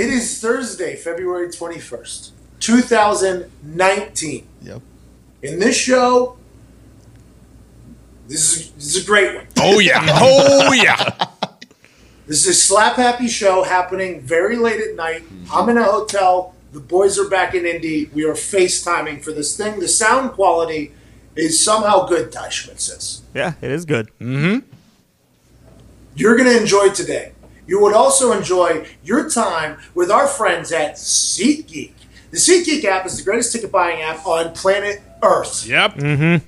It is Thursday, February 21st, 2019. Yep. In this show, this is, this is a great one. Oh yeah. Oh yeah. This is a slap happy show happening very late at night. I'm in a hotel. The boys are back in Indy. We are FaceTiming for this thing. The sound quality is somehow good, Ty Schmidt says. Yeah, it is good. Mm-hmm. You're going to enjoy today. You would also enjoy your time with our friends at SeatGeek. The SeatGeek app is the greatest ticket buying app on planet Earth. Yep. Mm-hmm.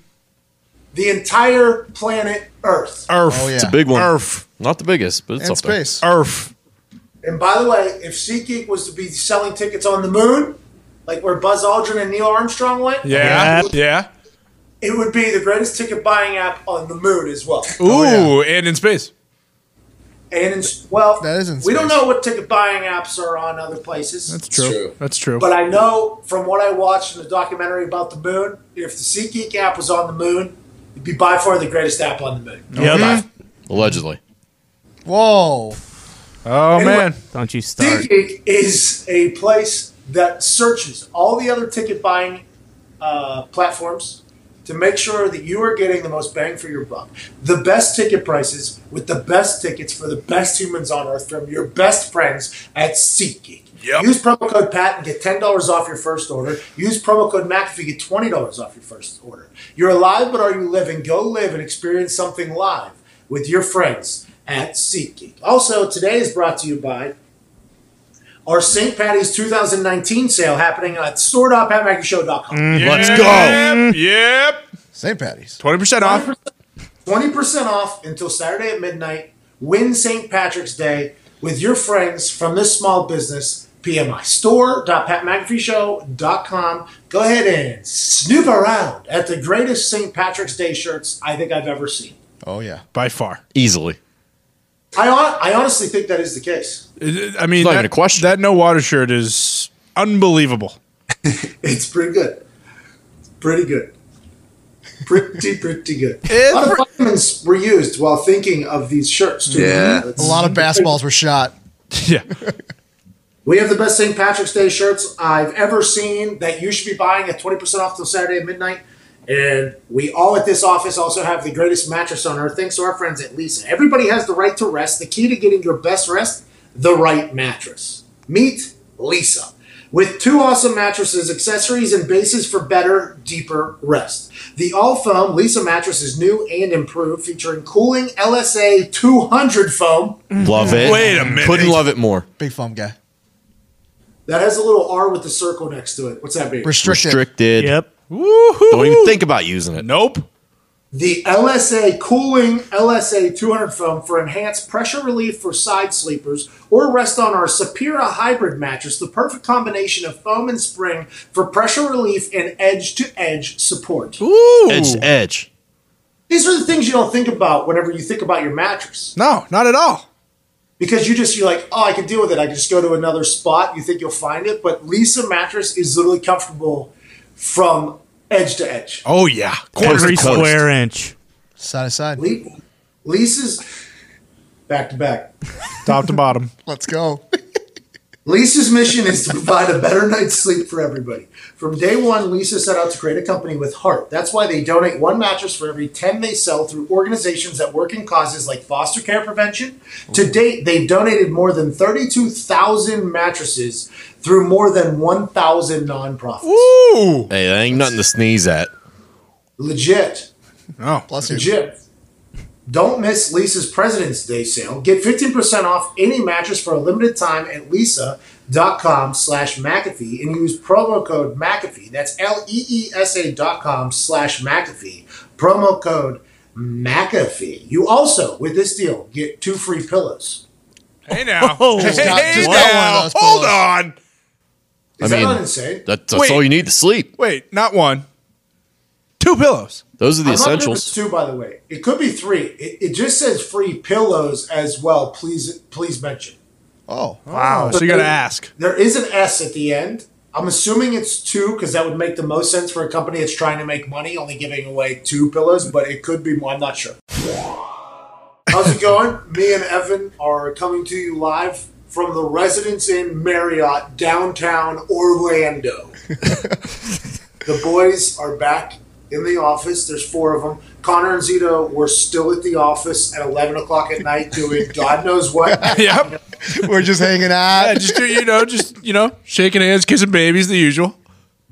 The entire planet Earth. Earth. Oh, yeah. It's a big one. Earth. Not the biggest, but it's And up there. space. Earth. And by the way, if SeatGeek was to be selling tickets on the moon, like where Buzz Aldrin and Neil Armstrong went, Yeah. Yeah. Yeah. it would be the greatest ticket buying app on the moon as well. Ooh, and in space. And in, well, That is in we don't know what ticket buying apps are on other places. That's true. true. That's true. But I know from what I watched in the documentary about the moon, if the SeatGeek app was on the moon, it'd be by far the greatest app on the moon. Yep. Allegedly. Whoa. oh Anyway. man. Don't you start. SeatGeek is a place that searches all the other ticket buying uh, platforms to make sure that you are getting the most bang for your buck. The best ticket prices with the best tickets for the best humans on earth from your best friends at SeatGeek. Yep. Use promo code PAT and get $10 off your first order. Use promo code MAC if you get $20 off your first order. You're alive, but are you living? Go live and experience something live with your friends at SeatGeek. Also, today is brought to you by our St. Patty's 2019 sale happening at store.patmcafeeshow.com. Mm, let's go. Yep. Yep. St. Patty's. Twenty percent off. 20% off until Saturday at midnight. Win St. Patrick's Day with your friends from this small business, PMI. Store.patmcafeeshow.com. Go ahead and snoop around at the greatest St. Patrick's Day shirts I think I've ever seen. Oh, yeah. By far. Easily. I, I honestly think that is the case. I mean, not that, even a question. that no water shirt is unbelievable. It's pretty good. It's pretty good. Pretty, pretty good. It's a lot of pre- vitamins were used while thinking of these shirts, too. Yeah. That's- A lot of basketballs were shot. Yeah. We have the best St. Patrick's Day shirts I've ever seen that you should be buying at 20% off till Saturday at midnight. And we all at this office also have the greatest mattress on earth, thanks to our friends at Leesa. Everybody has the right to rest. The key to getting your best rest, the right mattress. Meet Leesa. With two awesome mattresses, accessories, and bases for better, deeper rest. The all foam Leesa mattress is new and improved, featuring cooling LSA 200 foam Love it. Wait a minute. Couldn't love it more. Big foam guy. that has a little R with the circle next to it. What's that mean? Restricted. Restricted. Yep. Woohoo. Don't even think about using it. Nope. The LSA cooling LSA 200 foam for enhanced pressure relief for side sleepers or rest on our Sapira hybrid mattress, the perfect combination of foam and spring for pressure relief and edge to edge support. Ooh. Edge to edge. These are the things you don't think about whenever you think about your mattress. No, not at all. Because you just, you're like, oh, I can deal with it. I can just go to another spot. You think you'll find it. But Leesa mattress is literally comfortable from edge to edge. Oh yeah. quarter Every square inch. Side to side. Le- Leesa's back to back. Top to bottom. Let's go. Leesa's mission is to provide a better night's sleep for everybody. From day one, Leesa set out to create a company with heart. That's why they donate one mattress for every 10 they sell through organizations that work in causes like foster care prevention. To date, they've donated more than 32,000 mattresses through more than 1,000 nonprofits. Ooh. Hey, that ain't nothing to sneeze at. Legit. Oh. Bless you. Legit. Don't miss Leesa's President's Day sale. Get 15% off any mattress for a limited time at leesa.com slash McAfee and use promo code McAfee. That's L-E-E-S-A dot com slash McAfee. Promo code McAfee. You also, with this deal, get two free pillows. Hey now. Oh, hey, hey now. got one of those Hold on. Is I that mean, not insane? That, that's Wait. all you need to sleep. Wait, not one. Two pillows. Those are the I'm not sure essentials. two, by the way. It could be three. It, it just says free pillows as well. Please, please mention. Oh. Wow. But so you got to ask. There is an S at the end. I'm assuming it's two because that would make the most sense for a company that's trying to make money, only giving away two pillows, but it could be more. I'm not sure. How's it going? Me and Evan are coming to you live from the Residence Inn Marriott downtown Orlando. the boys are back in the office. There's four of them. Connor and Zito were still at the office at 11 o'clock at night doing God knows what. Yep. We're just hanging Yeah, out. just you know, just you know, shaking hands, kissing babies, the usual.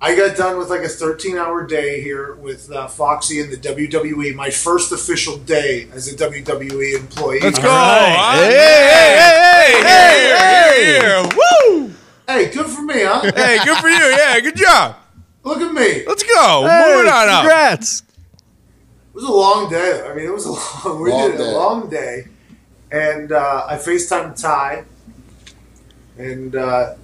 I got done with like a 13 hour day here with uh, Foxy and the WWE. My first official day as a WWE employee. Let's go. right. huh? Hey, hey, Hey, hey, hey, Woo! Hey, good for me, huh? Hey, good for you. Yeah, good job. Look at me. Let's go. Moving on up. Congrats. It was a long day. I mean, it was a long. We Long did a day. long day, and uh, I Facetimed Ty, and uh,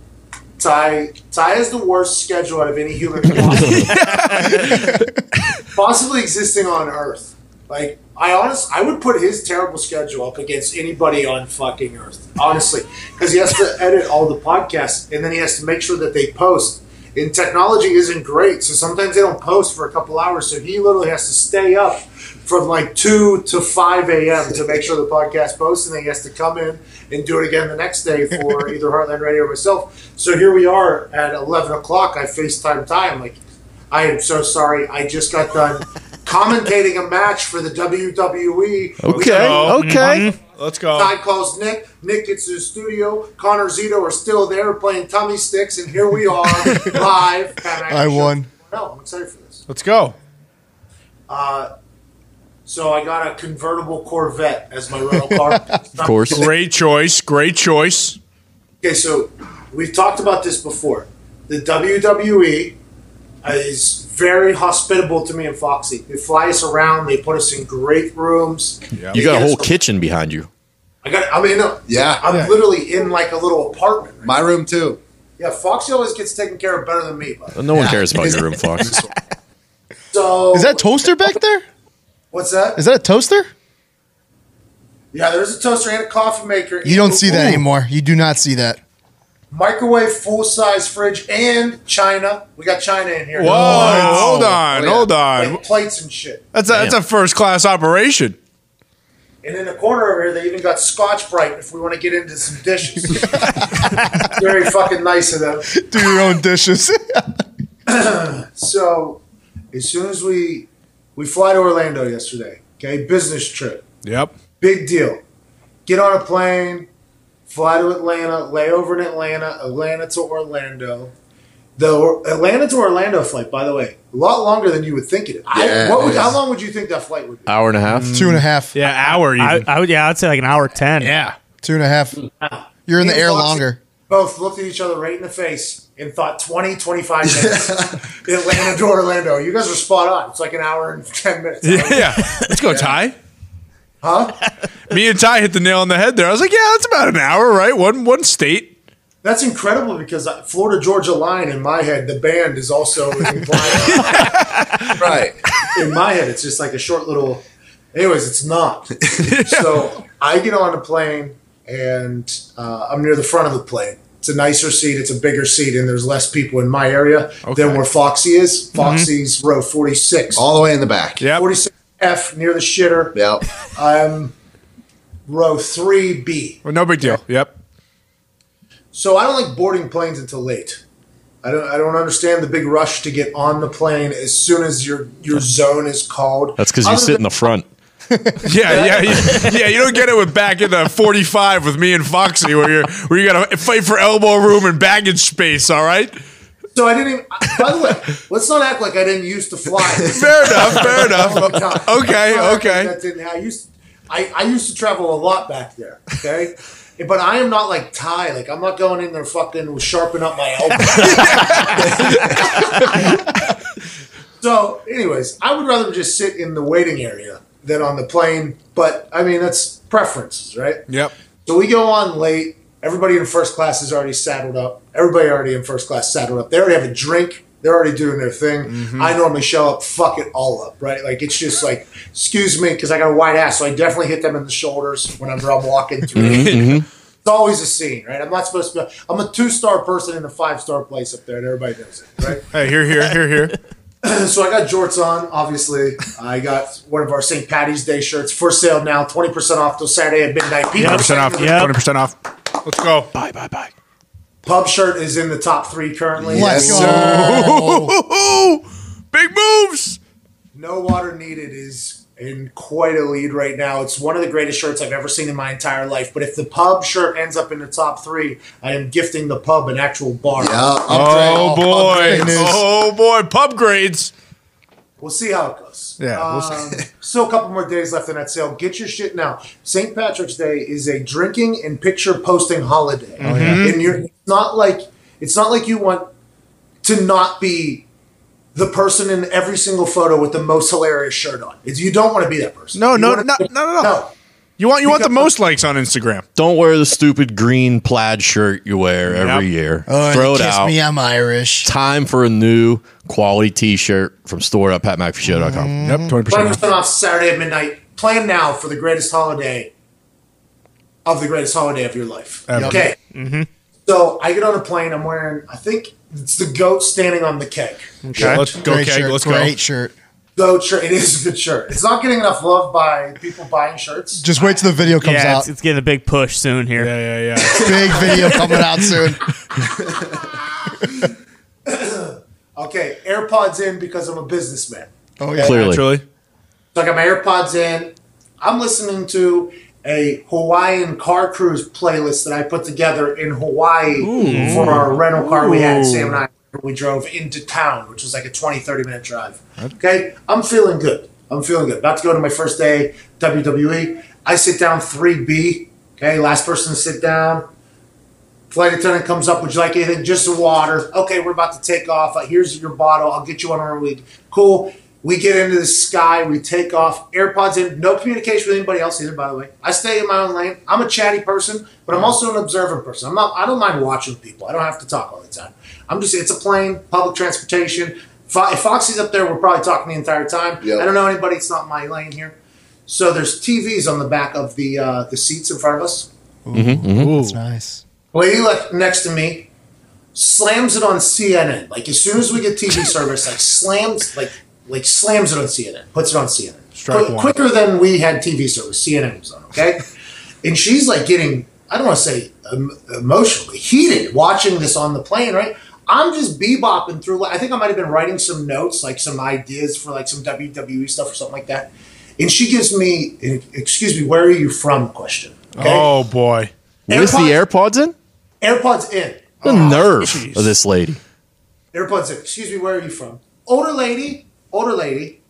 Ty Ty has the worst schedule out of any human possibly, possibly existing on Earth. Like I honest, I would put his terrible schedule up against anybody on fucking Earth. Honestly, because he has to edit all the podcasts, and then he has to make sure that they post. And technology isn't great, so sometimes they don't post for a couple hours. So he literally has to stay up from like two to five a.m. to make sure the podcast posts, and then he has to come in and do it again the next day for either Heartland Radio or myself. So here we are at eleven o'clock. I FaceTime time like. I am so sorry. I just got done commentating a match for the WWE. Okay. Okay. Mm-hmm. Let's go. Ty calls Nick. Nick gets to the studio. Connor Zito are still there playing tummy sticks, and here we are live. I won. No, I'm excited for this. Let's go. Uh, so I got a convertible Corvette as my rental car. Of course. Great choice. Great choice. Okay, so we've talked about this before. The WWE is very hospitable to me and Foxy. They fly us around. They put us in great rooms. Yeah. You got a whole kitchen behind you. I got. I mean, no, Yeah. I'm literally in like a little apartment. My room too. Yeah, Foxy always gets taken care of better than me. But. No one cares about your room, Fox. So Is that toaster back there? what's that? Is that a toaster? Yeah, there's a toaster and a coffee maker. You don't see that Ooh. anymore. You do not see that. Microwave, full size fridge, and China. We got China in here. Whoa! Hold oh, on. Oh, yeah. Hold on. Like plates and shit. That's a, that's a first class operation. And in the corner over here, they even got Scotch Brite if we want to get into some dishes. Very fucking nice of them. Do your own dishes. So, as soon as we we fly to Orlando yesterday, okay, business trip, Yep. big deal. Get on a plane, fly to Atlanta, lay over in Atlanta, Atlanta to Orlando. The Atlanta to Orlando flight, by the way, a lot longer than you would think it. I, what would, it how is. long would you think that flight would be? Hour and a half. Two and a half. Yeah, hour I, even. I would, yeah, I'd say like an hour ten. yeah. Two and a half. You're in the air longer. Both looked at each other right in the face and thought 20, 25 minutes. Atlanta to Orlando. You guys are spot on. It's like an hour and 10 minutes. Yeah. yeah. Let's go, Ty. Huh? Me and Ty hit the nail on the head there. I was like, yeah, that's about an hour, right? One one state. That's incredible because uh, Florida Georgia Line in my head, the band is also inclined. right. In my head, it's just like a short little. Anyways, it's not. yeah. So I get on a plane and uh, I'm near the front of the plane. It's a nicer seat. It's a bigger seat, and there's less people in my area okay. than where Foxy is. Mm-hmm. Foxy's mm-hmm. row 46, all the way in the back. Yeah, 46 F near the shitter. Yep. I'm row three B. Well, no big deal. Yep. So I don't like boarding planes until late. I don't I don't understand the big rush to get on the plane as soon as your your zone is called. That's because you sit than- in the front. yeah, yeah, yeah, yeah. You don't get it with back in the 45 with me and Foxy, where you're where you got to fight for elbow room and baggage space. All right. So I didn't. Even, by the way, let's not act like I didn't used to fly. Fair enough. Fair enough. all the time. Okay. Let's not act like Okay. that didn't- I used. I, I used to travel a lot back there. Okay. But I am not like Ty. Like I'm not going in there fucking sharpen up my elbow. so, anyways, I would rather just sit in the waiting area than on the plane. But I mean, that's preferences, right? Yep. So we go on late. Everybody in first class is already saddled up. Everybody already in first class saddled up. They already have a drink. They're already doing their thing. Mm-hmm. I normally show up, fuck it all up, right? Like it's just like, excuse me, because I got a wide ass, so I definitely hit them in the shoulders whenever I'm walking through. Mm-hmm. It's always a scene, right? I'm not supposed to. Be, I'm a two star person in a five star place up there, and everybody knows it, right? Hey, here, here, here, here. so I got jorts on, obviously. I got one of our St. Patty's Day shirts for sale now, 20% off till Saturday at midnight. People Yep. are Percent off. Yep. Twenty percent off. Let's go. Bye, bye, bye. Pub shirt is in the top three currently. Let's Yes, go. Ooh, big moves. No water needed is in quite a lead right now. It's one of the greatest shirts I've ever seen in my entire life. But if the pub shirt ends up in the top three, I am gifting the pub an actual bar. Yeah. Oh upgrade. boy. Oh boy. Pub grades. We'll see how it goes. Yeah, we'll Um, still a couple more days left in that sale. Get your shit now. St. Patrick's Day is a drinking and picture posting holiday, and you're it's not like it's not like you want to not be the person in every single photo with the most hilarious shirt on. It's, you don't want to be that person. No, You no, no, no, no, no. no. You want you want the most likes on Instagram. Don't wear the stupid green plaid shirt you wear every Yep. year. Oh, Throw it kiss out. me, I'm Irish. Time for a new quality T-shirt from store.patmcafeeshow.com. Mm-hmm. Yep, twenty percent off Saturday at midnight. Plan now for the greatest holiday of the greatest holiday of your life. Ever. Okay. Mm-hmm. So I get on a plane. I'm wearing. I think it's the goat standing on the keg. Okay, let's go, Great Keg. shirt. Let's Great go. shirt. Goat shirt. It is a good shirt. It's not getting enough love by people buying shirts. Just wait till the video comes yeah, out. it's, it's getting a big push soon here. Yeah, yeah, yeah. Big video coming out soon. Okay, AirPods in because I'm a businessman. Oh yeah. Clearly. Naturally. So I got my AirPods in. I'm listening to a Hawaiian car cruise playlist that I put together in Hawaii for our rental car we had, Sam and I. We drove into town, which was like a 20, 30 minute drive. Okay, I'm feeling good. I'm feeling good. About to go to my first day WWE. I sit down 3B. Okay, last person to sit down. Flight attendant comes up. Would you like anything? Just some water. Okay, we're about to take off. Uh, here's your bottle. I'll get you one on a week. Cool. We get into the sky. We take off. AirPods in. No communication with anybody else either. By the way, I stay in my own lane. I'm a chatty person, but I'm mm. also an observant person. I'm not. I don't mind watching people. I don't have to talk all the time. I'm just. It's a plane, public transportation. Fo- If Foxy's up there, we're probably talking the entire time. Yep. I don't know anybody. It's not my lane here. So there's TVs on the back of the uh, the seats in front of us. Mm-hmm, mm-hmm. That's nice. Lady left next to me slams it on CNN. Like as soon as we get TV service, like slams like like slams it on CNN, puts it on CNN. Strike Qu- one. quicker than we had TV service, CNN was on. Okay, and she's like getting I don't want to say um, emotionally heated watching this on the plane. Right, I'm just bebopping through. I think I might have been writing some notes, like some ideas for like some WWE stuff or something like that. And she gives me, excuse me, where are you from? Question. Okay. Oh boy. With the AirPods in? AirPods in. The nerve jeez. of this lady. AirPods in. Excuse me, where are you from? Older lady. Older lady.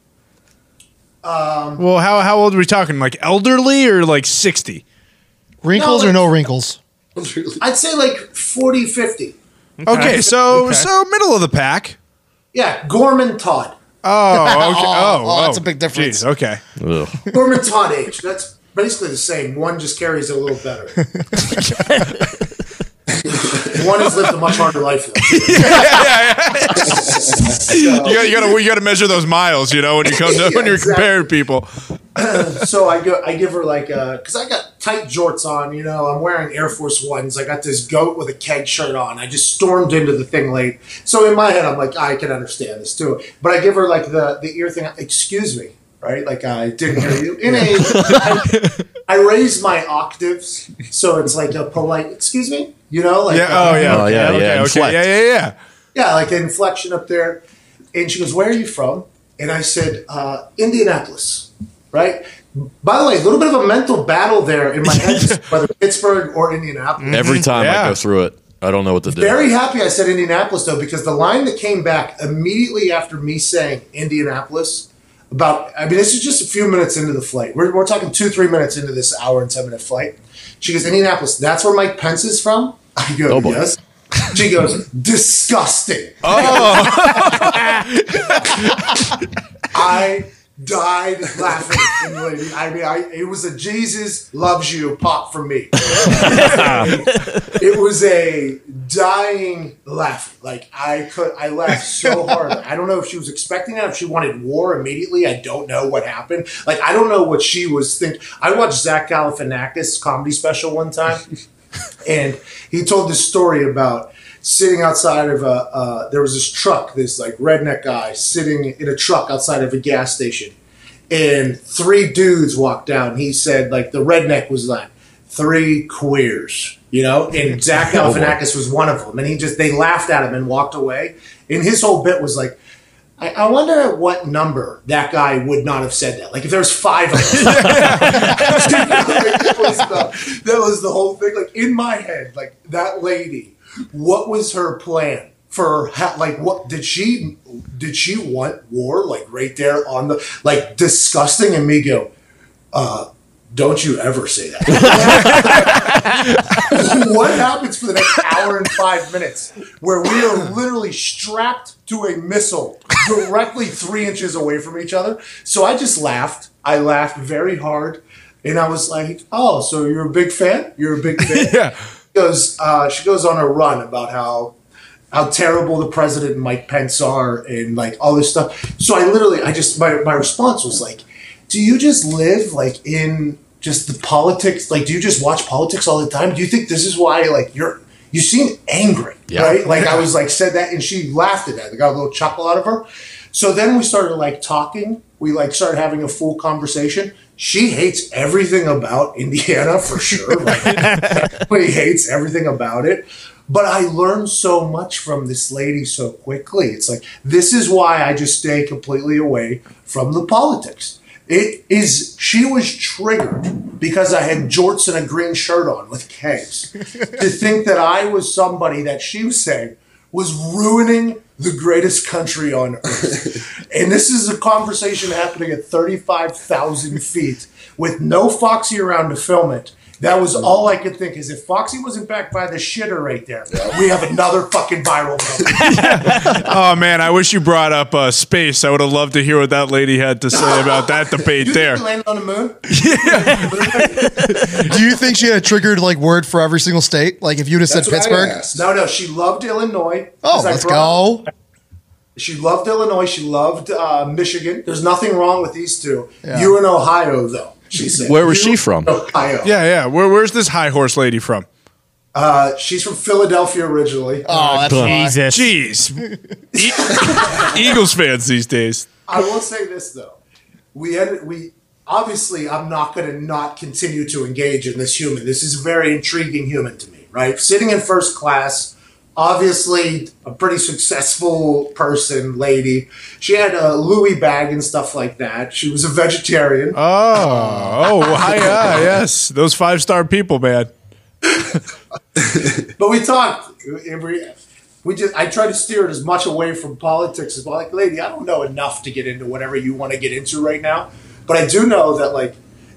Um, well, how how old are we talking? Like elderly or like sixty? Wrinkles No, or no wrinkles? I'd say like 40, 50. Okay, so Okay. so middle of the pack. Yeah, Gorman Todd. Oh, okay. Oh, oh, oh, that's a oh, big difference. Jeez, okay. Ugh. Gorman Todd age. That's basically the same. One just carries it a little better. One has lived a much harder life though. You got you got to you got to measure those miles, you know, when you come to, Yeah, when you're exactly. comparing people. So I go, I give her like a, cause I got tight jorts on, you know, I'm wearing Air Force Ones. I got this goat with a keg shirt on. I just stormed into the thing late. So in my head, I'm like, I can understand this too. But I give her like the, the ear thing, excuse me, right? Like I didn't hear you. In a, I, I raise my octaves. So it's like a polite, excuse me, you know, like, Yeah. Oh yeah. Oh, okay, yeah, okay, yeah, Okay. inflect. Yeah. Yeah. Yeah. yeah, like an inflection up there. And she goes, Where are you from? And I said, uh, Indianapolis, right? By the way, a little bit of a mental battle there in my head, just whether Pittsburgh or Indianapolis. Every time I Yeah. go through it, I don't know what to do. Very happy I said Indianapolis though, because the line that came back immediately after me saying Indianapolis, about I mean, this is just a few minutes into the flight. We're, we're talking two, three minutes into this hour and ten minute flight. She goes, Indianapolis, that's where Mike Pence is from? I go, Oh, boy. yes. She goes, disgusting. Oh. I died laughing. in the lady. I mean, I, it was a Jesus loves you pop from me. it was a dying laugh. Like I could, I laughed so hard. I don't know if she was expecting that. If she wanted war immediately, I don't know what happened. Like I don't know what she was thinking. I watched Zach Galifianakis comedy special one time, and he told this story about sitting outside of a. Uh, there was this truck, this like redneck guy sitting in a truck outside of a gas station, and three dudes walked down. He said like the redneck was like three queers. You know, and Zach Galifianakis was one of them, and he just they laughed at him and walked away. And his whole bit was like, I, I wonder at what number that guy would not have said that. Like if there's five of us. that, was the, that was the whole thing. Like in my head, like that lady, what was her plan? For ha- like what did she did she want war like right there on the like disgusting and me go uh don't you ever say that what happens for the next hour and five minutes where we are literally strapped to a missile directly three inches away from each other? So I just laughed. I laughed very hard. And I was like, oh, so you're a big fan? You're a big fan? Yeah. She goes, uh, she goes on a run about how how terrible the president and Mike Pence are and like all this stuff. So I literally, I just, my, my response was like, do you just live like in just the politics? Like, do you just watch politics all the time? Do you think this is why like you're, you seem angry, Yeah. right? Like I was like said that and she laughed at that. I got a little chuckle out of her. So then we started like talking. We like started having a full conversation. She hates everything about Indiana for sure. Like, everybody hates everything about it. But I learned so much from this lady so quickly. It's like this is why I just stay completely away from the politics. It is she was triggered because I had jorts and a green shirt on with kegs to think that I was somebody that she was saying was ruining the greatest country on earth. and this is a conversation happening at 35,000 feet with no Foxy around to film it. That was all I could think is if Foxy wasn't back by the shitter right there, we have another fucking viral moment. Oh man, I wish you brought up uh, space. I would have loved to hear what that lady had to say about that debate You there. think landed on the moon? Do you think she had a triggered like word for every single state? Like if you'd have said That's what Pittsburgh? No, no, she loved Illinois. Oh, let's brought- go. She loved Illinois. She loved uh, Michigan. There's nothing wrong with these two. Yeah. You in Ohio, though, she said. Where was she from? Ohio. Yeah, yeah. Where, where's this high horse lady from? Uh, she's from Philadelphia originally. Oh, that's. Jesus. Jeez, E- Eagles fans these days. I will say this though, we ended, we obviously I'm not going to not continue to engage in this human. This is a very intriguing human to me, right? Sitting in first class, obviously a pretty successful person, lady. She had a Louis bag and stuff like that. She was a vegetarian. Oh, oh, hi, yeah, yes. Those five star people, man. But we talked. We, we just I try to steer it as much away from politics as well. Like, lady, I don't know enough to get into whatever you want to get into right now. But I do know that like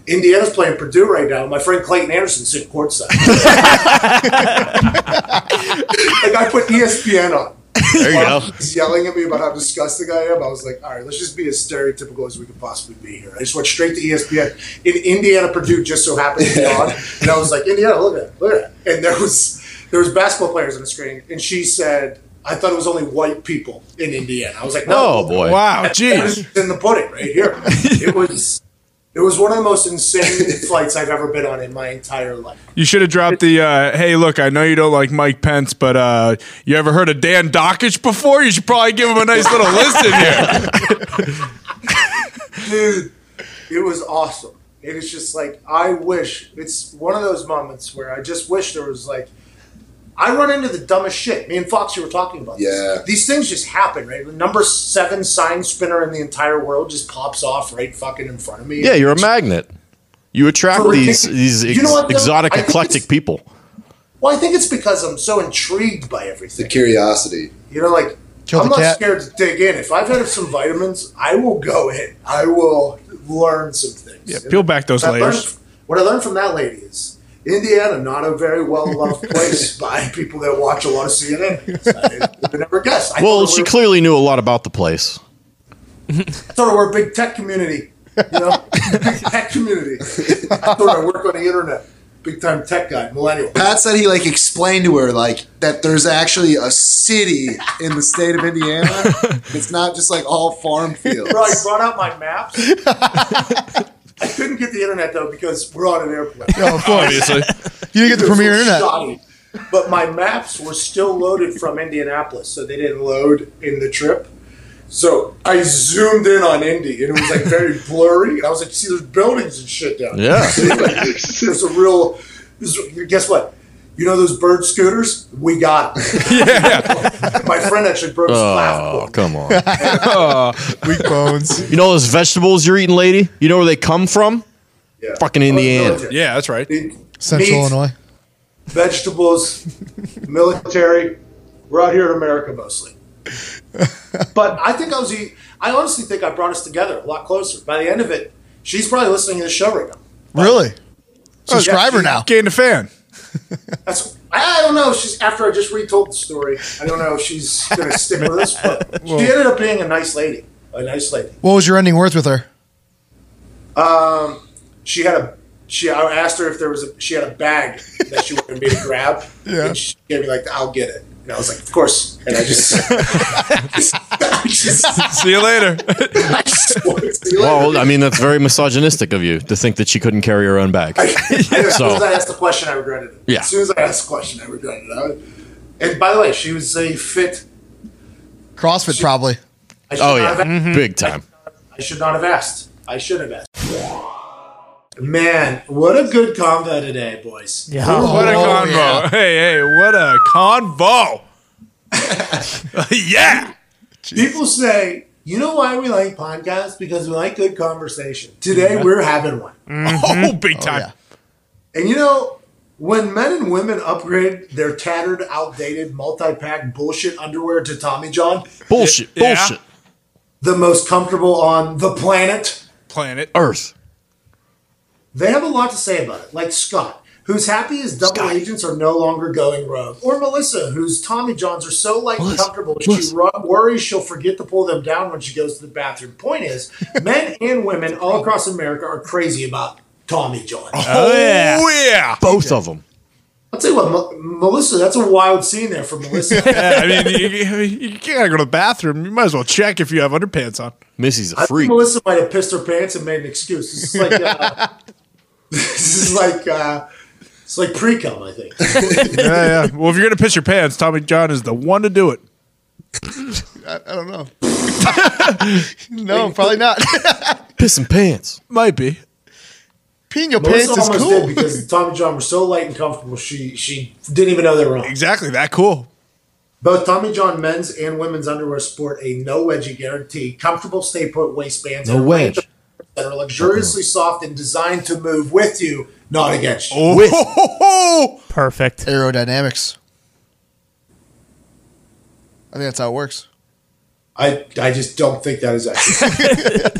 Indiana's playing Purdue right now. My friend Clayton Anderson's sitting courtside. like I put ESPN on. There you While go. He's yelling at me about how disgusting I am. I was like, all right, let's just be as stereotypical as we could possibly be here. I just went straight to ESPN. In Indiana, Purdue just so happened to be on, and I was like, Indiana, look at it, look at it. And there was there was basketball players on the screen, and she said, I thought it was only white people in Indiana. I was like, no, Oh boy. Wow, it's jeez. in the pudding right here. It was. It was one of the most insane flights I've ever been on in my entire life. You should have dropped the, uh, hey, look, I know you don't like Mike Pence, but uh, you ever heard of Dan Dakich before? You should probably give him a nice little listen here. dude it was awesome it is just like i wish it's one of those moments where i just wish there was like i run into the dumbest shit me and fox you were talking about this. Yeah. these things just happen right the number seven sign spinner in the entire world just pops off right fucking in front of me Yeah, you're a magnet. You attract For these ridiculous- these You know what, exotic, eclectic people. well i think it's because i'm so intrigued by everything The curiosity. You know, like Kill I'm not cat. scared to dig in. If I've had some vitamins, I will go in. I will learn some things. Yeah, peel back those What I learned- layers. what I learned from that lady is Indiana, not a very well loved place by people that watch a lot of CNN. I would never guess. I Well, she we were, clearly knew a lot about the place. I thought we were a big tech community. You know, big tech community. I thought I work on the internet. Big time tech guy, millennial. Pat said he like explained to her like that there's actually a city in the state of Indiana. it's not just like all farm fields. Bro, I brought out my maps. I couldn't get the internet though because we're on an airplane. No, of course. Obviously. You didn't get the It premier internet. shoddy. But my maps were still loaded from Indianapolis, so they didn't load in the trip. So I zoomed in on Indy, and it was like very blurry. And I was like, "See, there's buildings and shit down there." Yeah. See, like, there's a real. There's, guess what? You know those bird scooters? We got them. Yeah. My friend actually broke his Oh, clavicle. come on. Oh, weak bones. You know those vegetables you're eating, lady? You know where they come from? Yeah. Fucking Oh, Indiana. military. yeah, that's right. Central Meat, Illinois. vegetables, military. We're out here in America mostly. But I think I was. the- I honestly think I brought us together a lot closer. By the end of it, she's probably listening to the show right now. Really? Oh, subscriber yeah, now. Gained a fan. That's. I don't know. She's after I just retold the story. I don't know if she's going to stick with us, but she ended up being a nice lady. A nice lady. What was your ending worth with her? Um, she had a. She. I asked her if there was a. She had a bag that she wanted me to grab. Yeah. And she gave me like, "I'll get it." And I was like, "Of course." And I just. I just See you later. I just wanted to- Well, I mean, that's very misogynistic of you to think that she couldn't carry her own bag. I, as soon as I asked the question, I regretted it. Yeah. As soon as I asked the question, I regretted it. I was- and by the way, she was a fit. CrossFit, probably. Oh, not yeah. have, Big time. I should not have asked. I should have asked. Man, what a good convo today, boys. Yeah. What a Oh, convo. yeah. Hey, hey, what a convo. yeah. People say, you know why we like podcasts? Because we like good conversation. Today, mm-hmm. we're having one. Mm-hmm. Mm-hmm. Oh, big time. Oh, yeah. And you know, when men and women upgrade their tattered, outdated, multi-pack bullshit underwear to Tommy John, Bullshit. Yeah. Bullshit. the most comfortable on the planet, Planet. Earth. They have a lot to say about it. Like Scott, who's happy his double Scott. agents are no longer going rogue. Or Melissa, whose Tommy Johns are so like and Melissa, comfortable she Melissa. ru- worries she'll forget to pull them down when she goes to the bathroom. Point is, men and women all across America are crazy about Tommy John. Oh, yeah. Both of them. I'll tell you what, M- Melissa, that's a wild scene there for Melissa. Yeah, I mean, you, you, you gotta go to the bathroom. You might as well check if you have underpants on. Missy's I a think freak. Melissa might have pissed her pants and made an excuse. This is like uh, this is like uh, it's like pre cum, I think. Yeah, yeah. Well, if you're gonna piss your pants, Tommy John is the one to do it. I, I don't know. no, probably not. Pissing pants. Might be. Peeing your Melissa pants is almost cool. did because Tommy John were so light and comfortable. She she didn't even know they were on. Exactly. That cool. Both Tommy John men's and women's underwear sport a no wedgie guarantee, comfortable stay put waistbands, No and a range wedge. of that are luxuriously soft and designed to move with you, not against you. Oh, With-. Perfect. Aerodynamics. I think that's how it works. I I just don't think that is accurate.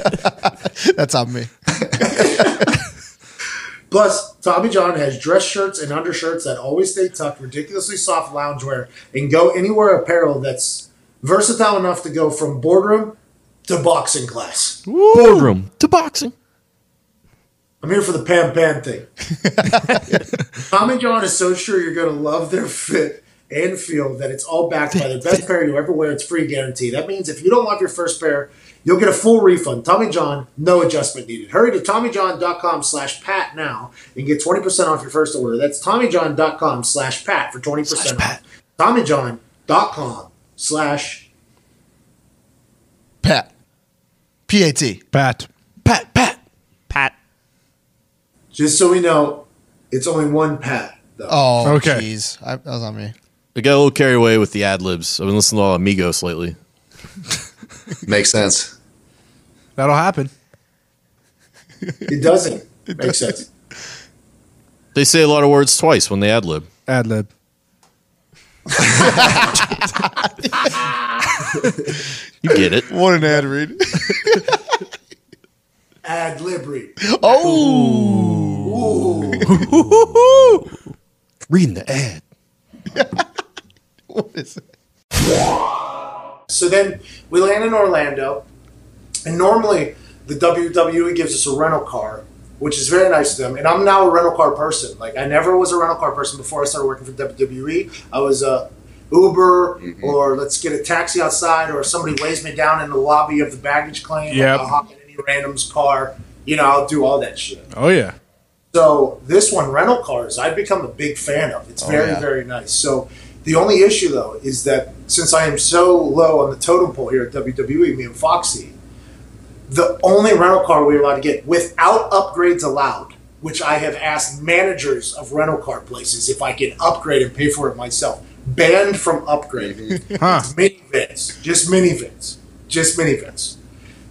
That's on me. Plus, Tommy John has dress shirts and undershirts that always stay tucked, ridiculously soft loungewear, and go anywhere apparel that's versatile enough to go from boardroom to boxing class. Boardroom to boxing. I'm here for the Pam Pam thing. Tommy John is so sure you're going to love their fit and feel that it's all backed by the best pair you ever wear. It's free guarantee. That means if you don't love your first pair, you'll get a full refund. Tommy John, no adjustment needed. Hurry to TommyJohn.com slash Pat now and get 20% off your first order. That's TommyJohn.com slash Pat for 20% off. TommyJohn.com slash Pat. P A T. Pat. Pat, Pat. Pat. Just so we know, it's only one Pat, though. Oh, Okay. jeez. I- That was on me. I got a little carried away with the ad libs. I've been listening to all Amigos lately. Makes sense. That'll happen. It doesn't make sense. They say a lot of words twice when they ad lib. Ad lib. You get it. What an ad read. Ad libri. oh. Reading the ad. What is it? So then we land in Orlando, and normally the WWE gives us a rental car, which is very nice of them. And I'm now a rental car person. Like I never was a rental car person before I started working for WWE. I was a Uber mm-hmm. or let's get a taxi outside, or somebody lays me down in the lobby of the baggage claim. Yeah, I'll hop in any random's car. You know, I'll do all that shit. Oh yeah. So this one, rental cars, I've become a big fan of. It's oh, very, yeah. very nice. So the only issue though is that since I am so low on the totem pole here at WWE, me and Foxy, the only rental car we were allowed to get without upgrades allowed which I have asked managers of rental car places if I can upgrade and pay for it myself. Banned from upgrading. Minivans, just minivans, just minivans.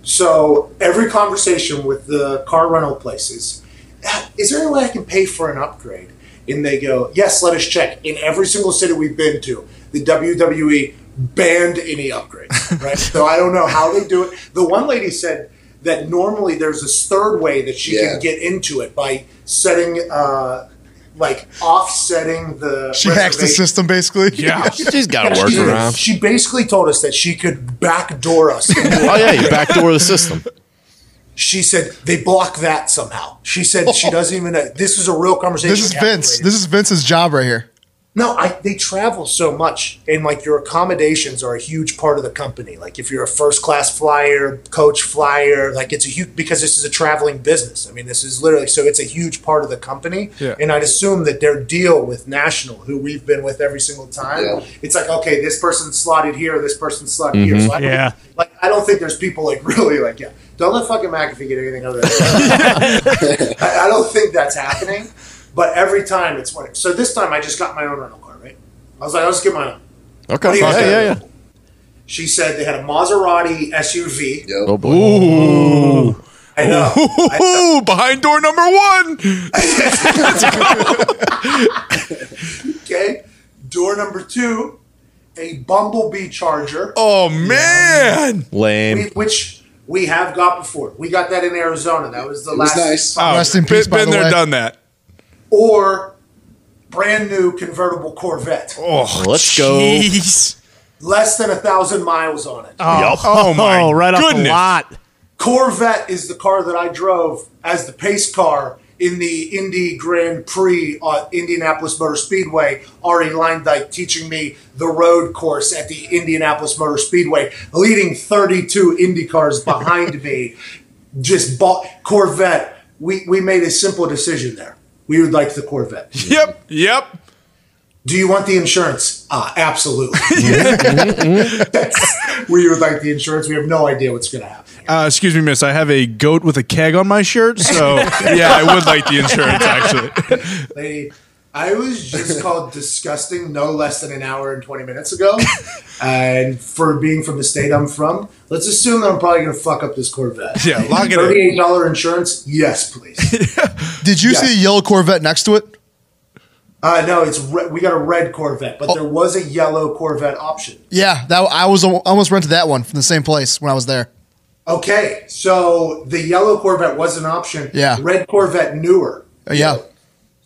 So every conversation with the car rental places, "Ah, is there any way I can pay for an upgrade? And they go, yes, let us check. In every single city we've been to, the WWE banned any upgrades, right? so I don't know how they do it. The one lady said that normally there's this third way that she Yeah. can get into it by setting, uh, like offsetting the. She hacks the system basically. Yeah. She's got a She, workaround. she basically told us that she could backdoor us. Oh yeah, you backdoor the system. she said they block that somehow. She said she doesn't even. Know. This is a real conversation. This is we had with Vince. ladies. This is Vince's job right here. No, I, they travel so much, and like your accommodations are a huge part of the company. Like if you're a first class flyer, coach flyer, like it's a huge because this is a traveling business. I mean, this is literally so it's a huge part of the company. Yeah. And I'd assume that their deal with National, who we've been with every single time, Yeah. it's like okay, this person's slotted here, this person's slotted here. Mm-hmm. So I Yeah. like I don't think there's people like really like yeah. Don't let fucking McAfee get anything other than I, I don't think that's happening. But every time it's when so this time I just got my own rental car, right? I was like, I'll just get my own. Okay. Yeah, Yeah, yeah, yeah. She said they had a Maserati SUV. Yep. Oh boy. I know. I know. Ooh, behind door number one. Let's go. Okay. Door number two, a Bumblebee Charger, Oh man. Lame. which we have got before. We got that in Arizona. That was the It was last. nice. Oh, Rest in been- peace, by Been the there, way. done that. Or brand new convertible Corvette, Oh, Let's go. less than a thousand miles on it. Oh, yup. Oh my Oh, right off the goodness. lot. Corvette is the car that I drove as the pace car in the Indy Grand Prix at Indianapolis Motor Speedway. Arie Luyendyk teaching me the road course at the Indianapolis Motor Speedway, leading 32 Indy cars behind me. Just bought Corvette. We, we made a simple decision there. We would like the Corvette. Yep. Yep. Do you want the insurance? Ah, absolutely. we would like the insurance. We have no idea what's going to happen. Uh, excuse me, miss. I have a goat with a keg on my shirt, so yeah, I would like the insurance actually. Lady, I was just called disgusting no less than an hour and 20 minutes ago. and for being from the state I'm from, let's assume that I'm probably going to fuck up this Corvette. Yeah, lock it $38 insurance? Yes, please. Did you Yeah. see a yellow Corvette next to it? Uh, no, it's re- we got a red Corvette, but there was a yellow Corvette option. Yeah, that I was almost rented that one from the same place when I was there. Okay, so the yellow Corvette was an option. Yeah. Red Corvette newer. Uh, yeah,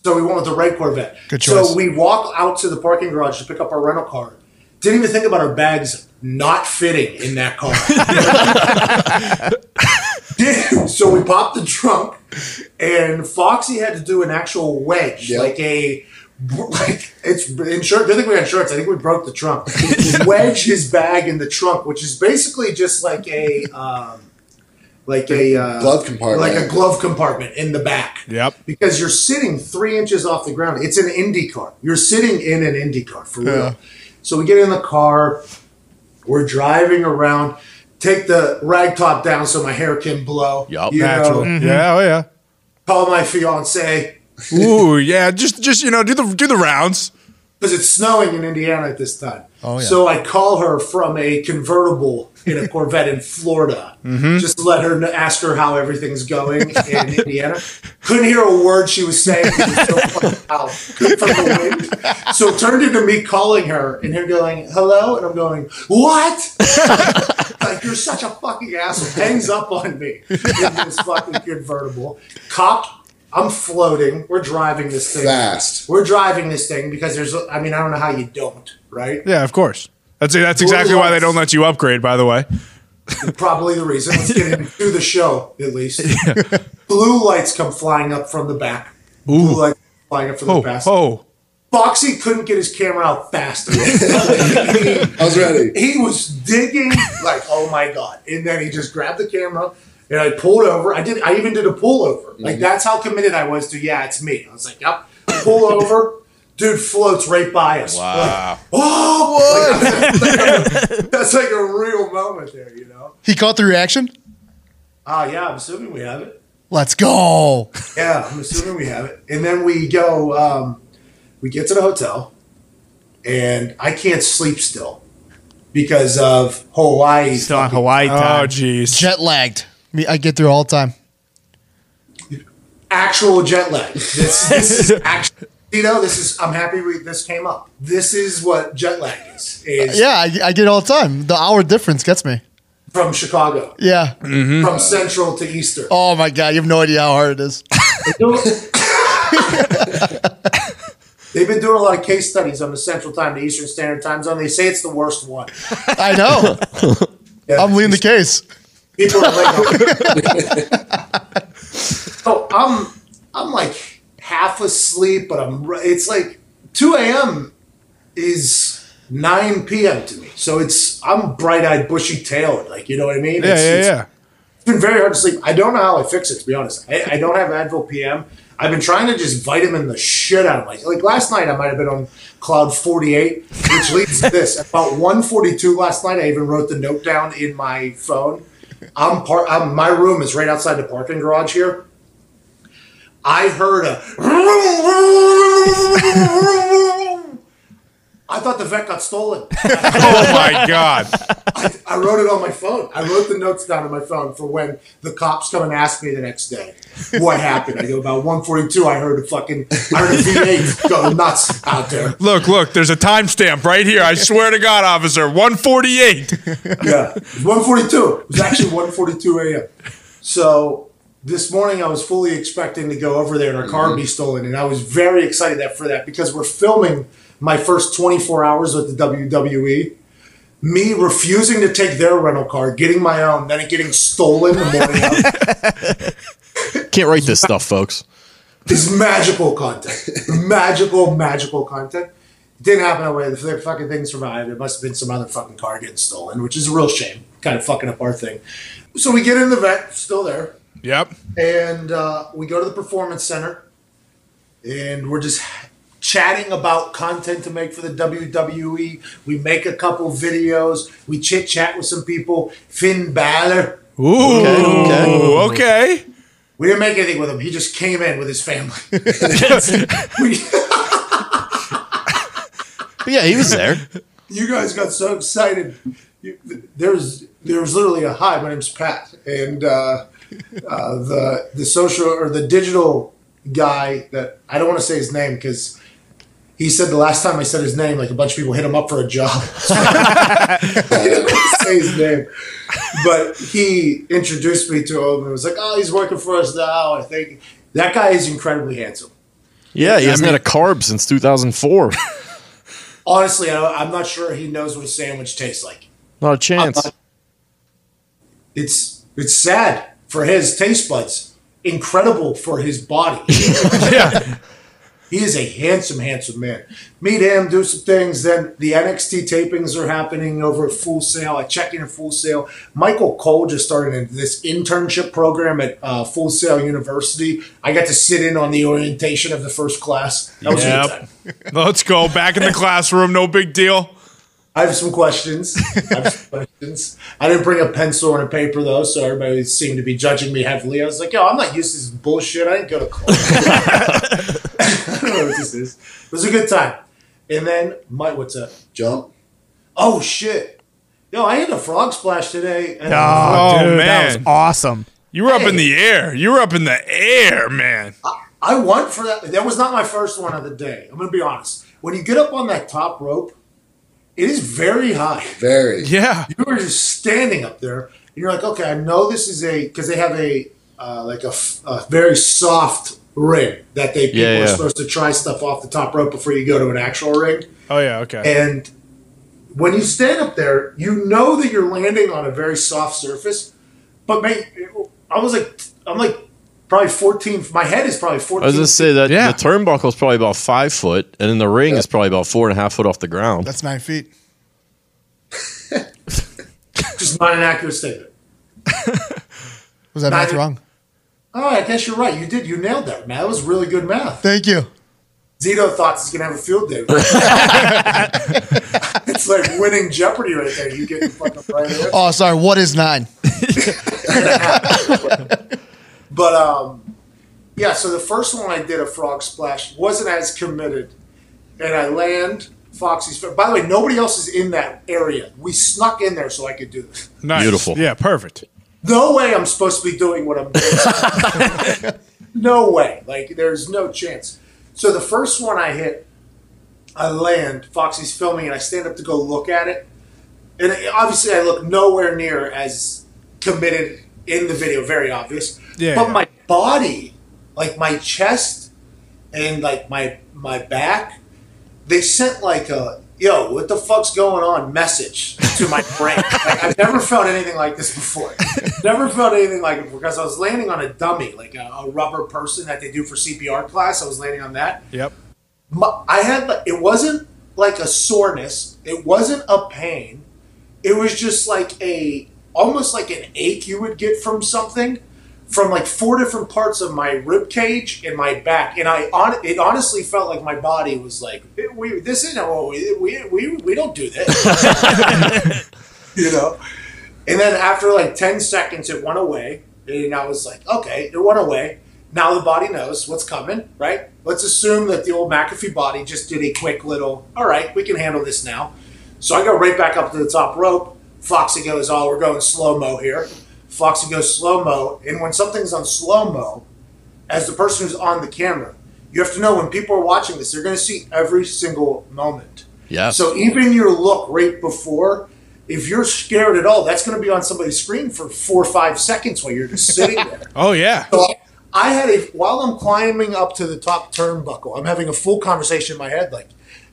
So we went with the red Corvette. Good choice. So we walk out to the parking garage to pick up our rental car. Didn't even think about our bags not fitting in that car. Did- so we popped the trunk, and Foxy had to do an actual wedge, Yep. like a like it's insurance. I think we got insurance. I think we broke the trunk. wedge his bag in the trunk, which is basically just like a. Um, like a uh, Glove compartment. like a glove compartment in the back Yep. because you're sitting three inches off the ground. It's an Indy car. You're sitting in an Indy car for real. Yeah. So we get in the car. We're driving around. Take the rag top down so my hair can blow. Yup. You know, Naturally. Yeah. Oh yeah. call my fiance Ooh, yeah. Just, just you know, do the do the rounds. because it's snowing in Indiana at this time. Oh, yeah. So I call her from a convertible in a Corvette in Florida. Mm-hmm. Just let her ask her how everything's going in Indiana. Couldn't hear a word she was saying. Was so fucking from the wind. So it turned into me calling her and her going, "Hello," and I'm going, "What?" like you're such a fucking asshole. Hangs up on me in this fucking convertible. Cop. I'm floating. We're driving this thing Fast. we're driving this thing because there's I mean I don't know how you don't right Yeah, of course. That's that's exactly why they don't let you upgrade. By the way. probably the reason. Let's get into the show at least. Blue lights come flying up from the back. Blue lights flying up from Oh, the back. oh. Foxy couldn't get his camera out fast enough. he, I was ready. he was digging like oh my god. And then he just grabbed the camera and I pulled over. I did I even did a pullover. Like mm-hmm. that's how committed I was to yeah it's me. I was like yep pull over dude floats right by us We're like, Wow. Oh, what? that's like a real moment there, you know. he caught the reaction. Ah, yeah, I'm assuming we have it. Let's go. Yeah, I'm assuming we have it. And then we go, um, we get to the hotel, and I can't sleep still because of Hawaii. Still on fucking- Hawaii Oh, jeez. Jet lagged. Me, I get through all the time. Actual jet lag. This, this is actual. You know, this is. I'm happy we, this came up. This is what jet lag is. Is Yeah, I, I get it all the time. The hour difference gets me. from Chicago, Yeah. Mm-hmm. from Central to Eastern. Oh my god, you have no idea how hard it is. They've been doing a lot of case studies on the Central Time to Eastern Standard Time Zone. They say it's the worst one. I know. Yeah. I'm leading the case. People are like, so I'm I'm like half asleep, but I'm it's like 2 a.m. is 9 p.m. to me. So it's I'm bright eyed, bushy tailed, like you know what I mean? Yeah, it's, yeah, it's- yeah. It's been very hard to sleep. I don't know how I fix it, to be honest. I, I don't have Advil PM. I've been trying to just vitamin the shit out of my like last night I might have been on cloud 48, which leads to this. About 142 last night, I even wrote the note down in my phone. I'm part I'm, my room is right outside the parking garage here. I heard a I thought the vet got stolen. Oh my god. I, I wrote it on my phone. I wrote the notes down on my phone for when the cops come and ask me the next day what happened. I go about 142. I heard a fucking I heard a V8 go nuts out there. Look, look, there's a timestamp right here. I swear to God, officer. 148. Yeah, 142. It was actually 142 a.m. So this morning I was fully expecting to go over there and our car mm-hmm. be stolen, and I was very excited that for that because we're filming my first 24 hours with the WWE. Me refusing to take their rental car, getting my own, then it getting stolen the morning. Can't write this stuff, folks. This magical content. magical, magical content. Didn't happen that way. The fucking thing survived. It must have been some other fucking car getting stolen, which is a real shame. Kind of fucking up our thing. So we get in the vet, still there, Yep. and uh, we go to the performance center, and we're just chatting about content to make for the WWE. We make a couple videos. We chit chat with some people. Finn Balor. Ooh. okay. Okay. We didn't make anything with him. He just came in with his family. But yeah, he was there. you guys got so excited. You, there's there was literally a hi. My name's Pat, and uh, uh, the the social or the digital guy that I don't want to say his name because he said the last time I said his name, like a bunch of people hit him up for a job. I didn't want to say his name, but he introduced me to him and was like, "Oh, he's working for us now." I think that guy is incredibly handsome. Yeah, he hasn't had a carb since 2004. Honestly, I, I'm not sure he knows what a sandwich tastes like. Not a chance. it's it's sad for his taste buds. Incredible for his body. Yeah. he is a handsome, handsome man. Meet him, do some things. Then the NXT tapings are happening over at Full Sail. I check in at Full Sail. Michael Cole just started this internship program at uh, Full Sail University. I got to sit in on the orientation of the first class. That was a good time. Yep. Let's go. Back in the classroom. No big deal. I have some questions. I have some questions. I didn't bring a pencil and a paper though, so everybody seemed to be judging me heavily. I was like, "Yo, I'm not used to this bullshit. I didn't go to class. I don't know what this is." It was a good time. And then, Mike, what's up? Jump. Oh shit! Yo, I had a frog splash today. And Oh, Oh, dude, that was awesome. You were up in the air. You were up in the air, man. I won for that. That was not my first one of the day. I'm gonna be honest. When you get up on that top rope, it is very high. Very. Yeah. you were just standing up there and you're like okay i know this is a because they have a uh, like a very soft ring that they people Yeah, are supposed to try stuff off the top rope before you go to an actual ring Oh, yeah. Okay. and when you stand up there you know that you're landing on a very soft surface but man i was like i'm like probably 14 my head is probably 14 I was gonna say that Yeah. the turnbuckle is probably about five foot, and then the ring is probably about four and a half foot off the ground. That's nine feet. just not an accurate statement Was that math wrong? oh i guess you're right you did you nailed that man that was really good math Thank you. Zito thought he's gonna have a field day. it's like winning Jeopardy right there. You get the fucking right answer. Oh, sorry. What is nine? But um, yeah. So the first one I did a frog splash wasn't as committed, and I land Foxy's. By the way, nobody else is in that area. We snuck in there so I could do this. Nice. Beautiful. Yeah, perfect. No way I'm supposed to be doing what I'm doing. no way. Like, there's no chance. So the first one I hit, I land. Foxy's filming, and I stand up to go look at it. And obviously, I look nowhere near as committed in the video. Very obvious. Yeah, But yeah. my body, like my chest, and like my my back, they sent like a yo, what the fuck's going on message to my brain. like, I've never felt anything like this before. never felt anything like it because I was landing on a dummy, like a, a rubber person that they do for CPR class. I was landing on that. Yep. My, I had it wasn't like a soreness. It wasn't a pain. It was just like a almost like an ache you would get from something from like four different parts of my rib cage and my back, and I on it honestly felt like my body was like, "We this isn't what we we we, we don't do this," you know. And then after like ten seconds, it went away, and I was like, "Okay, it went away." Now the body knows what's coming, right? Let's assume that the old McAfee body just did a quick little, all right, we can handle this now. So I go right back up to the top rope. Foxy goes, oh, we're going slow mo here. Foxy goes slow mo. And when something's on slow mo, as the person who's on the camera, you have to know when people are watching this, they're going to see every single moment. Yeah. So even your look right before, if you're scared at all, that's going to be on somebody's screen for four or five seconds while you're just sitting there. Oh yeah. So I had a while I'm climbing up to the top turnbuckle, I'm having a full conversation in my head like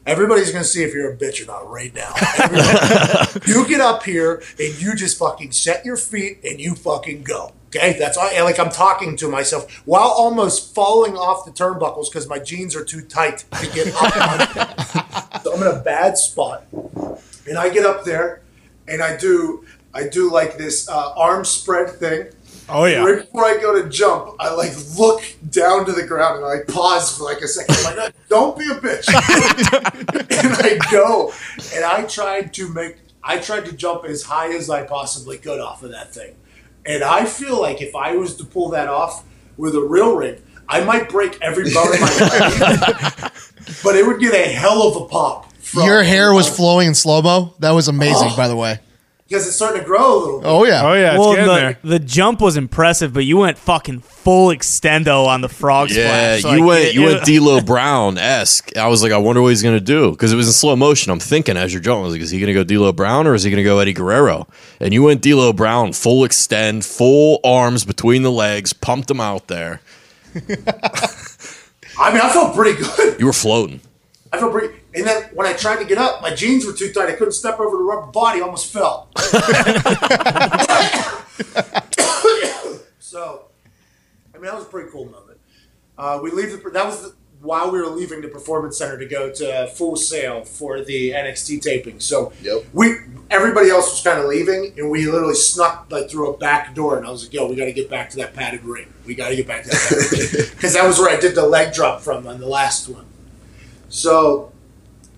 everybody's gonna see if you're a bitch or not right now. You get up here and you just fucking set your feet and you fucking go. Okay, that's all. and, Like I'm talking to myself while almost falling off the turnbuckles because my jeans are too tight to get up. on. so I'm in a bad spot, and I get up there, and I do I do like this uh, arm spread thing. Oh yeah. Right before I go to jump, I like look down to the ground and I pause for like a second. I'm like, don't be a bitch. and I go and I tried to make, I tried to jump as high as I possibly could off of that thing. And I feel like if I was to pull that off with a real rig, I might break every bone in my body. but it would get a hell of a pop. from- Your hair was flowing in slow mo. That was amazing, oh. by the way. Because it's starting to grow a little bit. Oh yeah. Oh yeah. It's well, getting the, there. the jump was impressive, but you went fucking full extendo on the frog Yeah, splash. you Like, went it- you it- went D'Lo Brown esque. I was like, I wonder what he's gonna do because it was in slow motion. I'm thinking as you're jumping, I was like, is he gonna go D'Lo Brown or is he gonna go Eddie Guerrero? And you went D'Lo Brown, full extend, full arms between the legs, pumped him out there. I mean, I felt pretty good. You were floating. I felt pretty. And then when I tried to get up, my jeans were too tight. I couldn't step over the rubber body. Almost fell. so, I mean, that was a pretty cool moment. Uh, we leave the. That was the, while we were leaving the performance center to go to Full Sail for the NXT taping. So Yep. we everybody else was kind of leaving, and we literally snuck like through a back door. And I was like, "Yo, we got to get back to that padded ring. We got to get back to that padded ring because that was where I did the leg drop from on the last one." So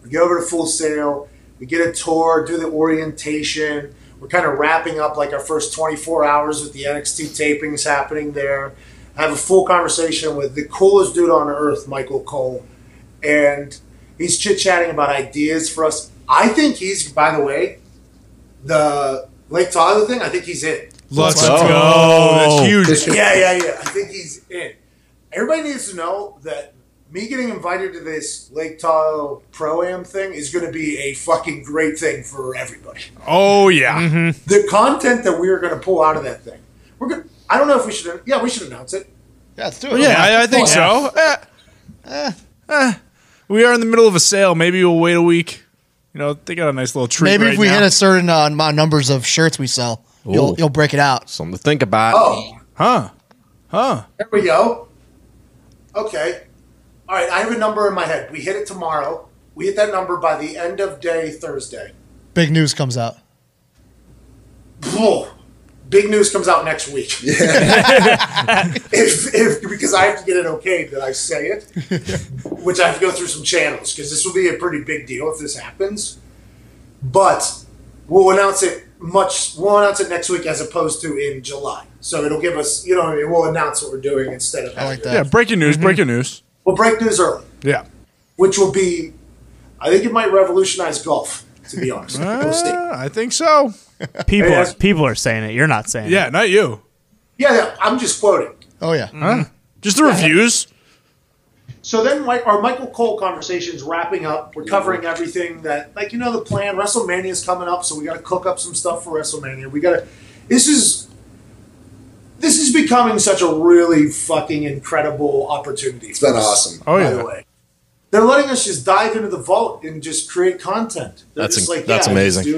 we go over to Full Sail. We get a tour, do the orientation. We're kind of wrapping up like our first 24 hours with the NXT tapings happening there. I have a full conversation with the coolest dude on earth, Michael Cole. And he's chit chatting about ideas for us. I think he's, by the way, the Lake Tahoe thing, I think he's in. Let's go. go. That's huge. Yeah, yeah, yeah. I think he's in. Everybody needs to know that me getting invited to this Lake Tahoe Pro Am thing is going to be a fucking great thing for everybody. Oh yeah. The content that we are going to pull out of that thing, we're going. to I don't know if we should. Yeah, we should announce it. Yeah, let's do it. Yeah, I, I think so. Eh, eh. We are in the middle of a sale. Maybe we'll wait a week. You know, they got a nice little treat. Maybe right if we now. hit a certain uh, amount of numbers of shirts we sell, you'll you'll break it out. Something to think about. Oh, huh? Huh? there we go. Okay. All right, I have a number in my head. We hit it tomorrow. We hit that number by the end of day Thursday. Big news comes out. Whoa. Big news comes out next week. if, if because I have to get it okay that I say it, which I have to go through some channels because this will be a pretty big deal if this happens. But we'll announce it much. We'll announce it next week as opposed to in July. So it'll give us, you know, I mean, we'll announce what we're doing instead of I like Yeah, breaking news, mm-hmm. breaking news. We'll break news early, Yeah. which will be, I think it might revolutionize golf. To be honest, we'll see. Uh, I think so. People, Hey, are, people are saying it. You're not saying it. Yeah, not you. Yeah, yeah, I'm just quoting. Oh yeah. Just the reviews. So then, like our Michael Cole conversation's wrapping up. We're covering everything that, like you know, the plan. WrestleMania's coming up, so we got to cook up some stuff for WrestleMania. We got to. This is. This is becoming such a really fucking incredible opportunity. It's been awesome. Oh by yeah. the way. They're letting us just dive into the vault and just create content. They're That's just like, that's yeah, amazing. just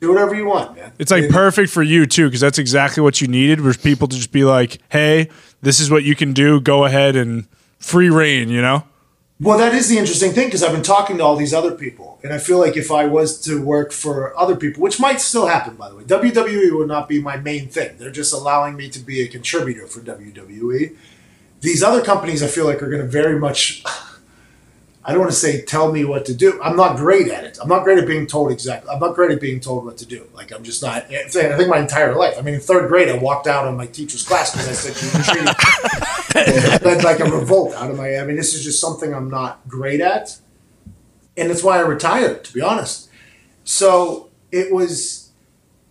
Do, do whatever you want, man. It's like perfect for you too, because that's exactly what you needed. Was people to just be like, "Hey, this is what you can do. Go ahead and free reign." You know. Well, that is the interesting thing because I've been talking to all these other people, and I feel like if I was to work for other people, which might still happen, by the way, WWE would not be my main thing. They're just allowing me to be a contributor for WWE. These other companies, I feel like, are going to very much. I don't want to say tell me what to do. I'm not great at it. I'm not great at being told exactly. I'm not great at being told what to do. Like I'm just not. Eh, I think my entire life. I mean, in third grade, I walked out on my teacher's class because I said she was treating I like a revolt out of my. I mean, this is just something I'm not great at, and it's why I retired. To be honest, so it was.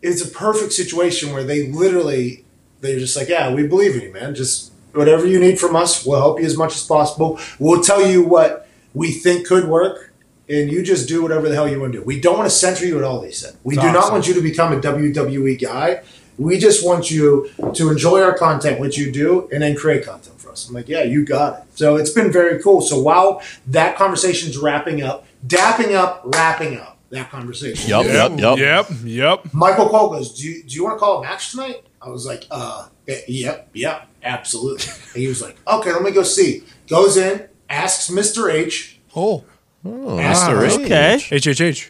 It's a perfect situation where they literally they're just like, yeah, we believe in you, man. Just whatever you need from us, we'll help you as much as possible. We'll tell you what we think could work, and you just do whatever the hell you want to do. We don't want to censor you at all. They said we do not Awesome. want you to become a WWE guy. We just want you to enjoy our content, which you do, and then create content for us. I'm like, yeah, you got it. So it's been very cool. So while that conversation's wrapping up, dapping up, wrapping up that conversation. Yep, yep, yup. Yep. Yep. Michael Cole goes, do you, do you want to call a match tonight? I was like, uh, eh, yep, yep, absolutely. And he was like, okay, let me go see. Goes in, asks Mr. H, Oh. oh asks Mr. H. Okay. HHH.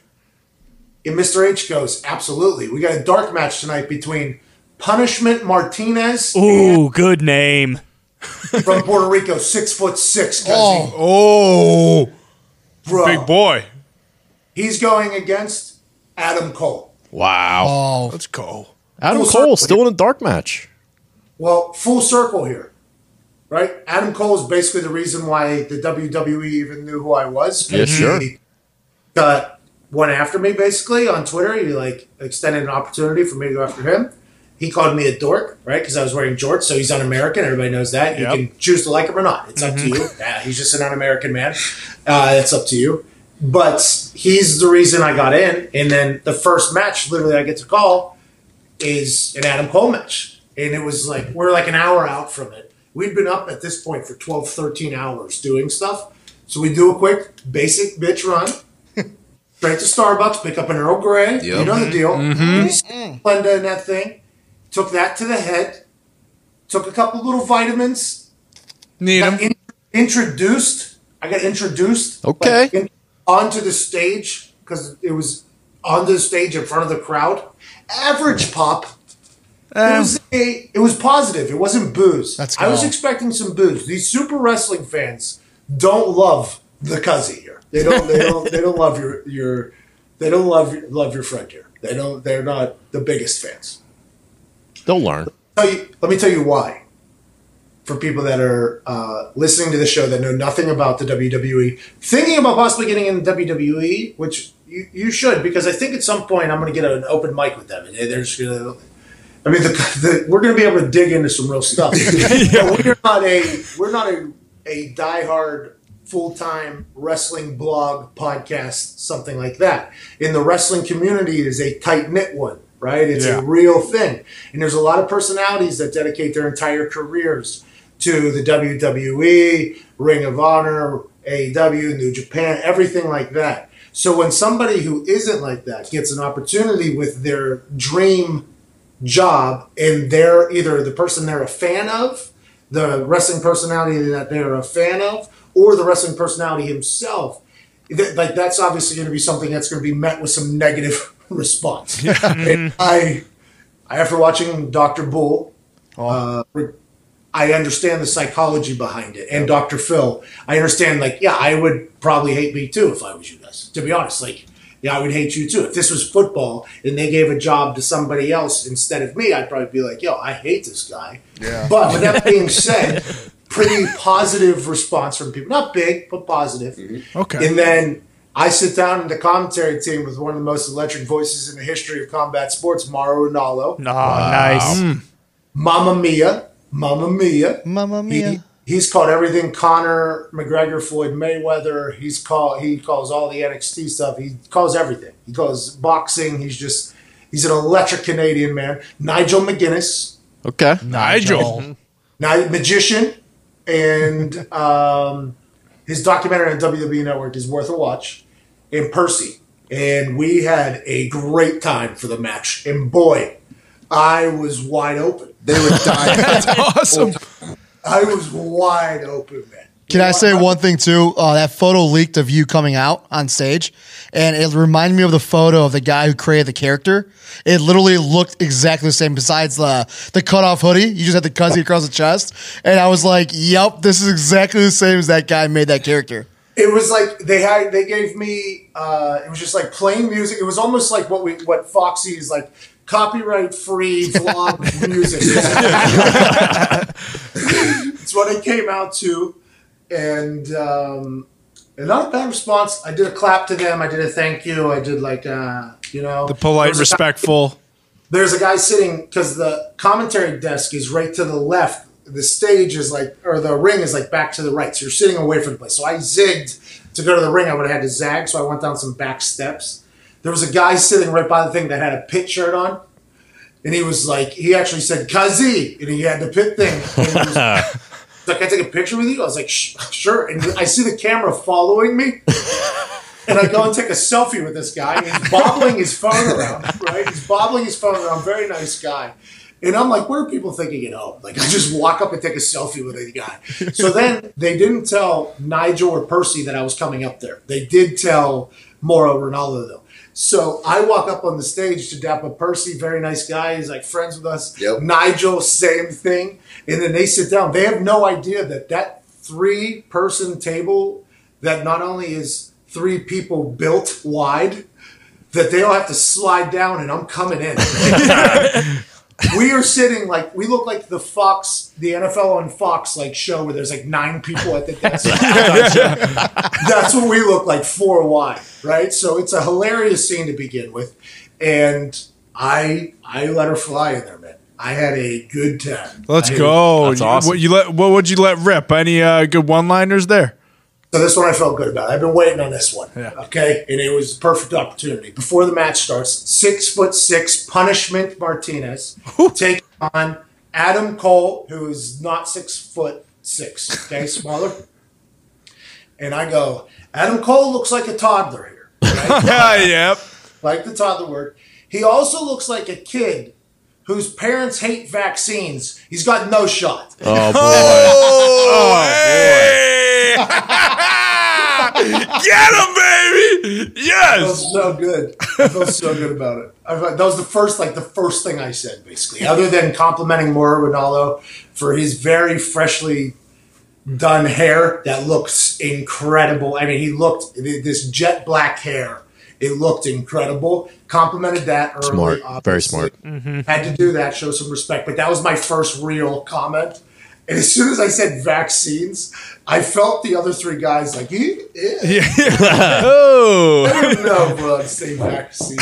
and Mr. H goes, absolutely. We got a dark match tonight between Punishment Martinez Ooh, good name. from Puerto Rico, six foot six. Oh. Oh, bro. big boy. He's going against Adam Cole. Wow. Oh. Let's go. Adam full Cole circle. still in a dark match. Well, full circle here, right? Adam Cole is basically the reason why the WWE even knew who I was. Yeah, sure. He got went after me basically on Twitter. He like extended an opportunity for me to go after him. He called me a dork, right? Because I was wearing jorts, so he's un-American. Everybody knows that. You can choose to like him or not. It's up to you. Yeah, he's just an un-American man. Uh, it's up to you. But he's the reason I got in. And then the first match, literally, I get to call is an Adam Cole match. And it was like, we're like an hour out from it. We'd been up at this point for 12, 13 hours doing stuff. So we do a quick, basic bitch run. Straight to Starbucks, pick up an Earl Grey. You know the deal. Mm-hmm. Mm-hmm. And you see Splenda in that thing. Took that to the head. Took a couple little vitamins. Need Got in- introduced. I got introduced. Okay. like, in- onto the stage because it was on the stage in front of the crowd. Average pop. It was a, it was positive. It wasn't booze. Let's I was expecting some booze. These super wrestling fans don't love the cuzzy here. They don't. They don't. they don't love your your. They don't love love your friend here. They don't. They're not the biggest fans. They'll learn. Tell you, let me tell you why. For people that are uh, listening to the show that know nothing about the WWE, thinking about possibly getting in the WWE, which you, you should, because I think at some point I'm going to get an open mic with them. And they're just going to. I mean, the, the, we're going to be able to dig into some real stuff. But we're not a we're not a a diehard full time wrestling blog podcast, something like that. In the wrestling community, it is a tight knit one, right? It's Yeah. a real thing, and there's a lot of personalities that dedicate their entire careers to the WWE, Ring of Honor, AEW, New Japan, everything like that. So when somebody who isn't like that gets an opportunity with their dream job and they're either the person they're a fan of, the wrestling personality that they're a fan of, or the wrestling personality himself, like that's obviously going to be something that's going to be met with some negative response. And I, after watching Doctor Bull, uh, I understand the psychology behind it, and Doctor Phil, I understand. Like, yeah, I would probably hate me too if I was you guys. To be honest, like, yeah, I would hate you too. If this was football and they gave a job to somebody else instead of me, I'd probably be like, yo, I hate this guy. Yeah. But with that being said, pretty positive response from people. Not big, but positive. Mm-hmm. Okay. And then I sit down in the commentary team with one of the most electric voices in the history of combat sports, Mauro Ranallo. No, nice. Mm. Mamma Mia. Mamma Mia. Mamma He- mia. He's called everything Conor McGregor, Floyd Mayweather. He's called he calls all the NXT stuff. He calls everything. He calls boxing. He's just he's an electric Canadian man. Nigel McGuinness, Okay. Nigel. now magician, and um, his documentary on WWE Network is worth a watch. And Percy, and we had a great time for the match. And boy, I was wide open. They were dying. That's awesome. I was wide open, man. Can I say one thing too? Uh, that photo leaked of you coming out on stage, and it reminded me of the photo of the guy who created the character. It literally looked exactly the same. Besides the the cut off hoodie, you just had the cuzzy across the chest, and I was like, "Yep, this is exactly the same as that guy made that character." It was like they had they gave me uh, it was just like playing music. It was almost like what we what Foxy is like copyright free vlog music. it's what it came out to, and um, and not a bad response. I did a clap to them. I did a thank you. I did like uh, you know The polite, There's a guy- respectful. there's a guy sitting because the commentary desk is right to the left. The stage is like, or the ring is like back to the right. So you're sitting away from the place. So I zigged to go to the ring. I would have had to zag. So I went down some back steps. There was a guy sitting right by the thing that had a pit shirt on. And he was like, he actually said, Kazi. And he had the pit thing. And he was like, can I take a picture with you? I was like, sure. And I see the camera following me. And I go and take a selfie with this guy. And he's bobbling his phone around, right? He's bobbling his phone around. Very nice guy. And I'm like, what are people thinking at home? Like, I just walk up and take a selfie with a guy. So then they didn't tell Nigel or Percy that I was coming up there. They did tell Mauro Ranallo, though. So I walk up on the stage to dap up Percy, very nice guy. He's like friends with us. Yep. Nigel, same thing. And then they sit down. They have no idea that that three person table that not only is three people built wide, that they all have to slide down and I'm coming in. we are sitting like we look like the Fox, the NFL on Fox like show where there's like nine people at the desk. That's what we look like four wide, right? So it's a hilarious scene to begin with, and I I let her fly in there, man. I had a good time. Let's I- go. That's You- awesome. What you let? What would you let rip? Any uh, good one-liners there? So this one I felt good about. I've been waiting on this one. Yeah. Okay, and it was a perfect opportunity. Before the match starts, six foot six punishment Martinez take on Adam Cole, who is not six foot six. Okay, smaller. And I go, Adam Cole looks like a toddler here. Right? Yeah, yep. like the toddler word. He also looks like a kid whose parents hate vaccines. He's got no shot. Oh boy. Oh, oh Get him, baby! That Yes. was so good. I felt so good about it. I felt, that was the first, like the first thing I said, basically, other than complimenting Mauro Ranallo for his very freshly done hair that looks incredible. I mean, he looked this jet black hair. It looked incredible. Complimented that early. Smart. Very obviously. smart. Mm-hmm. Had to do that, show some respect. But that was my first real comment. And as soon as I said vaccines, I felt the other three guys like, "Eh, eh." Oh. I don't know, bro. I'd say vaccine.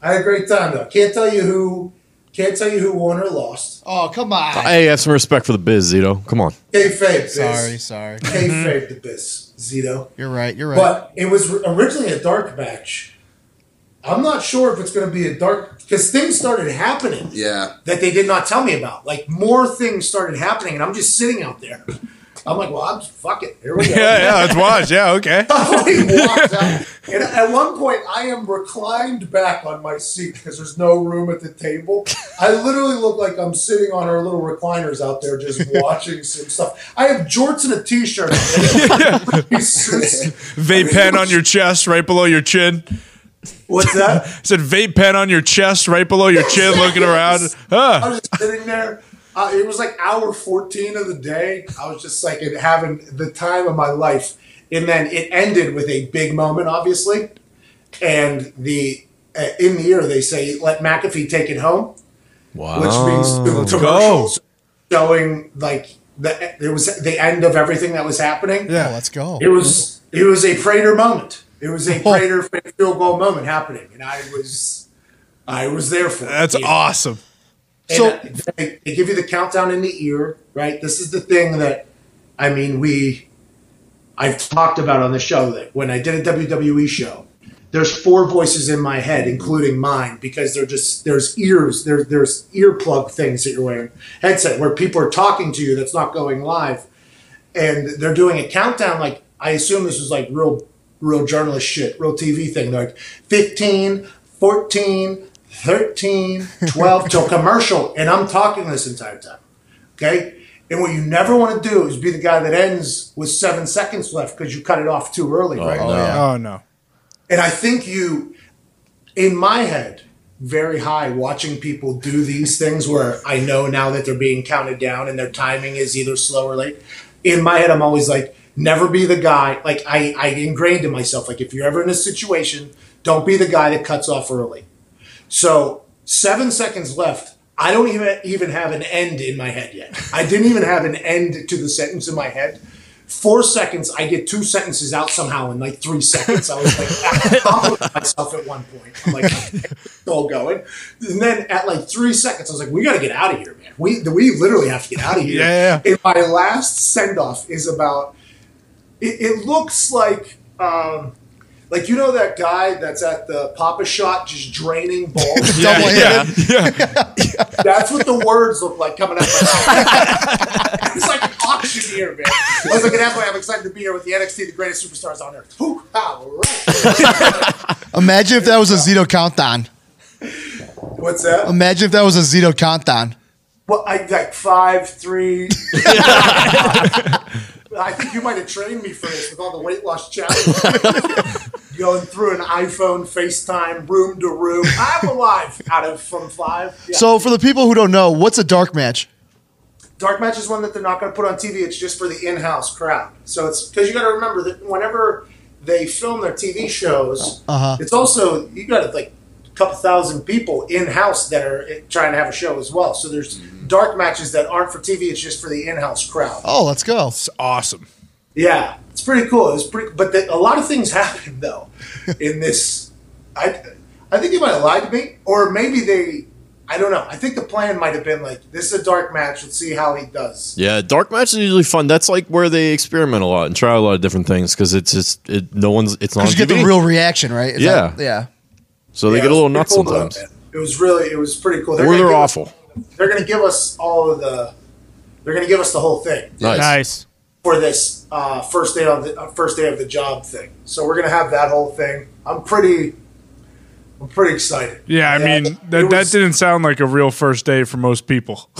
I had a great time though. Can't tell you who. Can't tell you who won or lost. Oh come on! Hey, have some respect for the biz, Zito. Come on. Kayfabe, Biz. sorry, sorry. Kayfabe the Biz. Zito. You're right. You're right. But it was originally a dark match. I'm not sure if it's going to be a dark because things started happening Yeah. that they did not tell me about. Like more things started happening, and I'm just sitting out there. I'm like, well, I'm fuck it. Here we go. Yeah, yeah. Let's watch. Yeah, okay. he walks out. And at one point, I am reclined back on my seat because there's no room at the table. I literally look like I'm sitting on our little recliners out there just watching some stuff. I have jorts and a t-shirt. Vape pen on your chest, right below your chin. What's that? said vape pen on your chest, right below your chin, looking around. Huh. I was just sitting there. Uh, it was like hour 14 of the day. I was just like having the time of my life. And then it ended with a big moment, obviously. and the uh, in the ear they say let McAfee take it home, Wow. which means the go. commercials showing like the it was the end of everything that was happening. Yeah, let's go. It was it was a Prater moment. It was a Oh. Prater field goal moment happening, and I was I was there for it. That's You awesome. And, So- they, they give you the countdown in the ear, right? This is the thing that I mean we I've talked about on the show that when I did a WWE show, there's four voices in my head, including mine, because they're just there's ears, there, there's earplug things that you're wearing, headset where people are talking to you that's not going live, and they're doing a countdown. Like I assume this was like real, real journalist shit, real TV thing. They're like 15, 14, 13, 12 till commercial, and I'm talking this entire time. Okay. And what you never want to do is be the guy that ends with seven seconds left because you cut it off too early, oh, right? Oh, yeah. Oh no. And I think you, in my head, very high watching people do these things where I know now that they're being counted down and their timing is either slow or late. In my head, I'm always like, never be the guy. Like I, I ingrained in myself, like if you're ever in a situation, don't be the guy that cuts off early. So seven seconds left. I don't even even have an end in my head yet. I didn't even have an end to the sentence in my head. Four seconds, I get two sentences out somehow in like three seconds. I was like, I'm with myself at one point. I'm like, all going. And then at like three seconds, I was like, we got to get out of here, man. We we literally have to get out of here. Yeah, And my last send off is about. It, it looks like. Um, like you know that guy that's at the Pop-A-Shot just draining balls. Double yeah, handed. yeah. That's what the words look like coming out. of my mouth. it's like an auctioneer, man. I was like, that's why I'm excited to be here with the NXT, the greatest superstars on earth. Whew, all right. Imagine if that was a Zito countdown. What's that? Imagine if that was a Zito countdown. Well, I like five, three. I think you might have trained me for this with all the weight loss challenges. Going through an iPhone, FaceTime, room to room. I'm alive out of from five. Yeah. So for the people who don't know, what's a dark match? Dark match is one that they're not going to put on TV. It's just for the in-house crowd. So it's because you got to remember that whenever they film their TV shows, Uh-huh. it's also you got to like couple thousand people in-house that are trying to have a show as well. So there's mm-hmm. dark matches that aren't for TV. It's just for the in-house crowd. Oh, let's go. It's awesome. Yeah, it's pretty cool. It's pretty, but the, a lot of things happen though in this. I I think they might have lied to me, or maybe they. I don't know. I think the plan might have been like, this is a dark match. Let's see how he does. Yeah, dark match is usually fun. That's like where they experiment a lot and try a lot of different things because it's just it, no one's it's not you get the real reaction, right? Is Yeah. that- yeah. So they Yeah, get a little was nuts pretty cool, though, sometimes. man. It was really, it was pretty cool. Or gonna they're give us- awful. they're going to give us all of the. They're going to give us the whole thing Nice. Nice. for this uh, first day of the uh, first day of the job thing. So we're going to have that whole thing. I'm pretty. I'm pretty excited. Yeah, I mean it that, that didn't sound like a real first day for most people.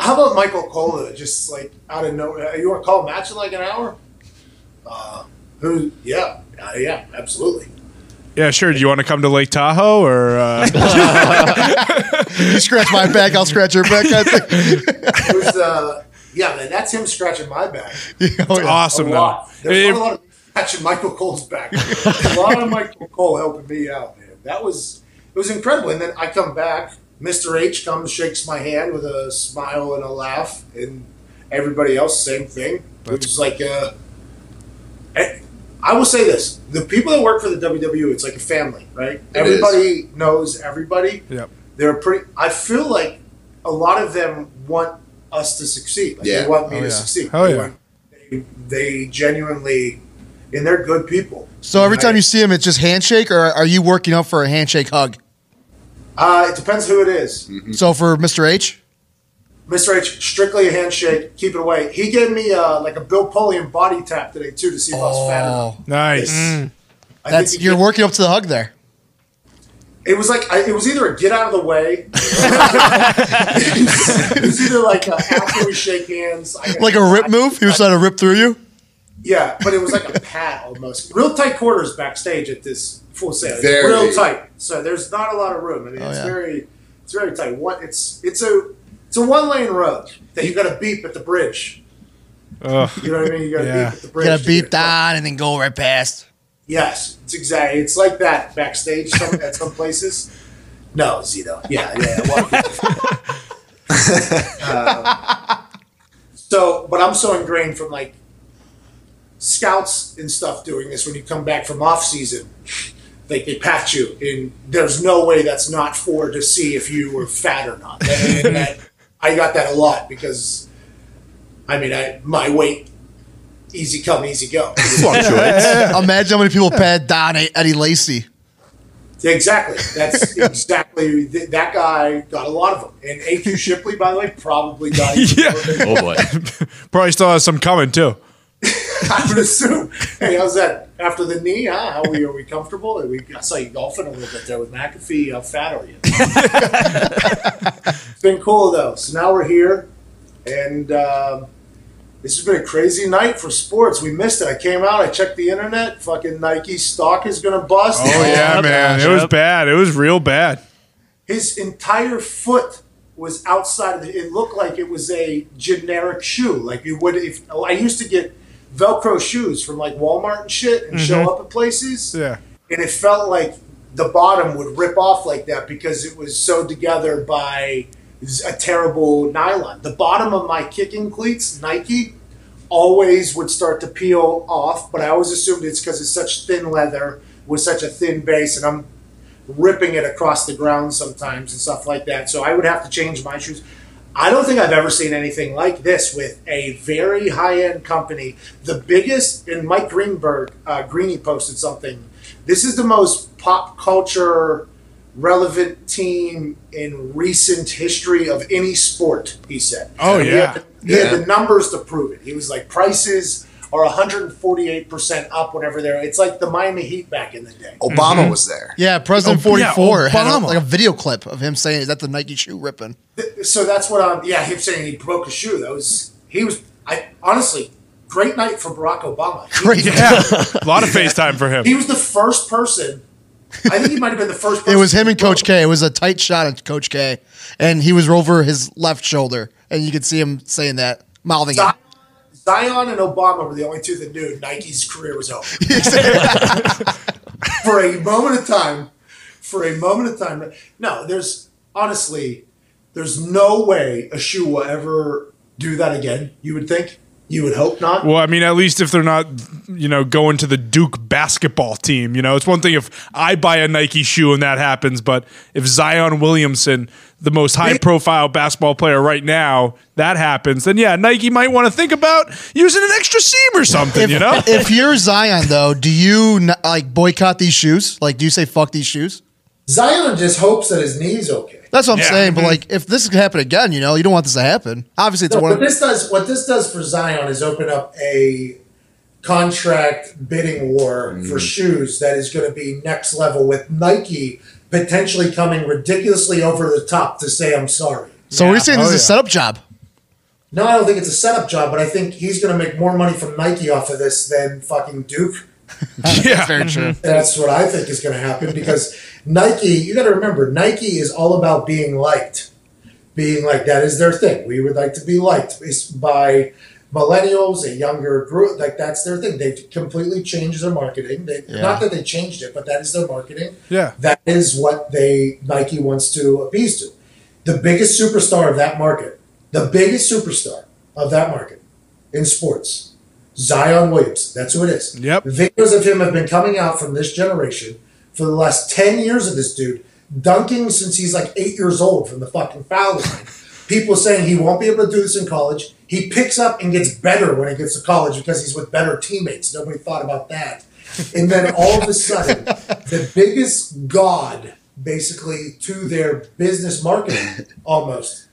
How about Michael Cole? Just like out of nowhere, you want to call a match in like an hour? Uh, who? Yeah, uh, yeah, absolutely. Yeah, sure. Do you want to come to Lake Tahoe or? Uh, You scratch my back, I'll scratch your back. I think. It uh, yeah, man, that's him scratching my back. Oh, yeah. awesome a though. lot. There's If- not a lot of scratching Michael Cole's back. a lot of Michael Cole helping me out, man. That was it was incredible. And then I come back, Mr. H comes, shakes my hand with a smile and a laugh, and everybody else, same thing. It was like uh, eh, I will say this: the people that work for the WWE, it's like a family, right? everybody knows everybody. Yep. They're pretty. I feel like a lot of them want us to succeed. Like Yeah. They want me Oh, to yeah. succeed. Hell They yeah. want- they, they genuinely, and they're good people. So every Right? time you see him, it's just handshake, or are you working up for a handshake hug? uh, it depends who it is. So for Mr. H, Mr. H, strictly a handshake, keep it away. He gave me uh, like a Bill Polian body tap today too to see if I was fat enough. oh, nice. I think that's you're gave- working up to the hug there. It was like I, it was either a get out of the way. it was either like a, after we shake hands, Like a rip move. He was trying to rip through you. Yeah, but it was like a pat almost. Real tight quarters backstage at this Full Sail. Very. real tight. So there's not a lot of room. I mean, Oh, it's yeah. very, it's very tight. What it's it's a it's a one lane road that you got to beep at the bridge. Ugh. You know what I mean? You got to Yeah. beep at the bridge. You gotta to beat down and then go right past. Yes, it's exactly. It's like that backstage some, at some places. No, Zito. Yeah, yeah. Well, Um, so, but I'm so ingrained from like scouts and stuff doing this when you come back from off season. Like they pat you, and there's no way that's not for to see if you were fat or not. And that, I got that a lot because, I mean, I my weight, easy come, easy go. Fluctuates. Imagine how many people pat Don Eddie Lacy. Exactly. That's exactly th- that guy got a lot of them. And AQ Shipley, by the way, probably got. even Yeah. oh boy. Probably still has some coming too. I would assume. Hey, how's that after the knee? Huh? How are we? Are we comfortable? Are we, I saw you golfing a little bit there with McAfee. How fat are you? it's been cool though. So now we're here, and um, this has been a crazy night for sports. We missed it. I came out. I checked the internet. Fucking Nike stock is gonna bust. Oh yeah, Yep. man. It was bad. It was real bad. his entire foot was outside of the, it looked like it was a generic shoe like you would if oh, i used to get velcro shoes from like walmart and shit and show mm-hmm. up at places Yeah. and it felt like the bottom would rip off like that because it was sewed together by a terrible nylon the bottom of my kicking cleats nike always would start to peel off but i always assumed it's because it's such thin leather with such a thin base and i'm ripping it across the ground sometimes and stuff like that. So I would have to change my shoes. I don't think I've ever seen anything like this with a very high end company. The biggest, and Mike Greenberg, uh, Greeny posted something. This is the most pop culture relevant team in recent history of any sport, he said. Oh, And he yeah. had the- He had the numbers to prove it. He was like, prices are 148% up whenever they're, it's like the Miami Heat back in the day. Obama mm-hmm. was there. Yeah, President Oh, yeah, 44 had a, like a video clip of him saying, "Is that the Nike shoe ripping?" so that's what I'm. Yeah, him saying he broke a shoe. That was he was. I honestly, great night for Barack Obama. He, Great. Yeah. A lot of FaceTime for him. he was the first person. I think he might have been the first. It was him and Coach K. It was a tight shot at Coach K, and he was over his left shoulder, and you could see him saying that, mouthing Zion, it. Zion and Obama were the only two that knew Nike's career was over. for a moment of time, for a moment of time. No, there's honestly, there's no way a shoe will ever do that again. You would think. You would hope not. Well, I mean, at least if they're not, you know, going to the Duke basketball team, you know, it's one thing if I buy a Nike shoe and that happens, but if Zion Williamson, the most high profile basketball player right now, that happens, then yeah, Nike might want to think about using an extra seam or something, If, you know? if you're Zion, though, do you like boycott these shoes? Like, do you say fuck these shoes? Zion just hopes that his knee's okay. That's what I'm Yeah. saying. But like, if this could happen again, you know, you don't want this to happen. Obviously, it's No, one. what this does, what this does for Zion is open up a contract bidding war Mm-hmm. for shoes that is going to be next level with Nike potentially coming ridiculously over the top to say I'm sorry. so Yeah. we're saying this Oh, is a yeah. setup job. No, I don't think it's a setup job, but I think he's going to make more money from Nike off of this than fucking Duke. yeah. Very true. That's what I think is going to happen because Nike, you got to remember, Nike is all about being liked. Being like that is their thing. We would like to be liked It's by millennials, a younger group. Like that's their thing. They've completely changed their marketing. They, Yeah. Not that they changed it, but that is their marketing. Yeah. That is what they Nike wants to appease to. The biggest superstar of that market, the biggest superstar of that market in sports, Zion Williams. That's who it is. Yep. Videos of him have been coming out from this generation for the last 10 years of this dude, dunking since he's like eight years old from the fucking foul line. People saying he won't be able to do this in college. He picks up and gets better when he gets to college because he's with better teammates. Nobody thought about that. And then all of a sudden, the biggest god, basically, to their business marketing almost,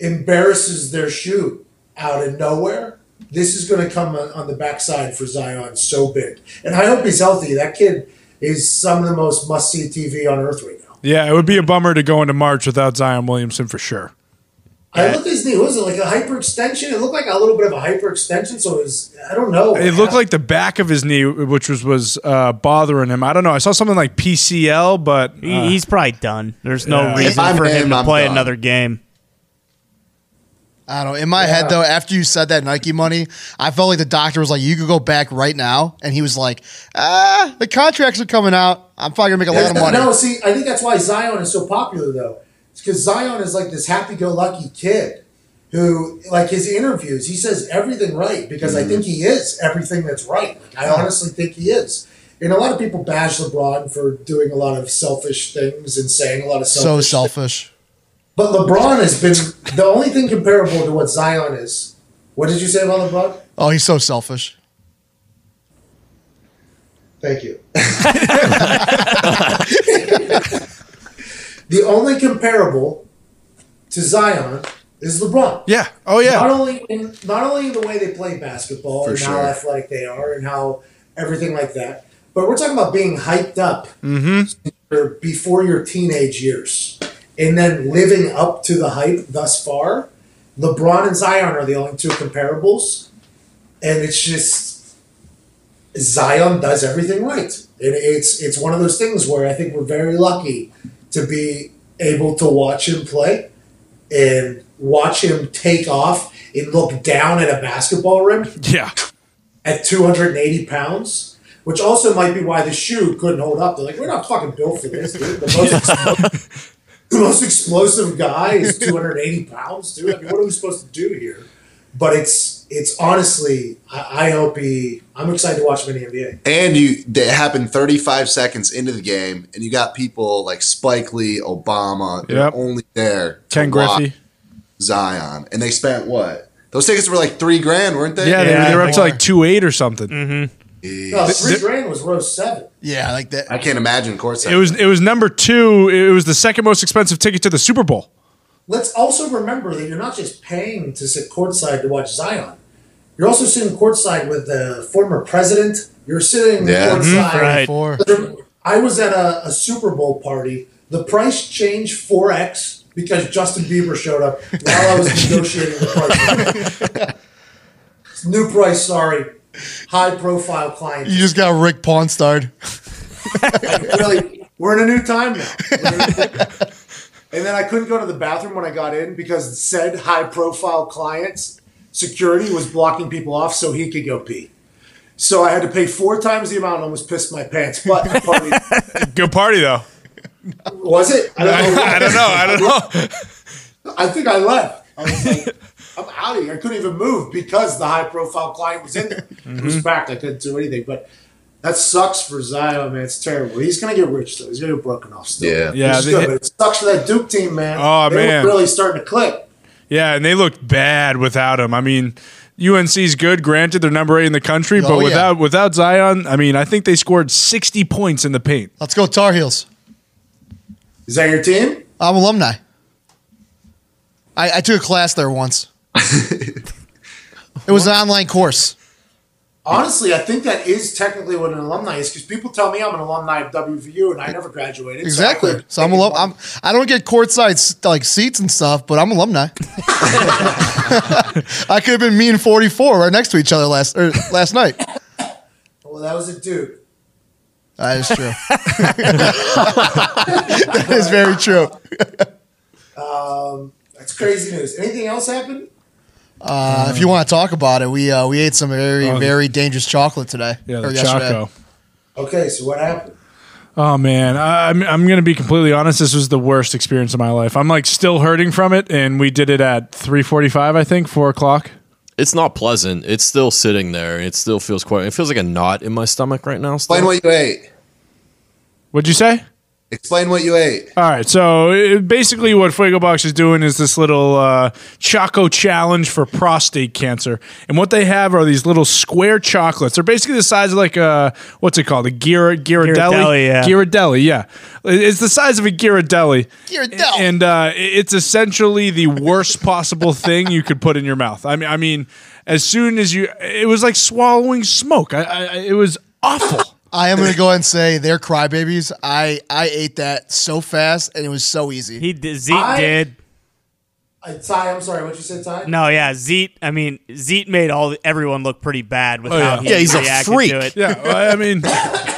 embarrasses their shoe out of nowhere. This is going to come on, on the backside for Zion so big. And I hope he's healthy. That kid is some of the most must see TV on earth right now. Yeah, it would be a bummer to go into March without Zion Williamson for sure. I looked at his knee. What was it like a hyperextension? It looked like a little bit of a hyperextension. So it was, I don't know. It looked like the back of his knee, which was was uh, bothering him. I don't know. I saw something like PCL, but He, uh, he's probably done. There's no Yeah. reason If for him him, to I'm play done. another game. I don't know. In my head though, after you said that Nike money, I felt like the doctor was like, "You could go back right now," and he was like, "Ah, the contracts are coming out. I'm probably gonna make a lot of money." No, see, I think that's why Zion is so popular, though. It's because Zion is like this happy-go-lucky kid who, like his interviews, he says everything right because I think he is everything that's right. Like, I honestly think he is. And a lot of people bash LeBron for doing a lot of selfish things and saying a lot of so selfish. selfish. But LeBron has been the only thing comparable to what Zion is. What did you say about LeBron? Oh, he's so selfish. Thank you. the only comparable to Zion is LeBron. Yeah. Oh yeah. Not only in not only in the way they play basketball For and how athletic they are and how everything like that, but we're talking about being hyped up mm-hmm. or before your teenage years and then living up to the hype thus far. LeBron and Zion are the only two comparables, and it's just Zion does everything right. And it's it's one of those things where I think we're very lucky to be able to watch him play and watch him take off and look down at a basketball rim Yeah. at 280 pounds, which also might be why the shoe couldn't hold up. They're like, we're not fucking built for this, dude. The most, the most explosive guy is 280 pounds, dude. I mean, what are we supposed to do here? But it's it's honestly, I, I hope he. I'm excited to watch him in the NBA. And you, it happened 35 seconds into the game, and you got people like Spike Lee, Obama, they're Yep. only there. to Ken Griffey. Zion, and they spent what? Those tickets were like three grand, weren't they? Yeah, they, Yeah, they were up to like two eight or something. Mm-hmm. No, three th- grand was row seven. Yeah, like that. I can't imagine courtside. It was it was number two. It was the second most expensive ticket to the Super Bowl. Let's also remember that you're not just paying to sit courtside to watch Zion. You're also sitting courtside with the former president. You're sitting Yeah. courtside. Mm-hmm. Right. Four. I was at a, a Super Bowl party. The price changed 4x because Justin Bieber showed up while I was negotiating the price. New price, sorry. High profile client. You just got Rick Pawn starred. really, we're in a new time now. We're in a- and then I couldn't go to the bathroom when I got in because said high profile clients security was blocking people off so he could go pee. So I had to pay four times the amount and almost pissed my pants. But party, Good party though. was it? I don't know. I don't know. I don't know. I think I left. I was like, I'm out of here. I couldn't even move because the high profile client was in there. It was mm-hmm. packed. I couldn't do anything. But that sucks for Zion, man. It's terrible. He's gonna get rich though. He's gonna get broken off still. Yeah. Yeah, Which they- good, it sucks for that Duke team, man. Oh, they were man. really starting to click. Yeah, and they looked bad without him. I mean, UNC's good. Granted, they're number eight in the country, oh, but Oh, yeah. without without Zion, I mean, I think they scored sixty points in the paint. Let's go Tar Heels. Is that your team? I'm alumni. I, I took a class there once. it was an online course. Honestly, I think that is technically what an alumni is because people tell me I'm an alumni of WVU and I never graduated. Exactly. couldn't So I'm alum. I'm. I don't get courtside like seats and stuff, but I'm alumni. I could have been me and 44 right next to each other last or last night. Well, that was a Duke. That is true. that is very true. Um, That's crazy news. Anything else happen? Uh, if you want to talk about it, we uh, we ate some very very dangerous chocolate today. Yeah, or the yesterday. Choco. Okay, so what happened? Oh man, I- I'm I'm gonna be completely honest. This was the worst experience of my life. I'm like still hurting from it, and we did it at 3:45, I think, four o'clock. It's not pleasant. It's still sitting there. It still feels quite. It feels like a knot in my stomach right now. Still. Explain what you ate. What'd you say? Explain what you ate. All right, so uh, basically, what Fuego Box is doing is this little uh, Choco challenge for prostate cancer, and what they have are these little square chocolates. They're basically the size of like a what's it called, a Ghir- Ghirardelli? Ghirardelli, yeah. Ghirardelli, yeah. It's the size of a Ghirardelli. Ghirardelli. and uh, it's essentially the worst possible thing you could put in your mouth. I mean, I mean, as soon as you, it was like swallowing smoke. I, I, it was awful. I am going to go ahead and say they're crybabies. I I ate that so fast and it was so easy. He did, Zeke I- did. Uh, Ty, I'm sorry. What you said, Ty? No, yeah, Zeke. I mean, Zeke made all everyone look pretty bad with Oh, yeah. he Yeah, he's a reacted freak. to it. Yeah, I I mean,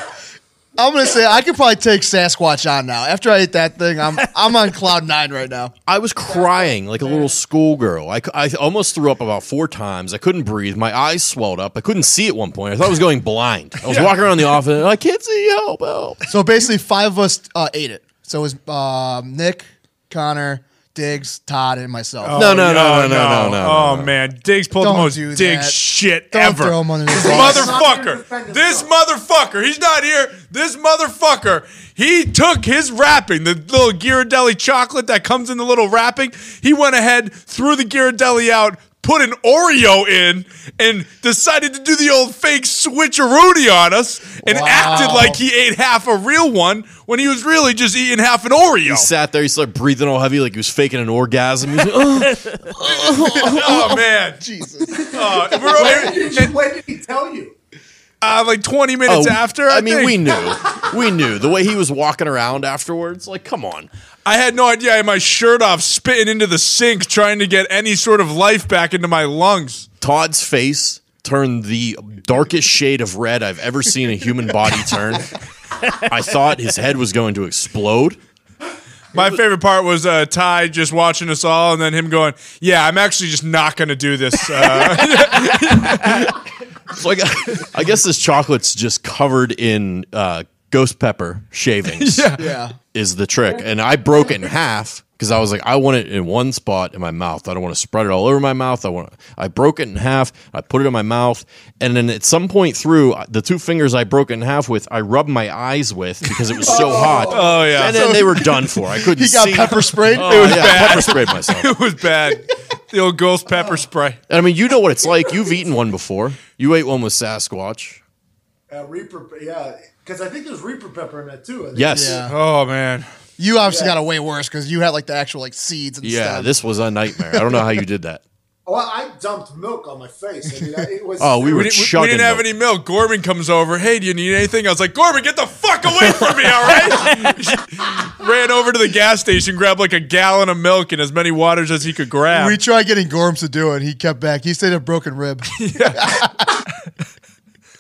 I'm gonna say I could probably take Sasquatch on now. After I ate that thing, I'm I'm on cloud nine right now. I was crying like a little schoolgirl. I, I almost threw up about four times. I couldn't breathe. My eyes swelled up. I couldn't see at one point. I thought I was going blind. I was walking around the office and I can't see. Help, help. So basically, five of us uh, ate it. So it was um, Nick, Connor, Diggs, Todd, and myself. Oh, no, no, no, no, no, no, no, Oh no. man, Diggs pulled Don't the most do Diggs that. shit Don't ever. throw him under the this bus. motherfucker, this motherfucker, he's not here. This motherfucker, he took his wrapping, the little Ghirardelli chocolate that comes in the little wrapping. He went ahead, threw the Ghirardelli out, put an Oreo in, and decided to do the old fake switcheroony on us, and acted like he ate half a real one when he was really just eating half an Oreo. He sat there. He started breathing all heavy, like he was faking an orgasm. Like, "Oh." oh man, Jesus. Uh, When over- did, you, when did he tell you? uh, like 20 minutes Oh, after. I, I mean, think. we knew, we knew the way he was walking around afterwards. Like, come on. I had no idea. I had my shirt off, spitting into the sink, trying to get any sort of life back into my lungs. Todd's face turned the darkest shade of red I've ever seen a human body turn. I thought his head was going to explode. My favorite part was uh, Ty just watching us all, and then him going, "Yeah, I'm actually just not going to do this." Uh, So I, I guess this chocolate's just covered in uh, ghost pepper shavings. Yeah. Is the trick. And I broke it in half because I was like, I want it in one spot in my mouth. I don't want to spread it all over my mouth. I want. I broke it in half. I put it in my mouth, and then at some point through the two fingers I broke it in half with, I rubbed my eyes with because it was so hot. Oh, yeah. and then they were done for. I couldn't. He got see. pepper sprayed. Oh, It was yeah, bad. pepper sprayed myself. it was bad. The old ghost pepper spray. And I mean, you know what it's like. You've eaten one before. You ate one with Sasquatch. Uh, Reaper, yeah, because I think there's Reaper pepper in that too. I think. Yes. Yeah. Oh man, You obviously Yeah. got it way worse because you had like the actual like seeds and Yeah, stuff. this was a nightmare. I don't know how you did that. Well, I dumped milk on my face. I mean, I- it was. Oh, we we were didn't, we- we chugging. didn't have milk. any milk. Gorman comes over. Hey, do you need anything? I was like, Gorman, get the fuck away from me! All right. Ran over to the gas station, grabbed like a gallon of milk and as many waters as he could grab. we tried getting Gorms to do it. He kept back. He said a broken rib.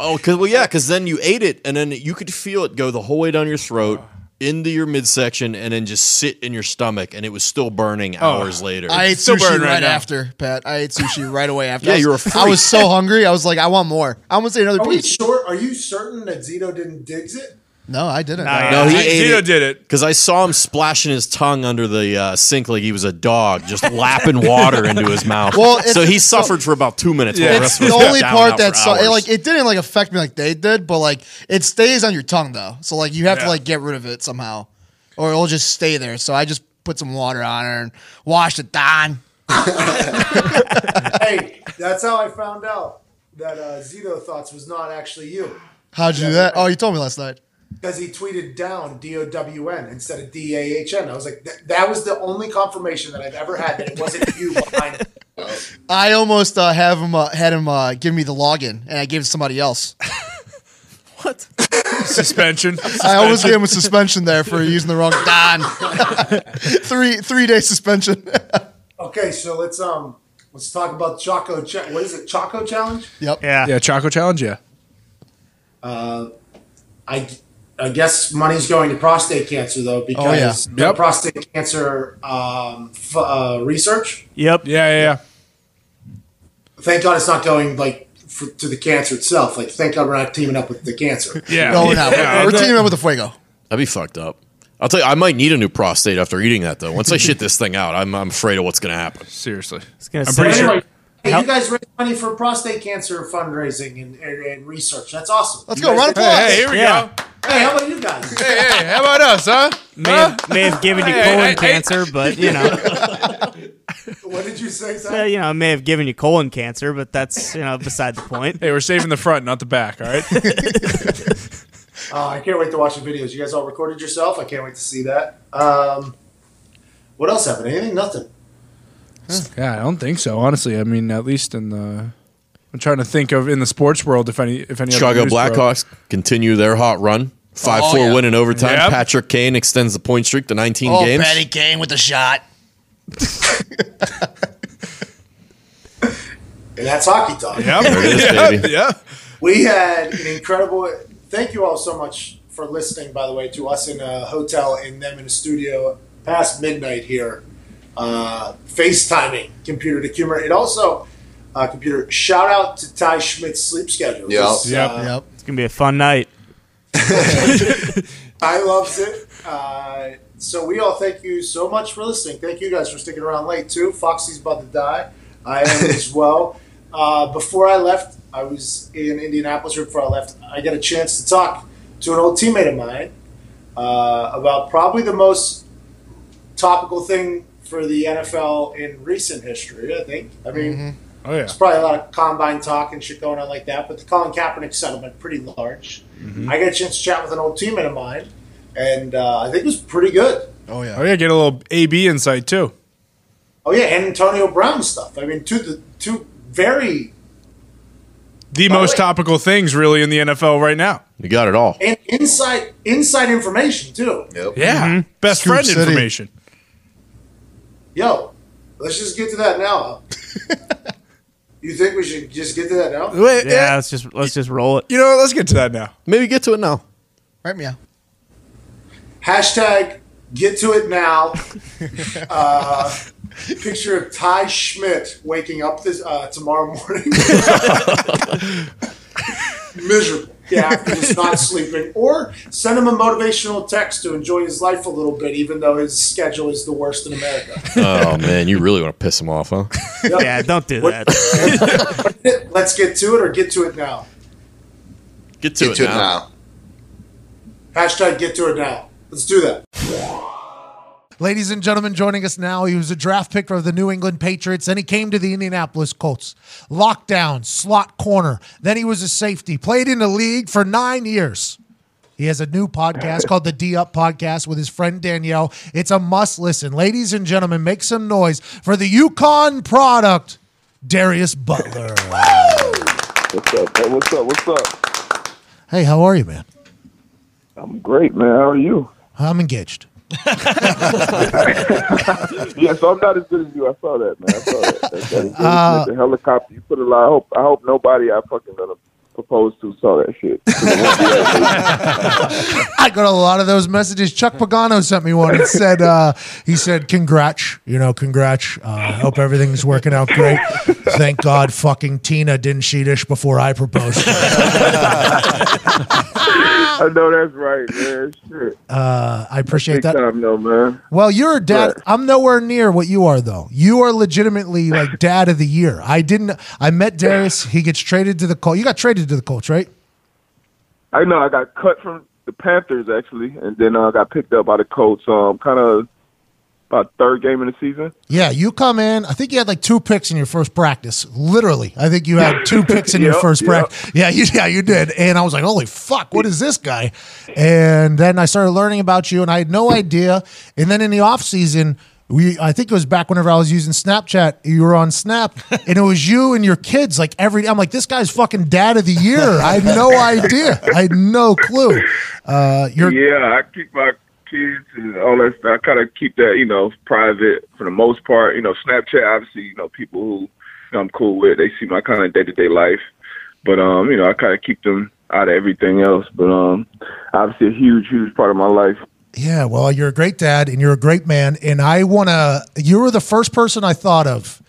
Oh, cause well, yeah, because then you ate it, and then you could feel it go the whole way down your throat into your midsection, and then just sit in your stomach, and it was still burning oh, hours later. I ate Still sushi burning right, right now. after, Pat. I ate sushi right away after. Yeah, I was, you're a I was so hungry. I was like, I want more. I want to say another Are we piece. sure? Are you certain that Zito didn't digs it? No, I didn't. Nah, no, he Z- ate Zito it did it. because I saw him splashing his tongue under the uh, sink like he was a dog, just lapping water into his mouth. Well, it's- so he suffered for about two minutes. while Yeah. the It's rest of the us got only down part out that for so, it, hours. like it didn't like affect me like they did, but like it stays on your tongue though. So like you have Yeah. to like get rid of it somehow, or it'll just stay there. So I just put some water on her and washed it down. hey, that's how I found out that uh, Zito thoughts was not actually you How'd you do that? Oh, you told me last night. Because he tweeted down D O W N instead of D A H N. I was like, that, that was the only confirmation that I've ever had that it wasn't you behind. I almost uh, have him uh, had him uh, give me the login, and I gave it to somebody else. What? Suspension. I almost gave him a suspension there for using the wrong Don. three three day suspension. Okay, so let's um let's talk about Choco. Cha- what is it? Choco Challenge. yep. Yeah. yeah, Choco Challenge. Yeah. Uh, I I guess money's going to prostate cancer though because yeah. Yep. prostate cancer um, f- uh, research. Yep. Yeah, yeah, yeah. Thank God it's not going like for, to the cancer itself. Like thank God we're not teaming up with the cancer. Yeah. No, we're not. Yeah, we're that- teaming up with the Fuego. That'd be fucked up. I'll tell you, I might need a new prostate after eating that though. Once I shit this thing out, I'm, I'm afraid of what's going to happen. Seriously. was gonna I'm say- pretty sure. Hey, you guys raise money for prostate cancer fundraising and, and, and research. That's awesome. Let's You go. guys Round of did- applause. Hey, here we Yeah. go. Hey, how about you guys? Hey, hey, how about us, huh? May Huh? have, may have given you Hey, colon hey, hey. cancer, but you know, What did you say, uh, Sam? you know, may have given you colon cancer, but that's you know beside the point. Hey, we're saving the front, not the back. All right. Oh, I can't wait to watch the videos. You guys all recorded yourself. I can't wait to see that. Um, what else happened? Anything? Nothing. yeah, I don't think so. Honestly, I mean, at least in the. I'm trying to think of in the sports world if any if any. other Chicago news broke. Blackhawks continue their hot run. 5 Oh, 4 yeah. win in overtime. Yep. Patrick Kane extends the point streak to 19 Oh, games. Patty Kane with the shot. And that's hockey talk. Yep. There it is, yeah, baby. yeah. We had an incredible. Thank you all so much for listening, by the way, to us in a hotel and them in a studio past midnight here. Uh, FaceTiming computer to humor. It also, uh, computer, shout out to Ty Schmidt's sleep schedule. Yep. This, Yep. uh, Yep. It's gonna be a fun night. I loves it. Uh, so we all thank you so much for listening. Thank you guys for sticking around late too. Foxy's about to die. I am as well. Uh, before I left, I was in Indianapolis. Right before I left, I got a chance to talk to an old teammate of mine uh, about probably the most topical thing for the NFL in recent history. I think. I mean. Oh yeah. There's probably a lot of combine talk and shit going on like that, but the Colin Kaepernick settlement pretty large. I got a chance to chat with an old teammate of mine, and uh, I think it was pretty good. Oh yeah. Oh yeah. Get a little AB insight too. Oh yeah, and Antonio Brown stuff. I mean, two the two very The By the most way- topical things really in the NFL right now. You got it all. and inside inside information too. Yep. Yeah. Best Scoop friend City. information. Yo, let's just get to that now. huh? you think we should just get to that now? Wait, Yeah, let's just let's just roll it. You know, what? let's get to that now. Maybe get to it now. Right, yeah. Hashtag get to it now. uh, picture of Ty Schmidt waking up this uh, tomorrow morning. Miserable. Yeah, after just not sleeping. Or send him a motivational text to enjoy his life a little bit, even though his schedule is the worst in America. Oh man, you really want to piss him off, huh? Yeah, don't do What- that. Let's get to it or get to it now. Get to, Get it, to it now. now. Hashtag get to it now. Let's do that. Ladies and gentlemen, joining us now, he was a draft pick of the New England Patriots. and he came to the Indianapolis Colts. Lockdown, slot corner. Then he was a safety. Played in the league for nine years. He has a new podcast called the D Up Podcast with his friend Danielle. It's a must listen. Ladies and gentlemen, make some noise for the UConn product, Darius Butler. What's up? Hey, what's up? What's up? Hey, how are you, man? I'm great, man. How are you? I'm engaged. Yeah, so I'm not as good as you. I saw that, man. I saw that. that, that Uh, the helicopter. You put a lot. I hope. I hope nobody I fucking gonna propose to saw that shit. 'Cause it won't be that I got a lot of those messages. Chuck Pagano sent me one. It said, uh, he said, congrats, you know, congrats. Uh, I hope everything's working out great. Thank God fucking Tina didn't cheat us before I proposed. I know that's right, man. Shit. Uh, I appreciate Big that. time, though, man. Well, you're a dad. Right. I'm nowhere near what you are, though. You are legitimately like dad of the year. I didn't, I met Darius. He gets traded to the Colts. You got traded to the Colts, right? I know. I got cut from the Panthers actually, and then uh, got picked up by the Colts. Um, kind of about third game of the season. Yeah, you come in. I think you had like two picks in your first practice. Literally, I think you had two picks in your first yep. practice. Yeah, you, yeah, you did. And I was like, "Holy fuck, what is this guy?" And then I started learning about you, and I had no idea. And then in the off season, we I think it was back whenever I was using Snapchat. You were on Snap, and it was you and your kids. Like every, I'm like, this guy's fucking dad of the year. I had no idea. I had no clue. Uh, you're Yeah, I keep my kids and all that stuff. I kind of keep that, you know, private for the most part. You know, Snapchat, obviously, you know, people who I'm cool with, they see my kind of day to day life. But um, you know, I kind of keep them out of everything else. But um, obviously, a huge, huge part of my life. Yeah, well, you're a great dad and you're a great man. And I want to, you were the first person I thought of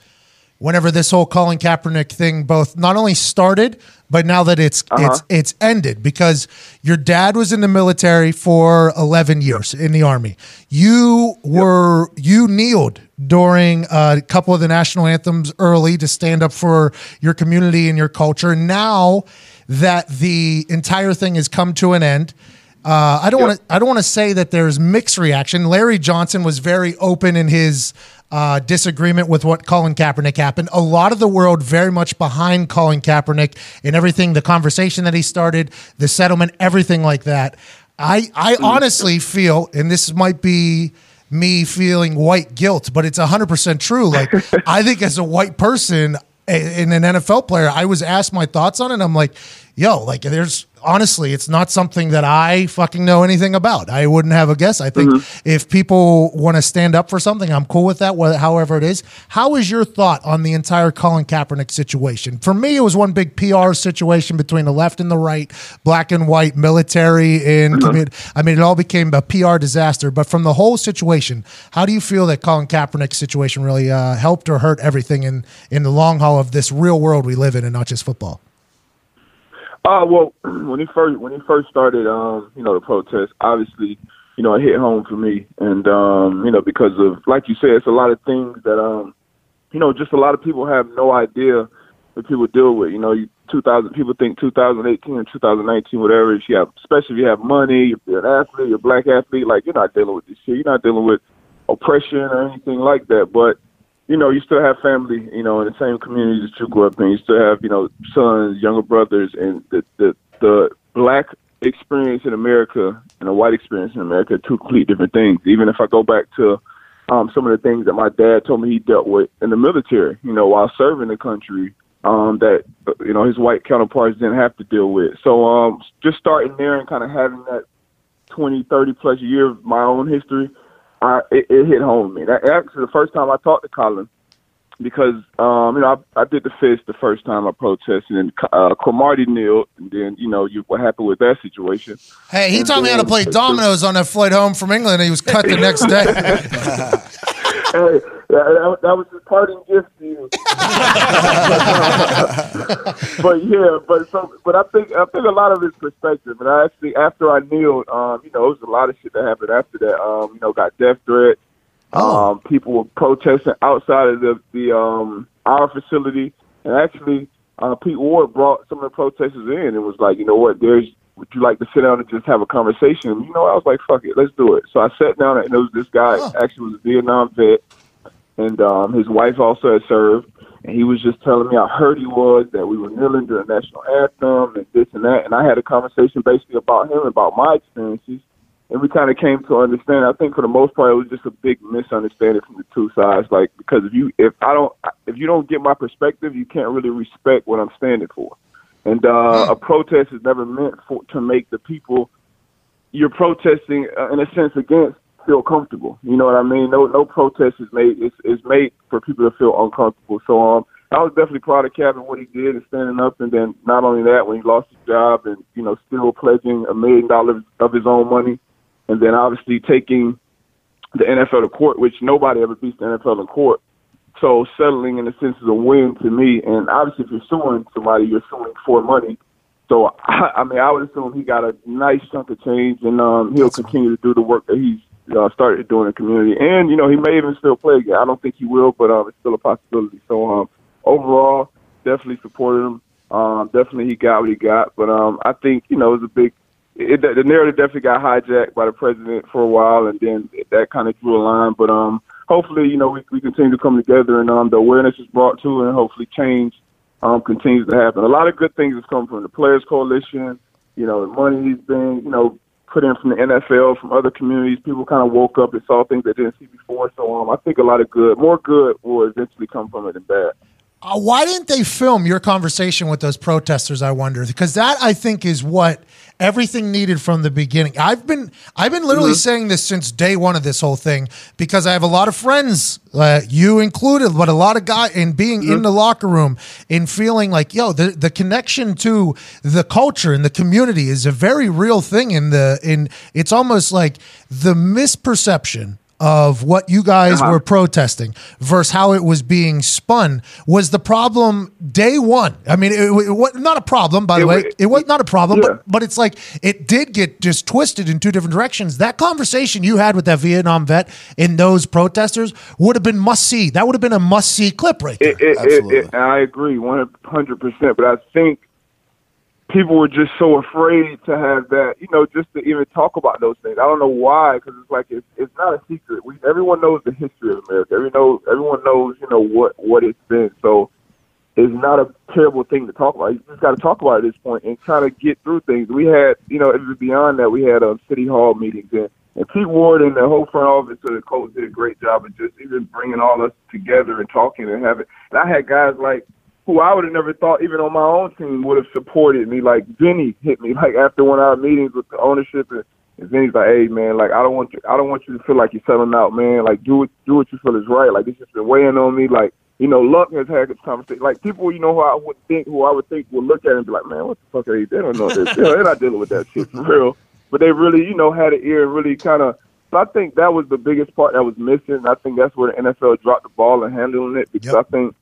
whenever this whole Colin Kaepernick thing both not only started, but now that it's it's it's ended because your dad was in the military for 11 years in the army. You were you kneeled during a couple of the national anthems early to stand up for your community and your culture. Now that the entire thing has come to an end, uh, I don't want to. I don't want to say that there's mixed reaction. Larry Johnson was very open in his uh, disagreement with what Colin Kaepernick happened. A lot of the world very much behind Colin Kaepernick and everything, the conversation that he started, the settlement, everything like that. I I honestly feel, and this might be me feeling white guilt, but it's 100% true. Like, I think as a white person, in an NFL player, I was asked my thoughts on it. And I'm like, yo, like there's honestly, it's not something that I fucking know anything about. I wouldn't have a guess. I think if people want to stand up for something, I'm cool with that, whether, however it is. How is your thought on the entire Colin Kaepernick situation? For me, it was one big PR situation between the left and the right, black and white, military and community. I mean, it all became a PR disaster. But from the whole situation, how do you feel that Colin Kaepernick's situation really uh, helped or hurt everything in in the long haul of this real world we live in, and not just football? Uh, well, when he first when he first started, um, you know, the protest, obviously, you know, it hit home for me, and um, you know, because of like you said, it's a lot of things that um, you know, just a lot of people have no idea that people deal with. You know, you, 2000 people think 2018 or 2019, whatever. If you have, especially if you have money, if you're an athlete, you're a black athlete, like you're not dealing with this shit. You're not dealing with oppression or anything like that. But you know, you still have family, you know, in the same communities that you grew up in. You still have, you know, sons, younger brothers, and the the the black experience in America and the white experience in America are two complete different things. Even if I go back to um, some of the things that my dad told me he dealt with in the military, you know, while serving the country, um, that you know his white counterparts didn't have to deal with. So um, just starting there and kind of having that 20, 30 plus year of my own history, I, it, it hit home with me. That, actually, the first time I talked to Colin, because um, you know I, I did the fist the first time I protested, and uh, Cromartie kneeled, and then you know you, what happened with that situation. Hey, he And taught me how to play dominoes on that flight home from England. and He was cut the next day. hey, that, that, that was his parting gift to you. but yeah, but so, but I think I think a lot of his perspective. And I actually, after I kneeled, um, you know, it was a lot of shit that happened after that. Um, you know, got death threats. Um, people were protesting outside of the the um our facility, and actually, uh, Pete Ward brought some of the protesters in and was like, you know what, there's. Would you like to sit down and just have a conversation? You know, I was like, "Fuck it, let's do it." So I sat down, and it was this guy actually was a Vietnam vet, and um, his wife also had served. And he was just telling me how hurt he was that we were kneeling during the national anthem and this and that. And I had a conversation basically about him, and about my experiences, and we kind of came to understand. I think for the most part, it was just a big misunderstanding from the two sides. Like because if you if I don't if you don't get my perspective, you can't really respect what I'm standing for. And uh, a protest is never meant for to make the people you're protesting uh, in a sense against feel comfortable. You know what I mean? No, no protest is made. It's, it's made for people to feel uncomfortable. So um, I was definitely proud of Kevin what he did and standing up. And then not only that, when he lost his job and you know still pledging a million dollars of his own money, and then obviously taking the NFL to court, which nobody ever beats the NFL in court. So settling in a sense is a win to me. And obviously, if you're suing somebody, you're suing for money. So I, I mean, I would assume he got a nice chunk of change, and um, he'll continue to do the work that he's uh, started doing in the community. And you know, he may even still play again. I don't think he will, but um, it's still a possibility. So um, overall, definitely supported him. Um, definitely he got what he got, but um, I think you know it was a big. It, the narrative definitely got hijacked by the president for a while, and then that kind of drew a line. But um, hopefully, you know, we, we continue to come together, and um, the awareness is brought to, and hopefully, change um, continues to happen. A lot of good things has come from the Players Coalition. You know, the money's been, you know, put in from the NFL, from other communities. People kind of woke up and saw things they didn't see before. So um, I think a lot of good, more good, will eventually come from it than bad. Uh, why didn't they film your conversation with those protesters? I wonder because that I think is what everything needed from the beginning. I've been I've been literally saying this since day one of this whole thing because I have a lot of friends, uh, you included, but a lot of guys in being in the locker room and feeling like yo the the connection to the culture and the community is a very real thing in the in it's almost like the misperception of what you guys were protesting versus how it was being spun was the problem day one. I mean, it, it, was not a problem, by the It way. wa- It was not a problem, Yeah. but but it's like it did get just twisted in two different directions. That conversation you had with that Vietnam vet in those protesters would have been must see. That would have been a must see clip right there. It, it, it, it, and I agree, one hundred percent. But I think people were just so afraid to have that, you know, just to even talk about those things. I don't know why, because it's like it's, it's not a secret. We everyone knows the history of America. Everyone knows, everyone knows, you know, what what it's been. So it's not a terrible thing to talk about. You just got to talk about it at this point and try to get through things. We had, you know, even beyond that, we had um, city hall meetings and. And Pete Ward and the whole front office of the coach did a great job of just even bringing all us together and talking and having. And I had guys like who I would have never thought, even on my own team, would have supported me. Like Vinny hit me, like after one of our meetings with the ownership, and, and Vinny's like, "Hey, man, like I don't want you, I don't want you to feel like you're selling out, man. Like do what do what you feel is right. Like it's just been weighing on me. Like you know, Luck has had this conversation. Like people, you know, who I would think, who I would think would look at it and be like, "Man, what the fuck are they? They don't know this. You know, they're not dealing with that shit for real." But they really, you know, had an ear and really kind of. So I think that was the biggest part that was missing. I think that's where the NFL dropped the ball in handling it because Yep. I think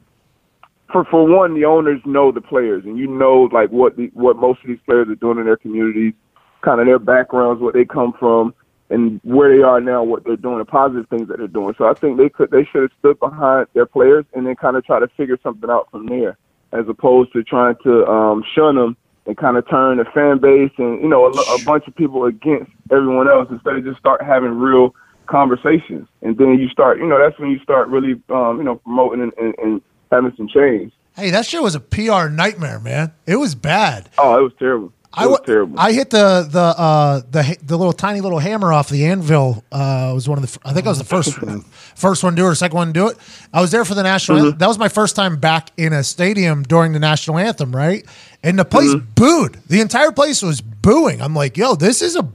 for for one, the owners know the players, and you know like what the, what most of these players are doing in their communities, kind of their backgrounds, what they come from, and where they are now, what they're doing, the positive things that they're doing. So I think they could they should have stood behind their players and then kind of try to figure something out from there, as opposed to trying to um, shun them and kind of turn the fan base and you know a, a bunch of people against everyone else instead of just start having real conversations. And then you start, you know, that's when you start really, um, you know, promoting and, and, and having some change. Hey, that shit was a PR nightmare, man. It was bad. Oh, it was terrible. It I was terrible. I hit the the uh, the the little tiny little hammer off the anvil. Uh, was one of the I think I was the first first one to do it or second one to do it. I was there for the national. Mm-hmm. anthem. That was my first time back in a stadium during the national anthem, right? And the place Mm-hmm. booed. The entire place was booing. I'm like, yo, this is a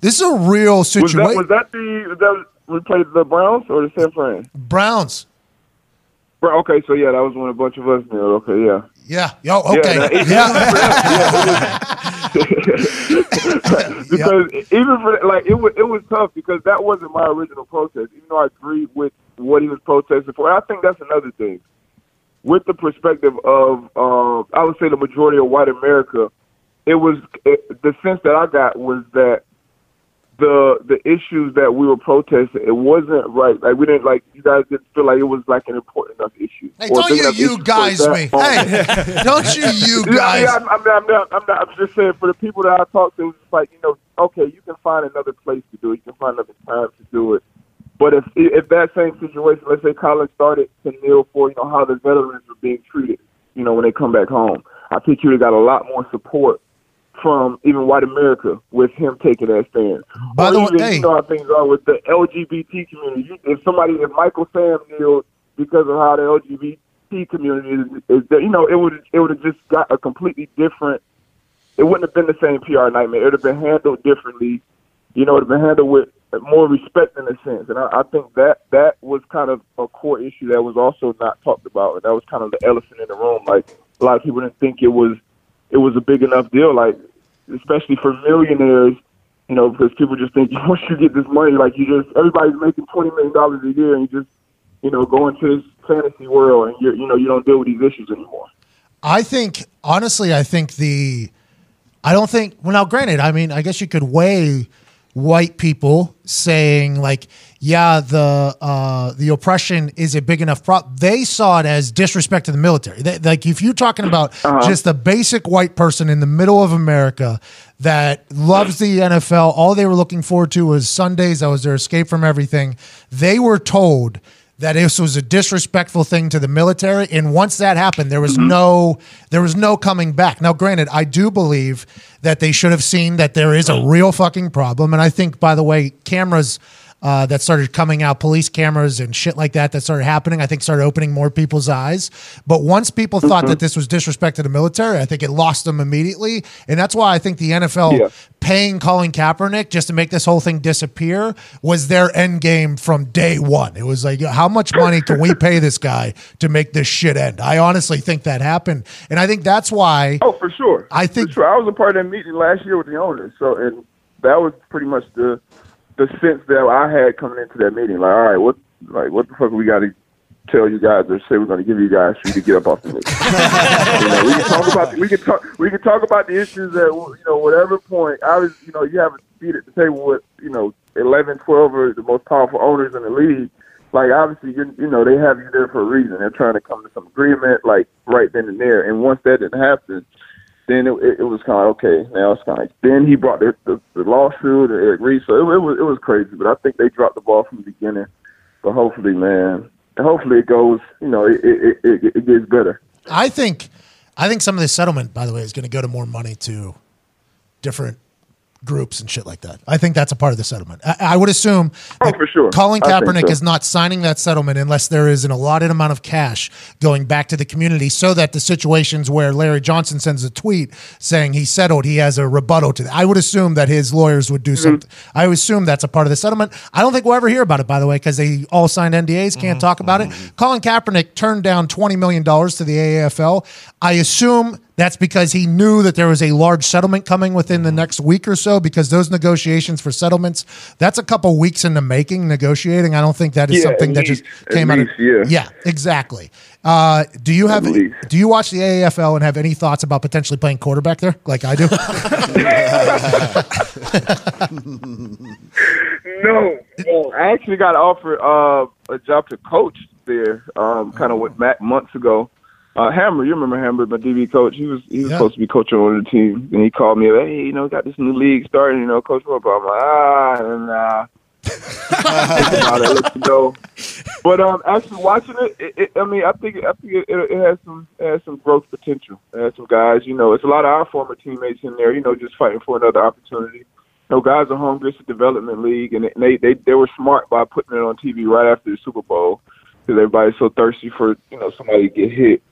this is a real was that situation. was that the that we played the Browns or the San Fran? Browns. Bro, okay, so yeah, that was when a bunch of us knew. Okay, yeah. Yeah. Yo. Okay. that- Yeah. because even for like it was it was tough because that wasn't my original protest. Even though I agreed with what he was protesting for, and I think that's another thing. With the perspective of, um, I would say the majority of white America, it was it, the sense that I got was that the the issues that we were protesting, it wasn't right. Like we didn't like you guys didn't feel like it was like an important enough issue. Hey, don't you you guys me. Hey, don't you you guys. yeah, I'm, I'm, not, I'm, not, I'm not. I'm just saying for the people that I talked to, it it's like you know, okay, you can find another place to do it. You can find another time to do it. But if if that same situation, let's say Colin started to kneel for you know how the veterans are being treated, you know, when they come back home, I think you would have got a lot more support from even white America with him taking that stand. By or the way- even, hey. you know how things are uh, with the LGBT community. If somebody, if Michael Sam kneeled because of how the LGBT community is, is you know, it would it would have just got a completely different. It wouldn't have been the same PR nightmare. It would have been handled differently. You know, it would have been handled with more respect in a sense. And I, I think that that was kind of a core issue that was also not talked about, and that was kind of the elephant in the room. Like a lot of people didn't think it was it was a big enough deal. Like especially for millionaires, you know, because people just think once you get this money, like you just everybody's making twenty million dollars a year, and you just you know go into this fantasy world, and you you know you don't deal with these issues anymore. I think honestly, I think the I don't think well now granted, I mean, I guess you could weigh white people saying like, yeah, the uh the oppression is a big enough problem. They saw it as disrespect to the military. They, like if you're talking about just the basic white person in the middle of America that loves the NFL, all they were looking forward to was Sundays, that was their escape from everything. They were told that this was a disrespectful thing to the military. And once that happened there was no there was no coming back. Now granted i do believe that they should have seen that there is a real fucking problem. And i think by the way cameras uh, that started coming out, police cameras and shit like that, that started happening. I think started opening more people's eyes. But once people thought that this was disrespect to the military, I think it lost them immediately. And that's why I think the NFL Yeah. paying Colin Kaepernick just to make this whole thing disappear was their end game from day one. It was like, how much money can we pay this guy to make this shit end? I honestly think that happened. And I think that's why. Oh, for sure. I think- sure. I was a part of that meeting last year with the owners, so and that was pretty much the the sense that I had coming into that meeting. Like, all right, what like what the fuck we got to tell you guys or say we're going to give you guys for you to get up off the list. you know, we can talk about the, we can talk we can talk about the issues at you know whatever point. I was you know you have a seat at the table with you know 11, 12 are the most powerful owners in the league. Like obviously you you know they have you there for a reason. They're trying to come to some agreement like right then and there. And once that didn't happen, then it, it, it was kind of okay. Now it's kind of then he brought the, the, the lawsuit and Eric Reid. So it, it was it was crazy, but I think they dropped the ball from the beginning. But hopefully, man, hopefully it goes. You know, it it, it, it gets better. I think, I think some of the settlement, by the way, is going to go to more money to different groups and shit like that. I think that's a part of the settlement. I, I would assume Oh, for sure. Colin I Kaepernick so. is not signing that settlement unless there is an allotted amount of cash going back to the community so that the situations where Larry Johnson sends a tweet saying he settled, he has a rebuttal to that. I would assume that his lawyers would do Mm-hmm. something. I would assume that's a part of the settlement. I don't think we'll ever hear about it, by the way, because they all signed NDAs, can't talk about it. Colin Kaepernick turned down $20 million to the AAFL. I assume that's because he knew that there was a large settlement coming within the next week or so because those negotiations for settlements, that's a couple weeks in the making negotiating. I don't think that is Yeah, something at that just least- at came out of least, yeah. exactly. Uh, do you have do you watch the AAFL and have any thoughts about potentially playing quarterback there like I do? No, no. I actually got offered uh, a job to coach there, um, kind of with Matt months ago. Uh, Hammer, you remember Hammer, my DB coach? He was he was Yeah. supposed to be coaching one of the teams, and he called me. Hey, you know, got this new league starting. You know, Coach Robo. I'm like, ah, nah. Think about let you know. But um, actually watching it, it, it I mean, I think I think it, it, it has some it has some growth potential. It has some guys, you know, it's a lot of our former teammates in there, you know, just fighting for another opportunity. You know, guys are hungry. It's a development league, and they they they were smart by putting it on TV right after the Super Bowl because everybody's so thirsty for you know somebody to get hit.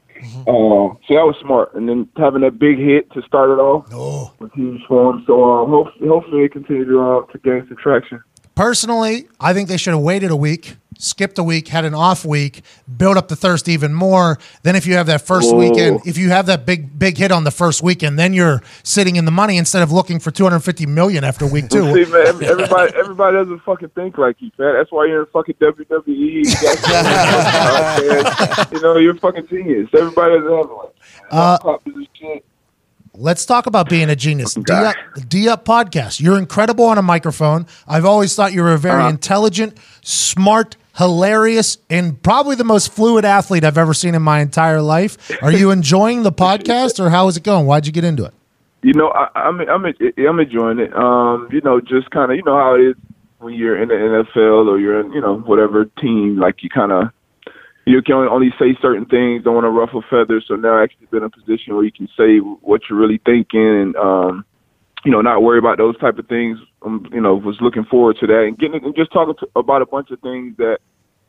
Um, so that was smart, and then having that big hit to start it off Oh. was huge for them. So um, hopefully, hopefully they continue to uh, to gain some traction. Personally, I think they should have waited a week, skipped a week, had an off week, build up the thirst even more. Then if you have that first Whoa. weekend, if you have that big big hit on the first weekend, then you're sitting in the money instead of looking for 250 million after week two. See, man, everybody, everybody doesn't fucking think like you, man. That's why you're in fucking WWE. You, you know, you're a fucking genius. Everybody doesn't have like. Uh. Let's talk about being a genius. D up, D up podcast. You're incredible on a microphone. I've always thought you were a very Uh-huh. intelligent, smart, hilarious, and probably the most fluid athlete I've ever seen in my entire life. Are you enjoying the podcast, or how is it going? Why'd you get into it? You know, I, I'm I'm I'm enjoying it. Um, you know, just kind of you know how it is when you're in the NFL or you're in you know whatever team. Like you kind of you can only say certain things. Don't want to ruffle feathers. So now I actually been in a position where you can say what you're really thinking and um, you know not worry about those type of things. Um, you know, was looking forward to that and getting and just talking to, about a bunch of things that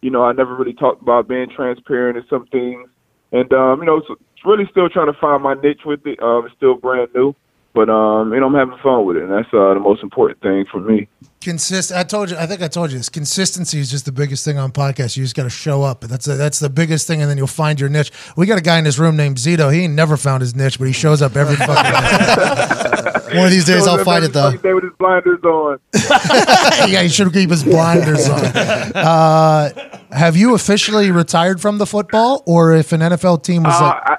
you know I never really talked about. Being transparent in some things. And um, you know, it's, really still trying to find my niche with it. Um, it's still brand new, but um, you know, I'm having fun with it, and that's uh, the most important thing for me. Consist. I told you. I think I told you this. Consistency is just the biggest thing on podcasts. You just got to show up. That's a, that's the biggest thing, and then you'll find your niche. We got a guy in this room named Zito. He ain't never found his niche, but he shows up every fucking day. One of these days I'll find it though. Day with his blinders on. yeah, he should keep his blinders on. Uh, have you officially retired from the football, or if an NFL team was Uh, like, I,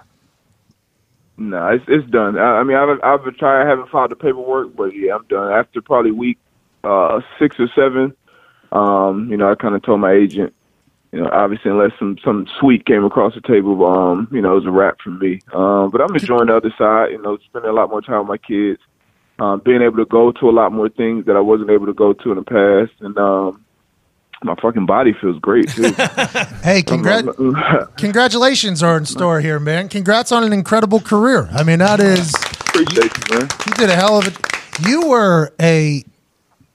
no, it's it's done. I, I mean, I've I've been trying. I haven't filed the paperwork, but yeah, I'm done. After probably week uh, six or seven, um, you know, I kind of told my agent, you know, obviously unless some some sweet came across the table, um, you know, it was a wrap for me. Um, but I'm enjoying the other side. You know, spending a lot more time with my kids, um, being able to go to a lot more things that I wasn't able to go to in the past, and um, my fucking body feels great too. "Hey, congrat- congratulations are in store here, man. Congrats on an incredible career. I mean, that is Appreciate you, man. you did a hell of it. You were a.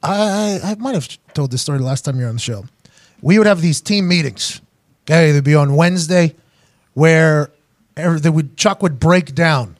I I might have told this story the last time you were on the show. We would have these team meetings. Okay, they'd be on Wednesday, where every, they would Chuck would break down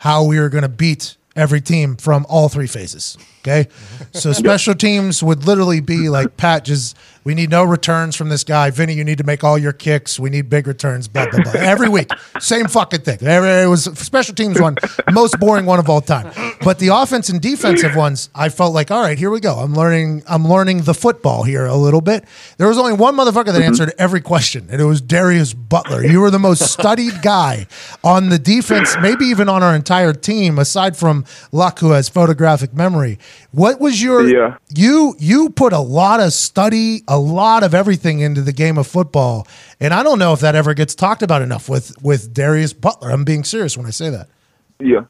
how we were going to beat every team from all three phases. Okay, so special teams would literally be like Pat, just we need no returns from this guy. Vinny, you need to make all your kicks. We need big returns. Blah blah blah. Every week, same fucking thing. It was special teams one, most boring one of all time. But the offense and defensive ones, I felt like, all right, here we go. I'm learning. I'm learning the football here a little bit. There was only one motherfucker that answered every question, and it was Darius Butler. You were the most studied guy on the defense, maybe even on our entire team, aside from Luck, who has photographic memory. What was your Yeah. you you put a lot of study, a lot of everything into the game of football, and I don't know if that ever gets talked about enough with with Darius Butler. I'm being serious when I say that. Yeah.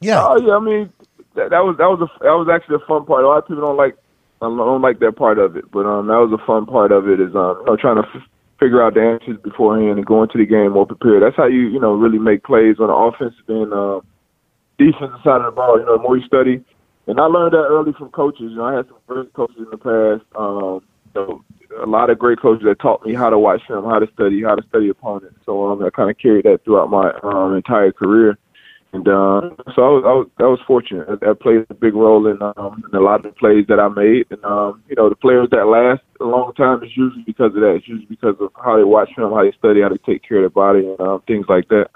Yeah, Oh yeah, I mean that, that was that was a that was actually a fun part. A lot of people don't like I don't- don't like that part of it, but um that was a fun part of it is um you know trying to f- figure out the answers beforehand and go into the game more prepared. That's how you you know really make plays on the offensive and uh, defensive side of the ball. You know, the more you study and I learned that early from coaches. You know, I had some great coaches in the past. Um, you know, a lot of great coaches that taught me how to watch film, how to study, how to study opponents. So um, I kind of carried that throughout my um, entire career. And uh, so I was, I was, I was fortunate. That, that played a big role in, um, in a lot of the plays that I made. And um, you know, the players that last a long time is usually because of that. It's usually because of how they watch film, how they study, how they take care of their body, and um, things like that.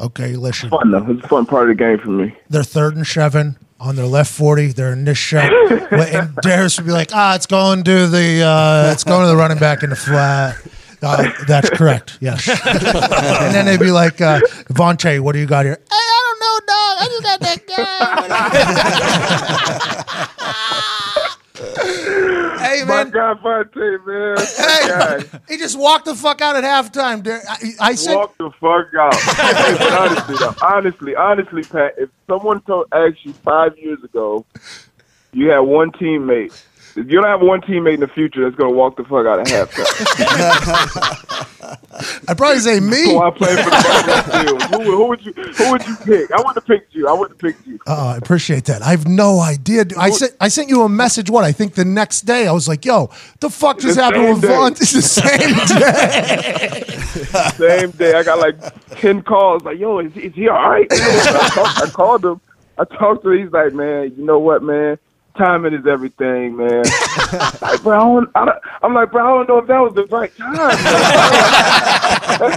Okay, listen. Fun though. It's a fun part of the game for me. They're third and seven on their left forty. They're in this shot, and Darius would be like, "Ah, it's going to the uh, it's going to the running back in the flat." Uh, that's correct. Yes. and then they'd be like, uh, "Vontae, what do you got here?" Hey, I don't know, dog. I just got that guy. Hey, My man. guy Vontae, man. Hey, he just walked the fuck out at halftime. I, I said, Walk the fuck out. Honestly, though, honestly, honestly, Pat, if someone told asked you five years ago, you had one teammate. You don't have one teammate in the future that's gonna walk the fuck out at halftime, I'd probably say me. so I played for the Who, would- who would you? Who would you pick? I wouldn't have picked you. I wouldn't have picked you. Oh, I appreciate that. I have no idea. I sent I sent you a message. What I think the next day I was like, "Yo, the fuck just The happened with. Vaughn?" It's the same day. Same day, I got like ten calls. Like, yo, is, is he all right? I, talked, I called him. I talked to him. He's like, man, you know what, man? Timing is everything, man. like, bro, I don't, I don't, I'm like, bro, I don't know if that was the right time. Man. He's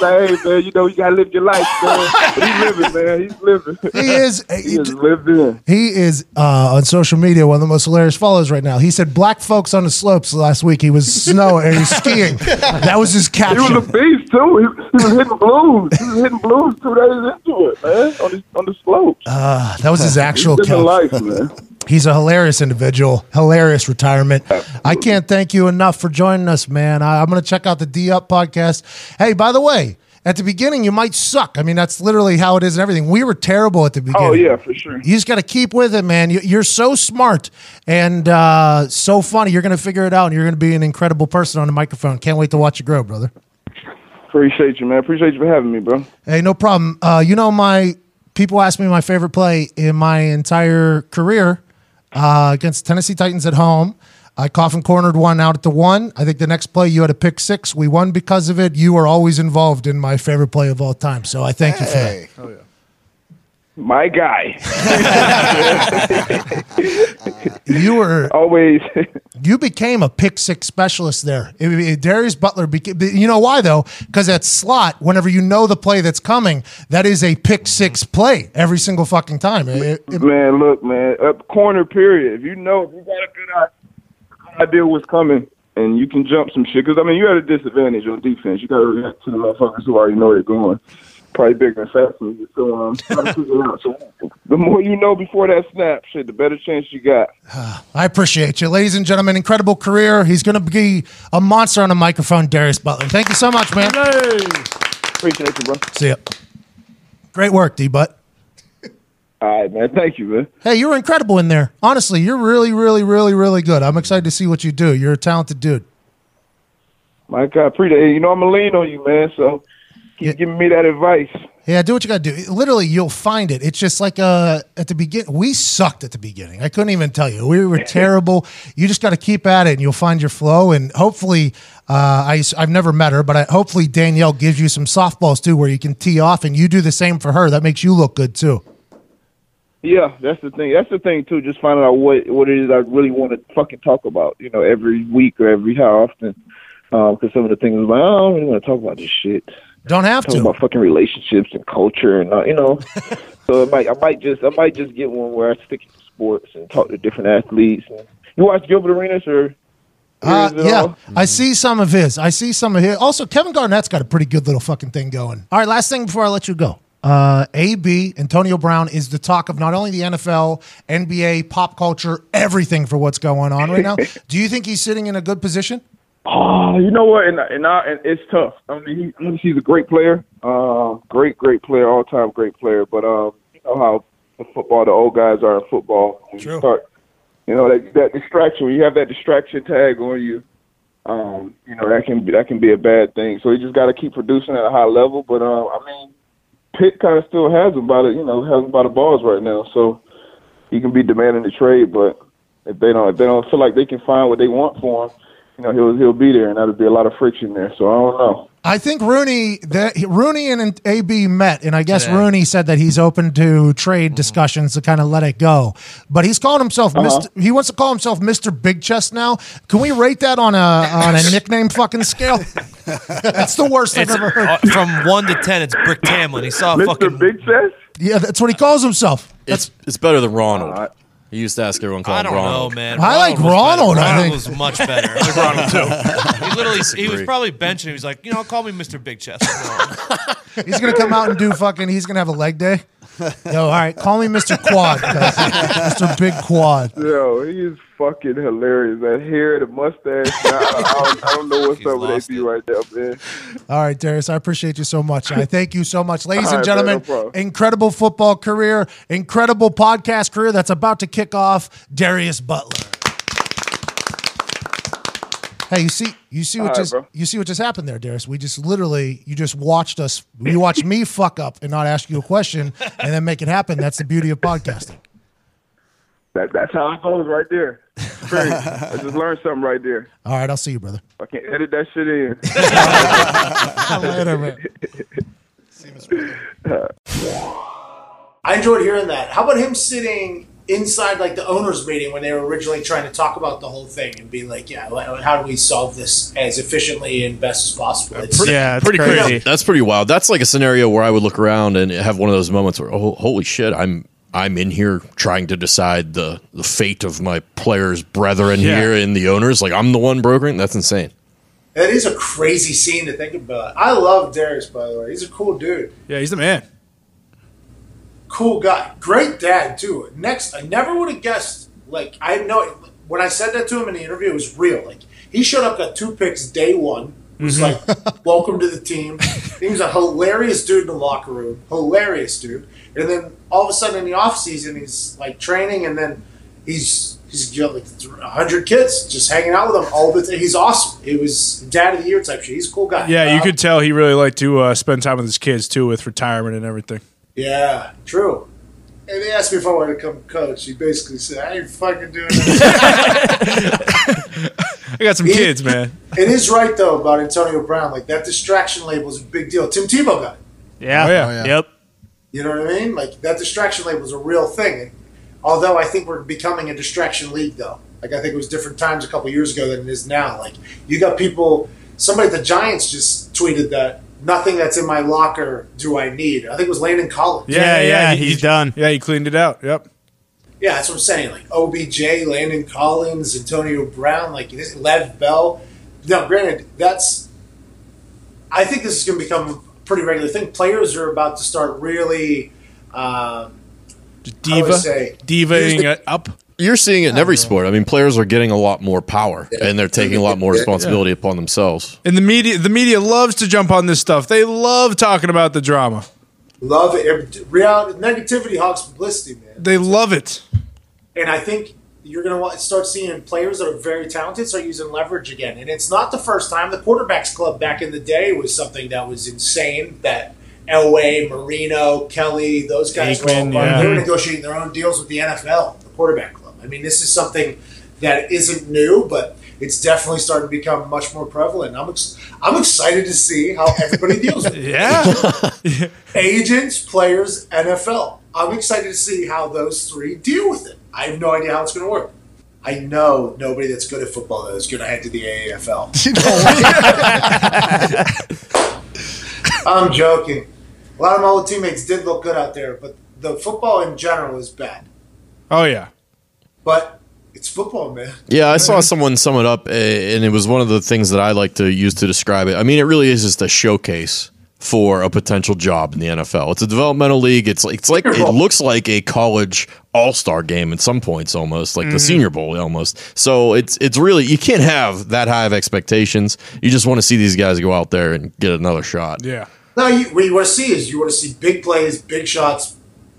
like, hey, man, you know, you gotta live your life, man. But he's living, man. He's living. He is. he is lived in. He is uh, on social media one of the most hilarious followers right now. He said black folks on the slopes last week. He was snow and he was skiing. That was his caption. He was a beast too. He, he was hitting blues. He was hitting blues two days into it, man. On the on the slopes. Uh, that was his actual He's caption. life, man. He's a hilarious individual. Hilarious retirement. I can't thank you enough for joining us, man. I, I'm going to check out the D Up podcast. Hey, by the way, at the beginning, you might suck. I mean, that's literally how it is and everything. We were terrible at the beginning. Oh yeah, for sure. You just got to keep with it, man. You- You're so smart and uh, so funny. You're going to figure it out, and you're going to be an incredible person on the microphone. Can't wait to watch you grow, brother. Appreciate you, man. Appreciate you for having me, bro. Hey, no problem. Uh, you know, my people ask me my favorite play in my entire career uh, against Tennessee Titans at home. I coffin cornered one out at the one. I think the next play you had a pick six. We won because of it. You are always involved in my favorite play of all time. So I thank you for that. Hey, My guy. You were Always. you became a pick six specialist there. It- it- Darius Butler became. You know why though? Because at slot, whenever you know the play that's coming, that is a pick six play every single fucking time. It- man, look, man. Up corner period. If you know, if you got a good eye- idea what's coming, and you can jump some shit. Because I mean, you at a disadvantage on defense. You got to react to the motherfuckers who already know they're going. Probably bigger and faster. So um, try to figure it out. So the more you know before that snap, shit, the better chance you got. I appreciate you, ladies and gentlemen. Incredible career. He's going to be a monster on a microphone, Darius Butler. Thank you so much, man. Appreciate you, bro. See ya. Great work, D. Butt. All right, man. Thank you, man. Hey, you're incredible in there. Honestly, you're really, really, really, really good. I'm excited to see what you do. You're a talented dude. My God, appreciate it. You know, I'm gonna lean on you, man. So keep Yeah. giving me that advice. Yeah, do what you got to do. Literally, you'll find it. It's just like uh, at the beginning, we sucked at the beginning. I couldn't even tell you. We were terrible. You just got to keep at it and you'll find your flow. And hopefully, uh, I, I've never met her, but I, hopefully Danielle gives you some softballs too where you can tee off and you do the same for her. That makes you look good too. Yeah, that's the thing. That's the thing too. Just finding out what what it is I really want to fucking talk about. You know, every week or every how often. Because some of the things I'm like, oh, I don't really want to talk about this shit. Don't have to. Talking about fucking relationships and culture and uh, you know. so it might I might just I might just get one where I stick to sports and talk to different athletes. And, you watch Gilbert Arenas or? Uh, yeah, all? I see some of his. I see some of his. Also, Kevin Garnett's got a pretty good little fucking thing going. All right, last thing before I let you go. Uh, AB Antonio Brown is the talk of not only the NFL, NBA, pop culture, everything for what's going on right now. Do you think he's sitting in a good position? Oh, you know what? And and, I, and it's tough. I mean, he, he's a great player, uh, great great player, all time great player. But um, you know how the football, the old guys are in football. When True. You start, you know that that distraction. When you have that distraction tag on you, um, you know that can be that can be a bad thing. So you just got to keep producing at a high level. But um, I mean, Pitt kind of still has him by the you know has him by the balls right now, so he can be demanding the trade. But if they don't if they don't feel like they can find what they want for him, you know he'll he'll be there, and that'll be a lot of friction there. So I don't know. I think Rooney, that Rooney and AB met, and I guess Today. Rooney said that he's open to trade discussions to kind of let it go. But he's calling himself Mr. He wants to call himself Mr. Big Chest now. Can we rate that on a on a nickname fucking scale? That's the worst I've It's, ever heard. uh, from one to ten, it's Brick Tamland. He saw a Mr. fucking. Big Chest. Yeah, that's what he calls himself. It's it's better than Ronald. He used to ask everyone call I him don't know, Ronald. man. I like was better. Ronald, I Ronald think. was much better. I like Ronald too. He literally, he was probably benching. He was like, you know, call me Mr. Big Chest. He's gonna come out and do fucking. He's gonna have a leg day. Yo, all right, call me Mr. Quad, Mr. Big Quad. Yo, he is fucking hilarious. That hair, the mustache. I, I, I, don't, I don't know what's He's up with lost AP it. right there, man. All right, Darius, I appreciate you so much. I thank you so much. Ladies All and right, man, gentlemen, no problem. incredible football career, incredible podcast career that's about to kick off, Darius Butler. Hey, you see, you see what All right, just bro. you see what just happened there, Darius. We just literally, you just watched us. You watched me fuck up and not ask you a question, and then make it happen. That's the beauty of podcasting. That, that's how it goes right there. Crazy. I just learned something right there. All right, I'll see you, brother. I can't edit that shit in. Later, man. I enjoyed hearing that. How about him sitting inside like the owners' meeting when they were originally trying to talk about the whole thing and be like, "Yeah, how do we solve this as efficiently and best as possible?" It's, Yeah, it's Pretty crazy. crazy. That's pretty wild. That's like a scenario where I would look around and have one of those moments where, oh, holy shit, I'm I'm in here trying to decide the the fate of my players' brethren Yeah. here in the owners. Like I'm the one brokering. That's insane. That is a crazy scene to think about. I love Darius, by the way. He's a cool dude. Yeah, he's the man. Cool guy. Great dad, too. Next, I never would have guessed. Like, I know when I said that to him in the interview, it was real. Like, he showed up, got two picks day one. Was like, welcome to the team. He was a hilarious dude in the locker room. Hilarious dude. And then all of a sudden in the off season, he's like training, and then he's he's got like hundred kids just hanging out with him all the time. He's awesome. It was dad of the year type shit. He's a cool guy. Yeah, you Uh, could tell he really liked to uh, spend time with his kids too, with retirement and everything. Yeah, true. And they asked me if I wanted to come coach. He basically said, "I ain't fucking doing that." I got some He- kids, man. it is right though about Antonio Brown. Like that distraction label is a big deal. Tim Tebow got it. Yeah. Oh, yeah. Oh, yeah. Yep. You know what I mean? Like that distraction label is a real thing. And although I think we're becoming a distraction league, though. Like I think it was different times a couple years ago than it is now. Like you got people. Somebody at the Giants just tweeted that nothing that's in my locker do I need. I think it was Landon Collins. Yeah, yeah, yeah, he- he's he- done. Yeah, he cleaned it out. Yep. Yeah, that's what I'm saying. Like OBJ, Landon Collins, Antonio Brown, like this, Lev Bell. Now, granted, that's. I think this is going to become a pretty regular thing. Players are about to start really. Um, Diva, say? divaing it up. You're seeing it in every sport. I mean, players are getting a lot more power and they're taking a lot more responsibility upon themselves. And the media, the media loves to jump on this stuff. They love talking about the drama. love it. Reality, negativity hogs publicity, man. They love it. And I think you're going to start seeing players that are very talented start using leverage again. And it's not the first time. The quarterbacks club back in the day was something that was insane. That Elway, Marino, Kelly, those guys Aikman, were all, yeah. they were negotiating their own deals with the NFL, the quarterback club. I mean, this is something that isn't new, but it's definitely starting to become much more prevalent. I'm ex- I'm excited to see how everybody deals with it. Yeah. agents, players, NFL. I'm excited to see how those three deal with it. I have no idea how it's going to work. I know nobody that's good at football though is going to head to the AAFL. I'm joking. A lot of my old teammates did look good out there, but the football in general is bad. Oh yeah. But it's football, man. Yeah, I saw someone sum it up, uh, and it was one of the things that I like to use to describe it. I mean, it really is just a showcase for a potential job in the NFL. It's a developmental league. It's like it's like it looks like a college all star game at some points, almost like the Senior Bowl, almost. So it's it's really you can't have that high of expectations. You just want to see these guys go out there and get another shot. Yeah. No, you, what you want to see is you want to see big plays, big shots,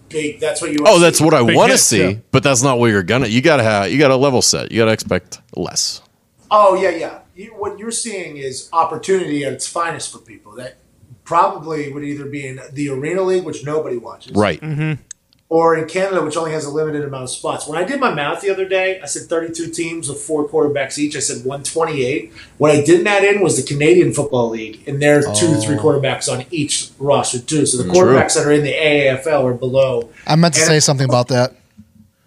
big. That's what you want. Oh, to that's see. what I want to see, yeah. but that's not what you're gonna. You gotta have. You gotta level set. You gotta expect less. Oh yeah, yeah. You, what you're seeing is opportunity at its finest for people. That probably would either be in the Arena League, which nobody watches, Right. Mm-hmm. Or in Canada, which only has a limited amount of spots. When I did my math the other day, I said 32 teams with four quarterbacks each. I said 128. What I didn't add in was the Canadian Football League, and there's two to three quarterbacks on each roster too. So the True. quarterbacks that are in the AAFL are below. I meant to say something about that.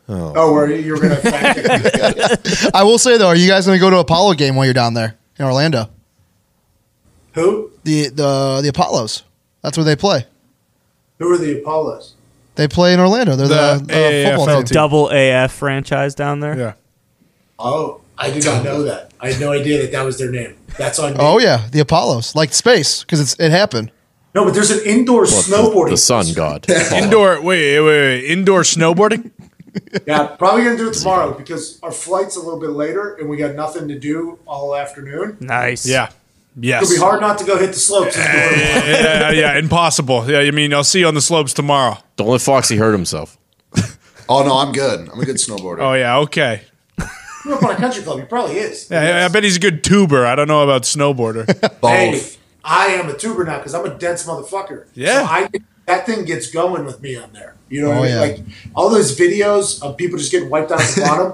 Oh, oh where you're going to fact check I will say though, are you guys going to go to Apollo game while you're down there in Orlando? who? The the the Apollos. That's where they play. Who are the Apollos? They play in Orlando. They're the, The the football team. team. Double AF franchise down there. Yeah. Oh, I did not know that. I had no idea that that was their name. That's on. me. Oh yeah, the Apollos, like space, because it's it happened. No, but there's an indoor Well, the- snowboarding. The, sun god. Indoor. Wait, wait, wait. Indoor snowboarding. Yeah, probably gonna do it tomorrow because our flight's a little bit later and we got nothing to do all afternoon. Nice. Yeah. Yes. It'll be hard not to go hit the slopes. and do it. yeah, yeah, impossible. Yeah, I mean, I'll see you on the slopes tomorrow. Don't let Foxy hurt himself. Oh no, I'm good. I'm a good snowboarder. Oh yeah, okay. Grew up on a country club. He probably is. Yeah, I bet he's a good tuber. I don't know about snowboarder. Hey, Both. I am a tuber now because I'm a dense motherfucker. Yeah. So I, that thing gets going with me on there. You know oh, what Oh, I mean? Like all those videos of people just getting wiped out at the bottom.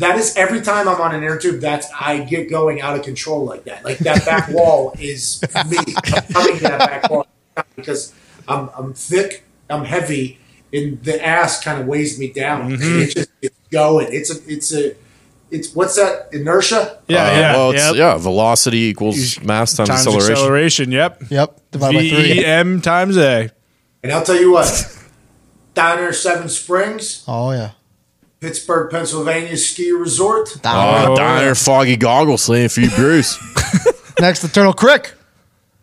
That is every time I'm on an air tube, that's I get going out of control like that. Like that back wall is me. I'm coming to that back wall because I'm I'm thick, I'm heavy, and the ass kind of weighs me down. Mm-hmm. And it's just it's going. It's a it's a it's what's that inertia? Yeah, Uh, yeah. Well, it's, Yep. yeah. Velocity equals mass times, Times acceleration. acceleration. Yep. Yep, divided by three. VEM times A. And I'll tell you what, down there, Seven Springs, Oh yeah. Pittsburgh, Pennsylvania ski resort. Oh, Oh, down there, foggy goggles, slaying for you, Bruce. Next to Turtle Creek.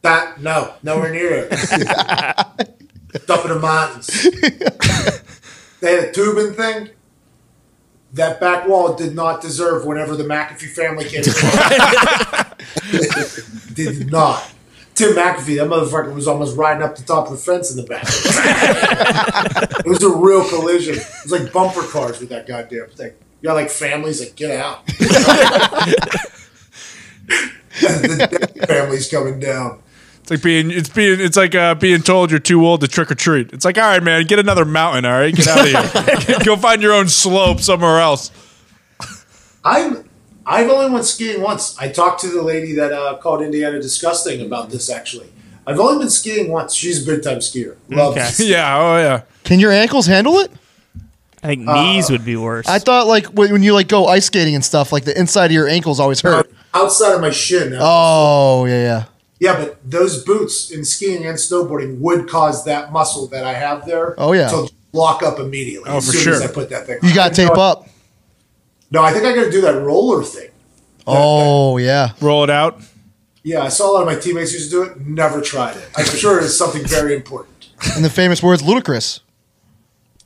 That no, nowhere near it. Up in the mountains. they had a tubing thing. That back wall did not deserve whenever the McAfee family came. did not. Tim McAfee, that motherfucker was almost riding up the top of the fence in the back. it was a real collision. It was like bumper cars with that goddamn thing. You got like families like get out. the family's coming down. It's like being it's being it's like uh, being told you're too old to trick or treat. It's like, all right, man, get another mountain. All right, get out of here. Go find your own slope somewhere else. I'm I've only went skiing once. I talked to the lady that uh, called Indiana disgusting about this actually. I've only been skiing once. She's a big time skier. Loves Okay. Yeah. Oh yeah. Can your ankles handle it? I think knees would be worse. I thought like when when you like go ice skating and stuff, like the inside of your ankles always hurt. outside of my shin. Uh, Oh yeah, yeah. Yeah, but those boots in skiing and snowboarding would cause that muscle that I have there. Oh, yeah. to lock up immediately. Oh, as for soon sure. As I put that thing. You on. got tape No, up. No, I think I got to do that roller thing. Oh yeah. Roll it out. Yeah, I saw a lot of my teammates used to do it. Never tried it. I'm sure it's something very important. In the famous words, Ludacris.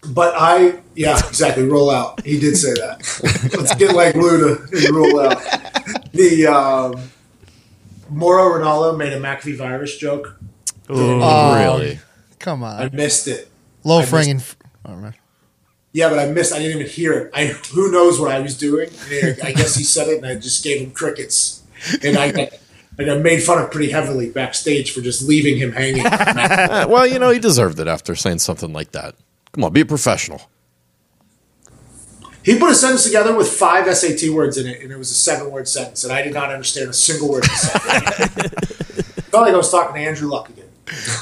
But I, yeah, exactly. Roll out. He did say that. Let's get like Luda and roll out. The um, Mauro Ranallo made a McAfee virus joke. Oh, really? Come on. I missed it. Low I f- Oh, man. Yeah, but I missed. I didn't even hear it. I who knows what I was doing. And I guess he said it, and I just gave him crickets. And I got, I got made fun of pretty heavily backstage for just leaving him hanging. Well, you know, he deserved it after saying something like that. Come on, be a professional. He put a sentence together with five SAT words in it, and it was a seven-word sentence, and I did not understand a single word he said. felt like I was talking to Andrew Luck again.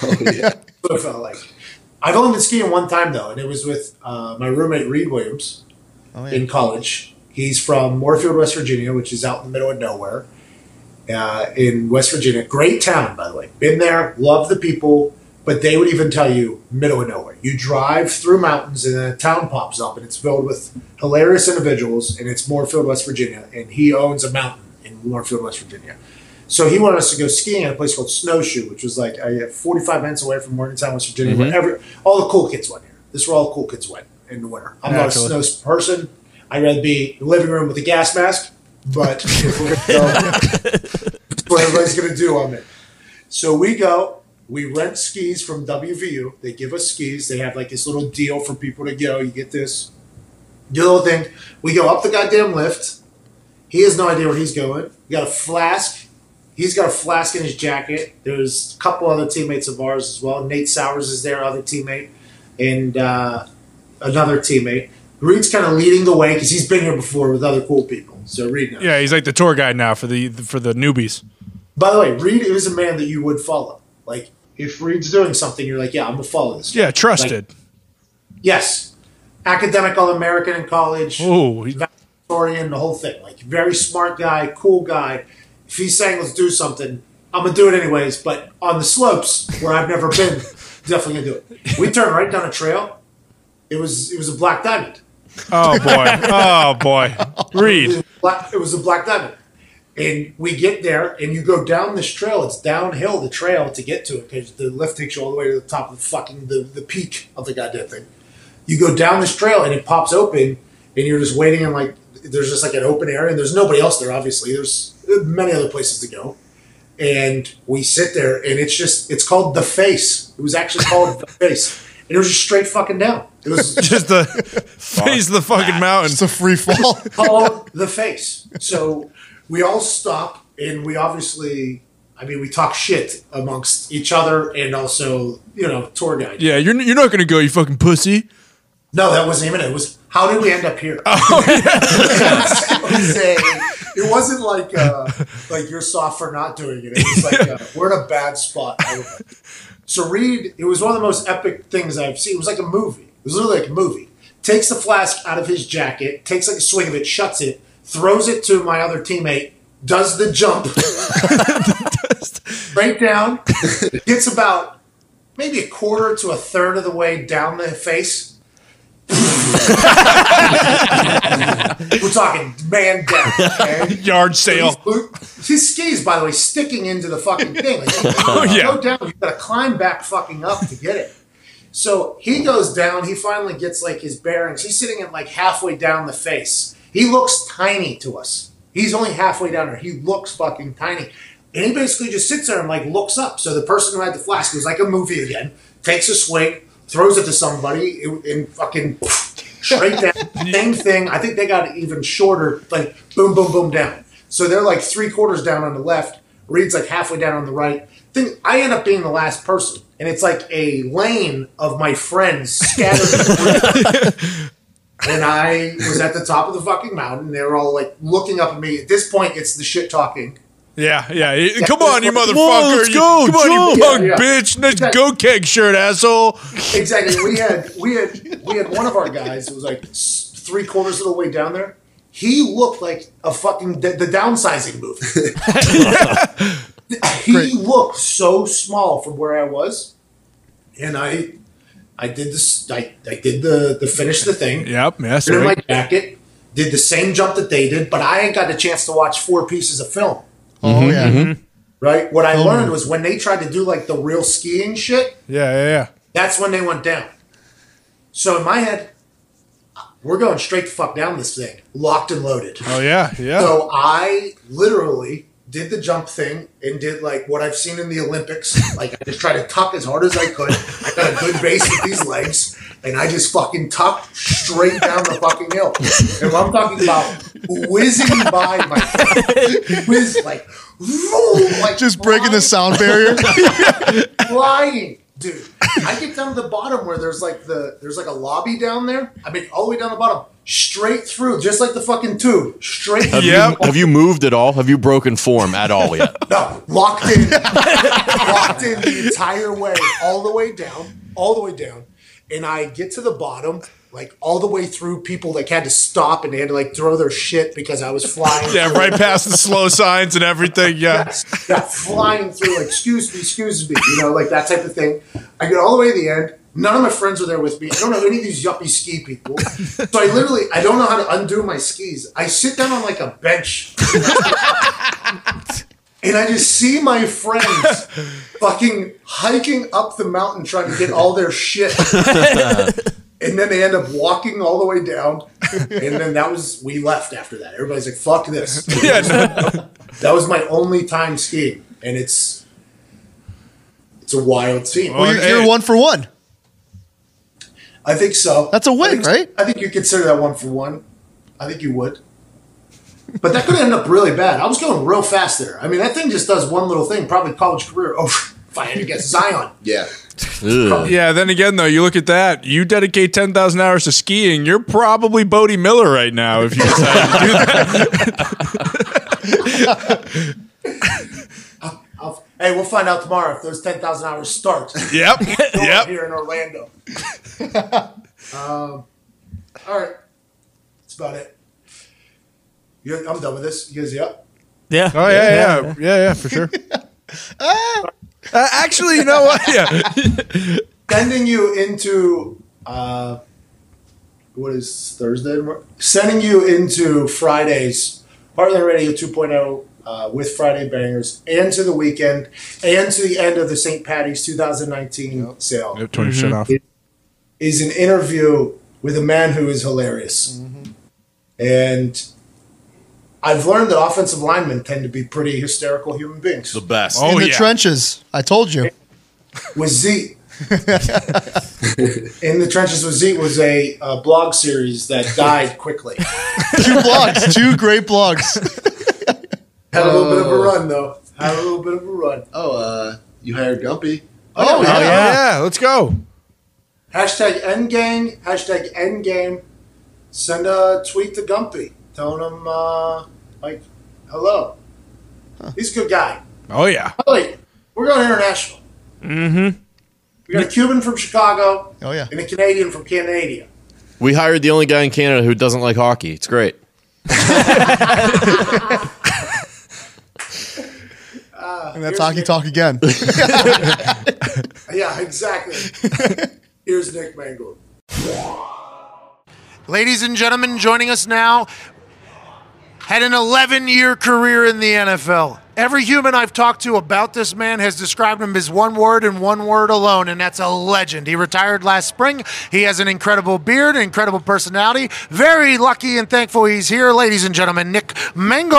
Oh, yeah. what it felt like. I've only been skiing one time though, and it was with uh, my roommate Reed Williams Oh, in college. He's from Moorefield, West Virginia, which is out in the middle of nowhere uh, in West Virginia. Great town, by the way. Been there, love the people, but they would even tell you middle of nowhere. You drive through mountains, and then a town pops up, and it's filled with hilarious individuals, and it's Moorefield, West Virginia, and he owns a mountain in Moorefield, West Virginia. So he wanted us to go skiing at a place called Snowshoe, which was like uh, 45 minutes away from Morgantown, West Virginia, where every, all the cool kids went here. This is where all the cool kids went in the winter. I'm Naturally. not a snow person. I'd rather be in the living room with a gas mask, but if we're going to go, that's what everybody's going to do, I'm in. So we go, we rent skis from WVU. They give us skis. They have like this little deal for people to go. You get this, do the little thing. We go up the goddamn lift. He has no idea where he's going. We got a flask. He's got a flask in his jacket. There's a couple other teammates of ours as well. Nate Sowers is there, other teammate, and uh, another teammate. Reed's kind of leading the way because he's been here before with other cool people. So Reed knows. Yeah, he's like the tour guide now for the for the newbies. By the way, Reed is a man that you would follow. Like if Reed's doing something, you're like, yeah, I'm gonna follow this. Yeah, trusted. Like, yes, academic All American in college. Ooh, he- historian, the whole thing. Like very smart guy, cool guy. If he's saying let's do something, I'm gonna do it anyways. But on the slopes where I've never been, definitely gonna do it. We turned right down a trail. It was it was a black diamond. oh boy, oh boy, It was, it was a black diamond. And we get there, and you go down this trail. It's downhill the trail to get to it because the lift takes you all the way to the top of the fucking the, the peak of the goddamn thing. You go down this trail, and it pops open, and you're just waiting in like there's just like an open area, and there's nobody else there. Obviously, there's many other places to go. And we sit there, and it's just it's called the face. It was actually called the face, and it was just straight fucking down. It was Just the face of the fucking mountain. It's a free fall. called the face. So we all stop and we obviously, I mean, we talk shit amongst each other and also, you know, tour guide. Yeah, you're you're not gonna go, you fucking pussy. No, that wasn't even it. It was how did we end up here? it, was a- it wasn't like uh, like you're soft for not doing it. It was like uh, we're in a bad spot. So Reed, it was one of the most epic things I've seen. It was like a movie. It was literally like a movie. Takes the flask out of his jacket, takes like a swing of it, shuts it, throws it to my other teammate, does the jump, right down, gets about maybe a quarter to a third of the way down the face. We're talking man down. Okay? Yard sale. His, his skis, by the way, sticking into the fucking thing. Like, Oh, yeah. Go down. You got to climb back fucking up to get it. So he goes down. He finally gets like his bearings. He's sitting at like halfway down the face. He looks tiny to us. He's only halfway down there. He looks fucking tiny. And he basically just sits there and like looks up. So the person who had the flask, it was like a movie again, takes a swing, throws it to somebody, and fucking straight down. Same thing. I think they got it even shorter, like boom, boom, boom down. So they're like three quarters down on the left. Reed's like halfway down on the right. Thing, I end up being the last person, and it's like a lane of my friends scattered. and I was at the top of the fucking mountain. They were all like looking up at me. At this point, it's the shit talking. Yeah, yeah. Come on, you Whoa, motherfucker. let's You- go, Come on, you jump. punk Yeah, yeah. bitch. Nice Exactly. go keg shirt, asshole. Exactly. We had we had we had one of our guys. It was like three quarters of the way down there. He looked like a fucking the, the downsizing movie. he looked so small from where I was, and I I did this. I, I did the the finish the thing. Yep, yeah, Put in my jacket. Did the same jump that they did, but I ain't got a chance to watch four pieces of film. Oh yeah. Mm-hmm, mm-hmm. Mm-hmm. Right. What I Film. learned was when they tried to do like the real skiing shit. Yeah, yeah, yeah. That's when they went down. So in my head, we're going straight the fuck down this thing, locked and loaded. Oh yeah, yeah. So I literally did the jump thing and did like what I've seen in the Olympics. Like I just tried to tuck as hard as I could. I got a good base with these legs, and I just fucking tucked straight down the fucking hill. And I'm talking about whizzing by my whiz like, like Just breaking the sound barrier. flying, dude. I get down to the bottom where there's like the there's like a lobby down there. I mean, all the way down the bottom, straight through, just like the fucking tube, straight. Have, through. Yep. you, have you moved at all? Have you broken form at all yet? No, locked in, locked in the entire way, all the way down, all the way down, and I get to the bottom. Like all the way through, people like had to stop and they had to like throw their shit because I was flying. Yeah, right past the slow signs and everything. Yeah. Yes. Yeah, flying through, like, excuse me, excuse me, you know, like that type of thing. I get all the way to the end. None of my friends are there with me. I don't know any of these yuppie ski people. So I literally, I don't know how to undo my skis. I sit down on like a bench. And I just see my friends fucking hiking up the mountain trying to get all their shit. and then they end up walking all the way down. And then that was, we left after that. Everybody's like, fuck this. Yeah, no, That was my only time skiing, and it's it's a wild scene. Well, you're, you're one for one. I think so. That's a win, I think, right? I think you consider that one for one. I think you would. But that could end up really bad. I was going real fast there. I mean, that thing just does one little thing. Probably college career. Oh, if I had to guess, Zion. Yeah. Yeah, then again, though, you look at that. You dedicate 10,000 hours to skiing, you're probably Bode Miller right now if you decide to do that. I'll, hey, we'll find out tomorrow if those ten thousand hours start. Yep. Yep. Here in Orlando. um, all right, that's about it. you I'm done with this. You guys, yep. Yeah. Oh, yeah, yeah. Yeah, yeah, for sure. Uh, actually, you know what? Yeah. Sending you into uh, what is Thursday? Sending you into Friday's Heartland Radio 2.0 uh, with Friday Bangers, and to the weekend, and to the end of the St. Patty's 2019 sale. 20% off. is an interview with a man who is hilarious. And I've learned that offensive linemen tend to be pretty hysterical human beings. The best. Oh, in the yeah. trenches. I told you. With Zeke. In the Trenches with Zeke was a uh, blog series that died quickly. Two blogs. Two great blogs. Had a little bit of a run, though. Had a little bit of a run. Oh, uh, you hired Gumpy. Oh, Oh, yeah. Let's go. Hashtag endgame. Hashtag endgame. Send a tweet to Gumpy telling him, uh, like, hello. He's a good guy. Oh, yeah. Wait, we're going international. Mm-hmm. We got a Cuban from Chicago Oh yeah. and a Canadian from Canada. We hired the only guy in Canada who doesn't like hockey. It's great. Uh, and that's hockey talk again. Yeah, exactly. Here's Nick Mangold. Ladies and gentlemen, joining us now had an 11 year career in the NFL. Every human I've talked to about this man has described him as one word and one word alone, and that's a legend. He retired last spring. He has an incredible beard, an incredible personality. Very lucky and thankful he's here. Ladies and gentlemen, Nick Mangold.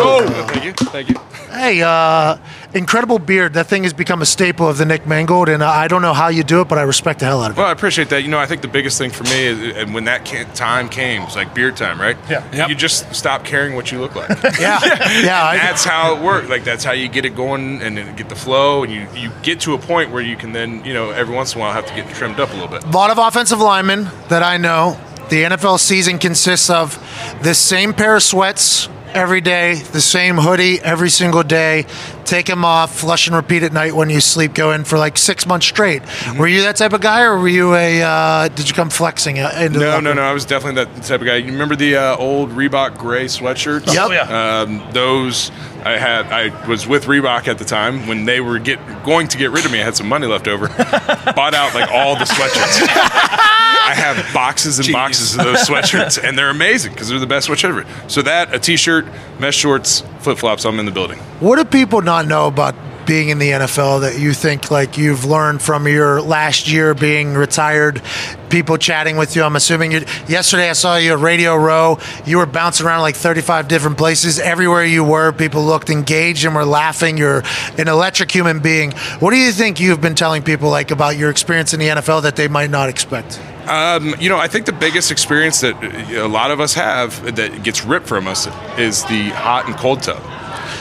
Oh, Thank you. Thank you. Hey, uh, incredible beard. That thing has become a staple of the Nick Mangold, and uh, I don't know how you do it, but I respect the hell out of it. Well, I appreciate that. You know, I think the biggest thing for me is and when that ca- time came, it's like beer time, right? Yeah. Yep. You just stop caring what you look like. Yeah, yeah. I- that's how it works. Like that's how you get it going and then get the flow, and you you get to a point where you can then you know every once in a while have to get trimmed up a little bit. A lot of offensive linemen that I know. The NFL season consists of this same pair of sweats every day, the same hoodie every single day. Take them off, flush and repeat at night when you sleep. Go in for like six months straight. Mm-hmm. Were you that type of guy, or were you a? Uh, did you come flexing uh, into? No, locker no, no. I was definitely that type of guy. You remember the uh, old Reebok gray sweatshirts? Yep. Oh, yeah. Um, those I had. I was with Reebok at the time when they were get going to get rid of me. I had some money left over. Bought out like all the sweatshirts. I have boxes and boxes of those sweatshirts, and they're amazing because they're the best sweatshirt ever. So that a t-shirt, mesh shorts, flip flops. I'm in the building. What do people not know about being in the NFL that you think like you've learned from your last year being retired? People chatting with you. I'm assuming you. Yesterday, I saw you at Radio Row. You were bouncing around like 35 different places. Everywhere you were, people looked engaged and were laughing. You're an electric human being. What do you think you've been telling people like about your experience in the NFL that they might not expect? Um, you know, I think the biggest experience that uh, a lot of us have that gets ripped from us is the hot and cold tub.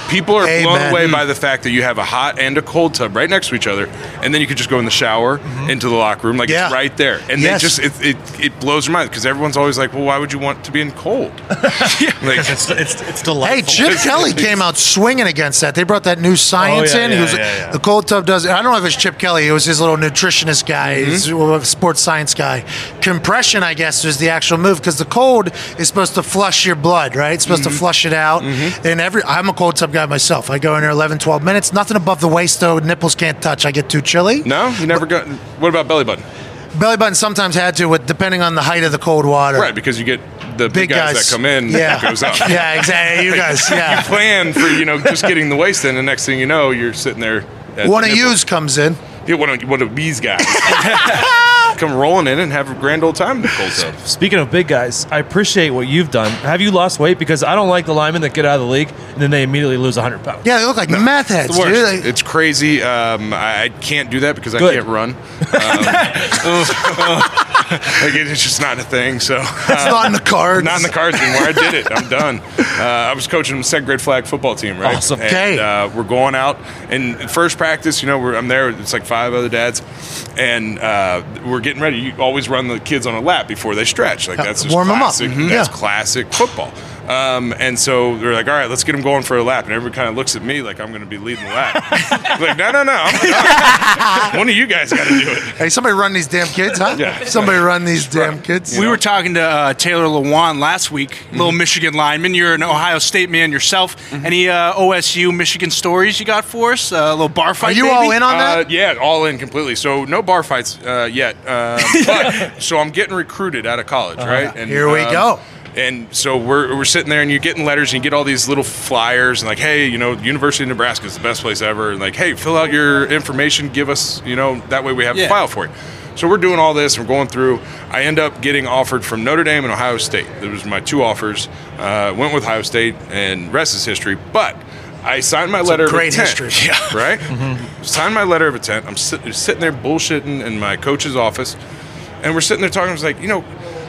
People are blown away by the fact that you have a hot and a cold tub right next to each other, and then you could just go in the shower into the locker room, like Yeah. it's right there, and Yes. they just it, it, it blows your mind because everyone's always like, well, why would you want to be in cold? like, It's, it's, it's Hey, delightful. Chip Kelly came out swinging against that. They brought that new science Oh, yeah, in. he yeah, was yeah, yeah. the cold tub does. I don't know if it's Chip Kelly. It was his little nutritionist guy, Mm-hmm. his sports science guy. Compression, I guess, was the actual move because the cold is supposed to flush your blood, right? It's supposed Mm-hmm. to flush it out. And every I'm a cold tub guy myself. I go in there 11, 12 minutes. Nothing above the waist though. Nipples can't touch. I get too chilly. no, you never got. What about belly button? Belly button sometimes had to, with depending on the height of the cold water. Right, because you get the Big big, guys, guys. that come in. Yeah. it goes up. Yeah, exactly. You guys, yeah. You plan for you know just getting the waist in, and next thing you know, you're sitting there. One of yous comes in. Yeah, one of, one of these guys. Come rolling in and have a grand old time in the cold tub. Speaking of big guys, I appreciate what you've done. Have you lost weight? Because I don't like the linemen that get out of the league and then they immediately lose 100 pounds. Yeah, they look like meth heads, It's the dude. worst. They- It's crazy. Um, I I can't do that because I Good. can't run. Um, like it's just not a thing. So It's not in the cards. Not in the cards anymore. I did it. I'm done. Uh, I was coaching the second grade flag football team, right? Awesome. And, Okay. uh, we're going out, and first practice, you know, we're, I'm there. It's like five other dads, and uh, we're getting ready. You always run the kids on a lap before they stretch. Like that's just warm 'em up. classic. Mhm. That's Yeah. classic football. Um, and so they're like, all right, let's get them going for a lap. And everybody kind of looks at me like I'm going to be leading the lap. I'm like, no, no, no. I'm. One of you guys got to do it. Hey, somebody run these damn kids, huh? Yeah. Somebody run these damn kids. We were talking to uh, Taylor Lewan last week, Mm-hmm. little Michigan lineman. You're an Ohio State man yourself. Mm-hmm. Any uh, OSU Michigan stories you got for us? Uh, a little bar fight. Are you maybe? all in on that? Uh, yeah, all in completely. So no bar fights uh, yet. Um, but so I'm getting recruited out of college, right? And Uh-huh. Here we um, go. And so we're, we're sitting there, and you're getting letters, and you get all these little flyers, and like, hey, you know, University of Nebraska is the best place ever, and like, hey, fill out your information, give us, you know, that way we have Yeah. a file for you. So we're doing all this, we're going through. I end up getting offered from Notre Dame and Ohio State. Those were my two offers. Uh, went with Ohio State, and rest is history. But I signed my letter great of intent. history. Yeah. Right? Signed my letter of intent. I'm sit- sitting there bullshitting in my coach's office, and we're sitting there talking. I was like, you know,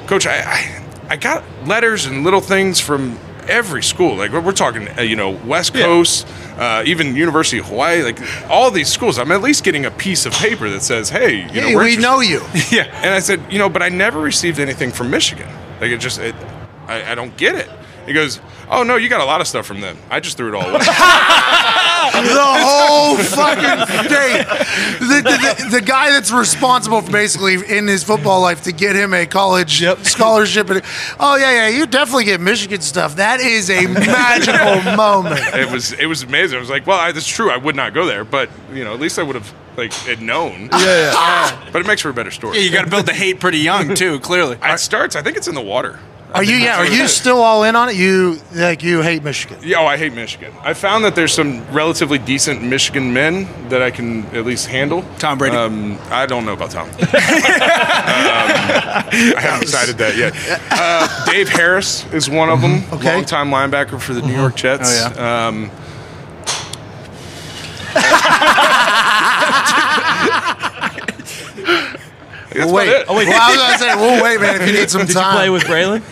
coach, I, I, I got letters and little things from every school. Like we're, talking, uh, you know, West Coast, uh, even University of Hawaii, like all these schools. I'm at least getting a piece of paper that says, hey, you know, Hey, we're we interested. know you. Yeah. And I said, you know, but I never received anything from Michigan. Like it just, it, I, I don't get it. He goes, oh no, you got a lot of stuff from them. I just threw it all away. the whole fucking state. The, the, the, the guy that's responsible for basically in his football life to get him a college scholarship. And, oh yeah, yeah, you definitely get Michigan stuff. That is a magical moment. it was it was amazing. I was like, well, I, that's true. I would not go there, but you know, at least I would have like had known. Yeah, yeah. but it makes for a better story. Yeah, you got to build the hate pretty young too. Clearly, It starts. I think it's in the water. Are you? Yeah. Are you still all in on it? You like you hate Michigan? Yeah, oh, I hate Michigan. I found that there's some relatively decent Michigan men that I can at least handle. Tom Brady. Um, I don't know about Tom. um, I haven't decided that yet. Uh, Dave Harris is one of them. Okay. Longtime linebacker for the New York Jets. Oh, yeah. Um, that's wait. about it. Oh, wait. Well, I was gonna say, well, wait, man. If you need some Did time, you play with Braylon?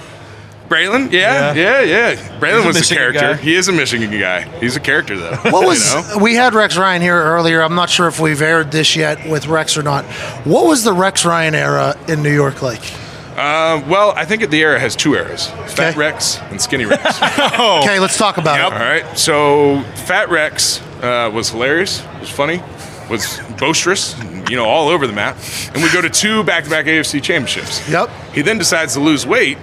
Braylon? Yeah, yeah, yeah. Braylon He's a was a Michigan character. guy. He is a Michigan guy. He's a character, though. What was You know? we had Rex Ryan here earlier? I'm not sure if we've aired this yet with Rex or not. What was the Rex Ryan era in New York like? Uh, well, I think the era has two eras: Fat Okay. Rex and Skinny Rex. Okay, let's talk about All it. right. So Fat Rex uh, was hilarious. Was funny. Was boisterous. You know, all over the map. And we go to two back-to-back AFC championships. Yep. He then decides to lose weight.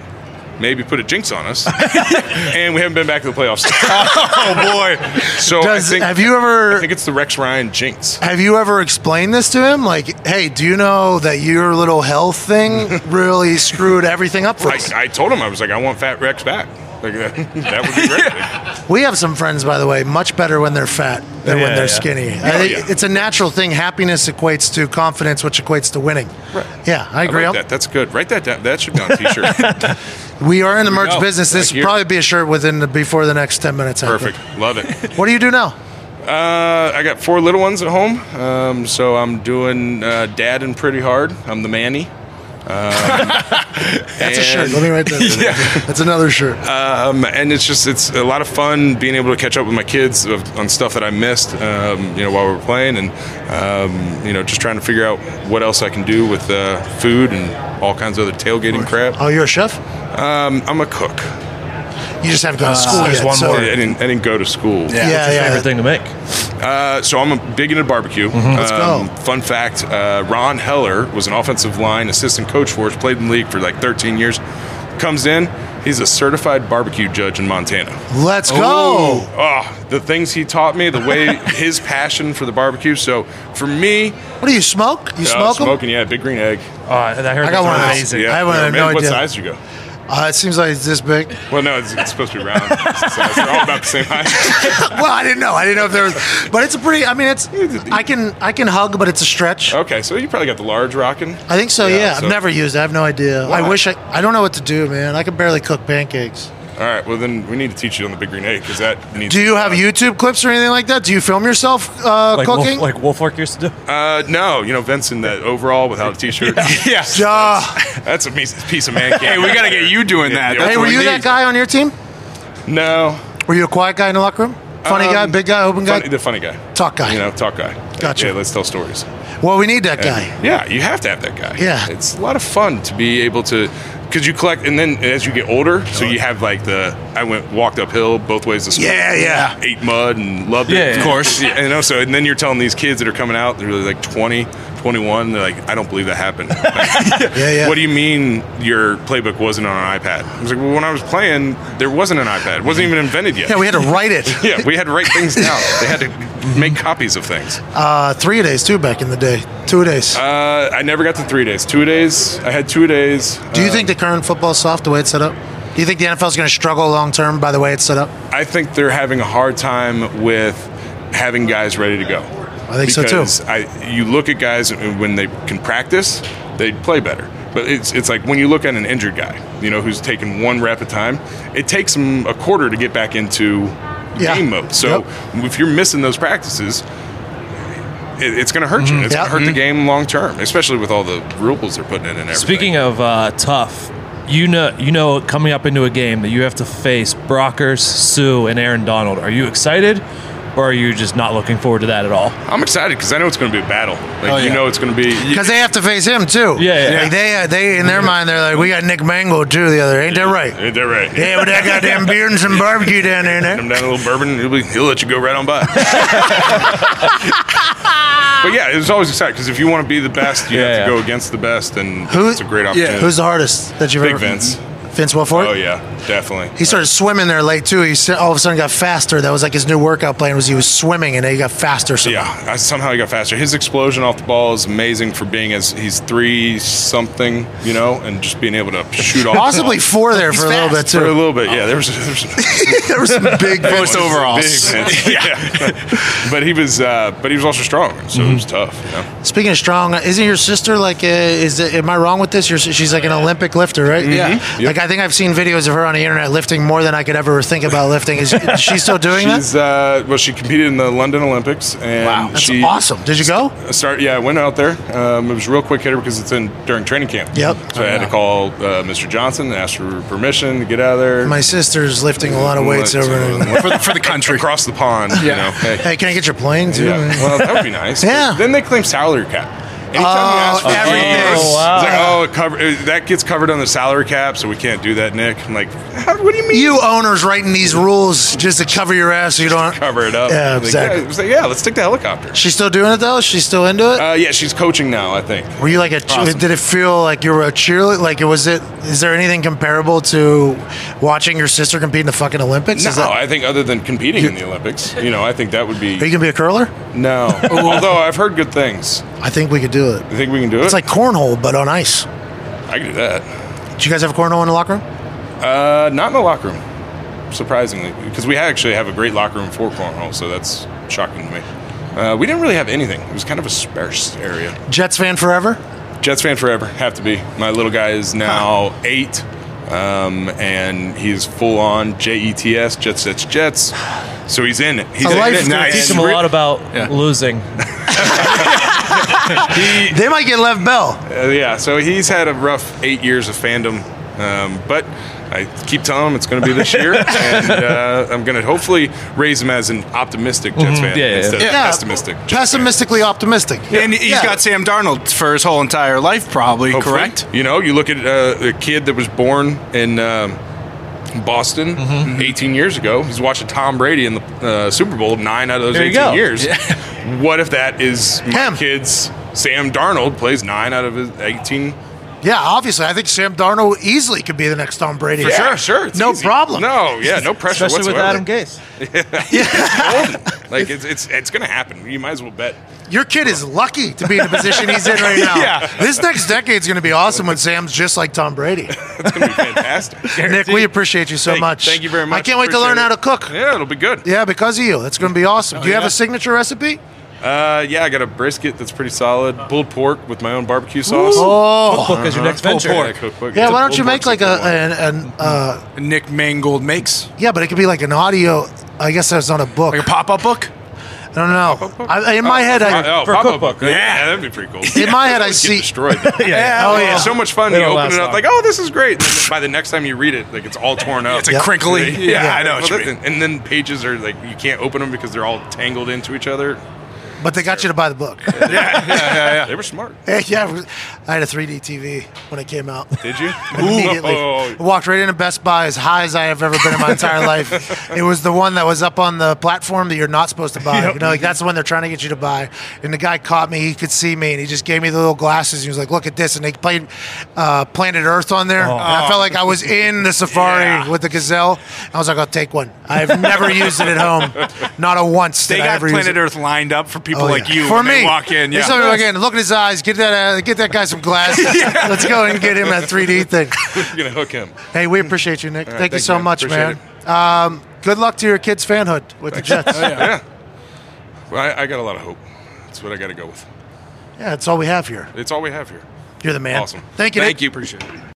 Maybe put a jinx on us, and we haven't been back to the playoffs. oh boy! So Does- I think have you ever- I think it's the Rex Ryan jinx. Have you ever explained this to him? Like, hey, do you know that your little health thing really screwed everything up for us? I, I told him I was like, I want Fat Rex back. Like that, that would be great. We have some friends, by the way, much better when they're fat than when they're yeah. skinny. Oh, I Oh, think yeah. It's a natural thing. Happiness equates to confidence, which equates to winning. Right. Yeah, I I agree. like that. That's good. Write that down. That should be on a t-shirt. We are in the merch go. business. This will probably be a shirt within the, before the next ten minutes. Perfect. Love it. What do you do now? Uh, I got four little ones at home, um, so I'm doing uh, dad and pretty hard. I'm the manny. That's a shirt. Let me write that. Yeah. That's another shirt. Um, and it's just it's a lot of fun being able to catch up with my kids of, on stuff that I missed, um, you know, while we were playing, and um, you know, just trying to figure out what else I can do with uh, food and all kinds of other tailgating crap. oh, you're a chef. Um, I'm a cook. You just haven't gone to school there's yet. one so- more. I didn't, I didn't go to school. Yeah, What's your yeah. favorite thing to make? Uh, so I'm a big into barbecue. Let's Um, go. Fun fact: uh, Ron Heller was an offensive line assistant coach for us. Played in the league for like 13 years. Comes in, he's a certified barbecue judge in Montana. Let's go. Oh, the things he taught me, the way his passion for the barbecue. So for me, What do you smoke? You uh, smoke 'em? smoking, yeah, big green egg. Oh, I I heard I got one are of those. amazing. Yeah, I have yeah, no What size did you go? Uh, it seems like it's this big. Well, no, it's, it's supposed to be round. It's- They're all about the same height. well, I didn't know. I didn't know if there was, but it's a pretty. I mean, it's. I can I can hug, but it's a stretch. Okay, so you probably got the large rocking. I think so. Yeah, so- I've never used it. I have no idea. I wish I. I don't know what to do, man. I can barely cook pancakes. All right. Well, then we need to teach you on the Big Green Egg because that needs. Do you have YouTube clips or anything like that? Do you film yourself uh, Like cooking? Wolf, like Wilfork used to do. Uh, no, you know Vince in that overall without a t-shirt. Yeah. Uh, That's a piece, piece of man. Hey, we got to get you doing that. That's hey, were we you that need. guy on your team? No, Were you a quiet guy in the locker room? Funny Um, guy, big guy, open guy, funny, the funny guy, talk guy. you know, talk guy. Gotcha. Yeah, let's tell stories. well, we need that guy. Yeah, you have to have that guy. Yeah. it's a lot of fun to be able to, because you collect, and then as you get older, so oh. you have like the I went walked uphill both ways to school. Yeah, yeah. Ate mud and loved Yeah, it. of course. Yeah, and also, and then you're telling these kids that are coming out, they're like 20, 21. They're like, I don't believe that happened. Yeah, yeah. What do you mean your playbook wasn't on an iPad? I was like, well, when I was playing, there wasn't an iPad. It wasn't even invented yet. Yeah, we had to write it. yeah, we had to write things down. They had to make copies of things. Uh, three days too back in the day. Two days. Uh, I never got to three days. Two days. I had two days. Do you Uh, think the current football is soft the way it's set up? Do you think the NFL is going to struggle long term by the way it's set up? I think they're having a hard time with having guys ready to go. I think so, too. because I, you look at guys when they can practice, they play better. But it's it's like when you look at an injured guy, you know, who's taken one rep at a time, it takes him a quarter to get back into Yeah. game mode. So if you're missing those practices, it, it's going to hurt you. It's Mm-hmm. Going to hurt the game long term, especially with all the rules they're putting in and everything. Speaking of uh, tough, you know, you know, coming up into a game that you have to face Brockers, Suh, and Aaron Donald. Are you excited, or are you just not looking forward to that at all? I'm excited because I know it's going to be a battle. Like Oh, you yeah. know, it's going to be. Because they have to face him too. Yeah, yeah. Like they, uh, they in their mind, they're like, we got Nick Mangold too. The other, ain't that right? Ain't that right? Yeah, with that goddamn beer and some barbecue down there. Come Nick. down a little bourbon, he'll, be, he'll let you go right on by. but yeah, it's always exciting because if you want to be the best, you Yeah, have to yeah. go against the best, and Who- it's a great opportunity. Who's the hardest that you've ever Big ever? Vince. Vince Wilfork. Oh yeah, definitely. He started swimming there late too. He all of a sudden got faster. That was like his new workout plan was he was swimming and then he got faster. Somehow. Yeah, I, somehow he got faster. His explosion off the ball is amazing for being as he's three something, you know, and just being able to shoot off. Possibly the four there for a little bit ball. for a little bit. Yeah, there was there was there was some big Post overalls. Big, man. yeah. but he was uh, but he was also strong, so Mm-hmm. it was tough. You know? Speaking of strong, isn't your sister like? Uh, is it, am I wrong with this? Your, si- she's like an Olympic lifter, right? Yeah. Yep. Like I think I've seen videos of her on the internet lifting more than I could ever think about lifting. Is, is she still doing that? Uh, well, she competed in the London Olympics, and Wow, that's she awesome. Did you go? Start, yeah, I went out there. Um, it was a real quick hitter because it's in during training camp. Yep. So I had to call uh, Mr. Johnson and ask for permission to get out of there. My sister's lifting a lot of weights over there. for the, for the country across the pond. You know, hey. Hey, can I get your plane too? Yeah, well, that would be nice. Yeah. Then they claim salary cap. Anytime Oh, you ask for everything. Oh, wow. it's like, oh, it cover, that gets covered on the salary cap, so we can't do that, Nick. I'm like, how, what do you mean? You owners writing these rules just to cover your ass so you don't. cover it up. Yeah, Like, exactly. yeah, like, yeah, let's take the helicopter. She's still doing it though. She's still into it. Uh, yeah, she's coaching now. I think. Were you like a? Awesome. Did it feel like you were a cheerleader? Like was it? Is there anything comparable to watching your sister compete in the fucking Olympics? No, that, I think other than competing in the Olympics, you know, I think that would be. are you gonna be a curler? No, although I've heard good things. I think we could do it. You think we can do it? It's like cornhole, but on ice. I can do that. Did you guys have a cornhole in the locker room? Uh, not in the locker room, surprisingly, because we actually have a great locker room for cornhole, so that's shocking to me. Uh, we didn't really have anything. It was kind of a sparse area. Jets fan forever. Jets fan forever, have to be. My little guy is now eight, um, and he's full on J E T S, Jets, Jets, Jets. So he's in it. He's A in life it. nice. Teach him a lot about Yeah. losing. They might get Lev Bell. Uh, yeah, so he's had a rough eight years of fandom, um, but I keep telling him it's going to be this year, and uh, I'm going to hopefully raise him as an optimistic Jets fan Yeah, yeah, instead yeah. of Yeah. pessimistic. Jets fan. Pessimistically optimistic. And he's Yeah. got Sam Darnold for his whole entire life, probably, Hopefully. correct? You know, you look at uh, a kid that was born in um, Boston Mm-hmm. 18 years ago. He's watching Tom Brady in the uh, Super Bowl nine out of those 18 go. years. What if that is my Him. kid's Sam Darnold plays nine out of his 18? Yeah, obviously, I think Sam Darnold easily could be the next Tom Brady. For sure, sure. it's No easy. problem. No, yeah, no pressure Especially with. Adam Gase. like it's it's it's gonna happen. You might as well bet. Your kid is lucky to be in the position he's in right now. Yeah. This next decade's going to be awesome when Sam's just like Tom Brady. It's gonna be fantastic. Nick, we appreciate you so Thank- much. thank you very much. I can't wait to learn it. how to cook. Yeah, it'll be good. Yeah, because of you. That's going to be awesome. Oh, Do you have a signature recipe? Uh, yeah, I got a brisket that's pretty solid. Pulled pork with my own barbecue sauce. Oh. Cookbook is your next Pulled venture. pork. cookbook. Yeah, It's a why don't you make pork like a chicken an, an uh, Nick Mangold makes yeah, but it could be like an audio. I guess that's on a book. like a pop up book. I don't know. I, in my head, I Oh, For a pop-up cookbook. book. Yeah, that'd be pretty cool. in my head I Get see. destroyed. Yeah. Oh It's yeah. so much fun. They You don't open last it up long. like, oh, this is great. And then by the next time you read it, like it's all torn up. It's like crinkly. Yeah, I know what Well, you that- mean. And then pages are like you can't open them because they're all tangled into each other. But they got you to buy the book. Yeah, yeah, yeah. They were smart. Yeah, yeah, I had a 3D TV when it came out. Did you? Immediately, Oh, I walked right into Best Buy as high as I have ever been in my entire life. It was the one that was up on the platform that you're not supposed to buy. You know, like that's the one they're trying to get you to buy. And the guy caught me; he could see me, and he just gave me the little glasses. And he was like, "Look at this!" And they played uh, Planet Earth on there. And I felt like I was in the safari Yeah. with the gazelle. I was like, "I'll take one." I've never used it at home, not a once. They did I got ever use Planet it. Earth lined up for people Oh, like yeah. you For when me, they walk in. They Yeah. saw me walk in, look at his eyes, get that, uh, get that guy some glasses. Let's go and get him that 3D thing. You're gonna hook him. Hey, we appreciate you, Nick. right, thank you so man. much, Appreciate man. Um, good luck to your kids' fanhood with the Jets. yeah. Yeah. Well, I, I got a lot of hope. That's what I got to go with. Yeah, that's all we have here. It's all we have here. You're the man. Awesome. Thank you, Thank Nick. you. Appreciate it.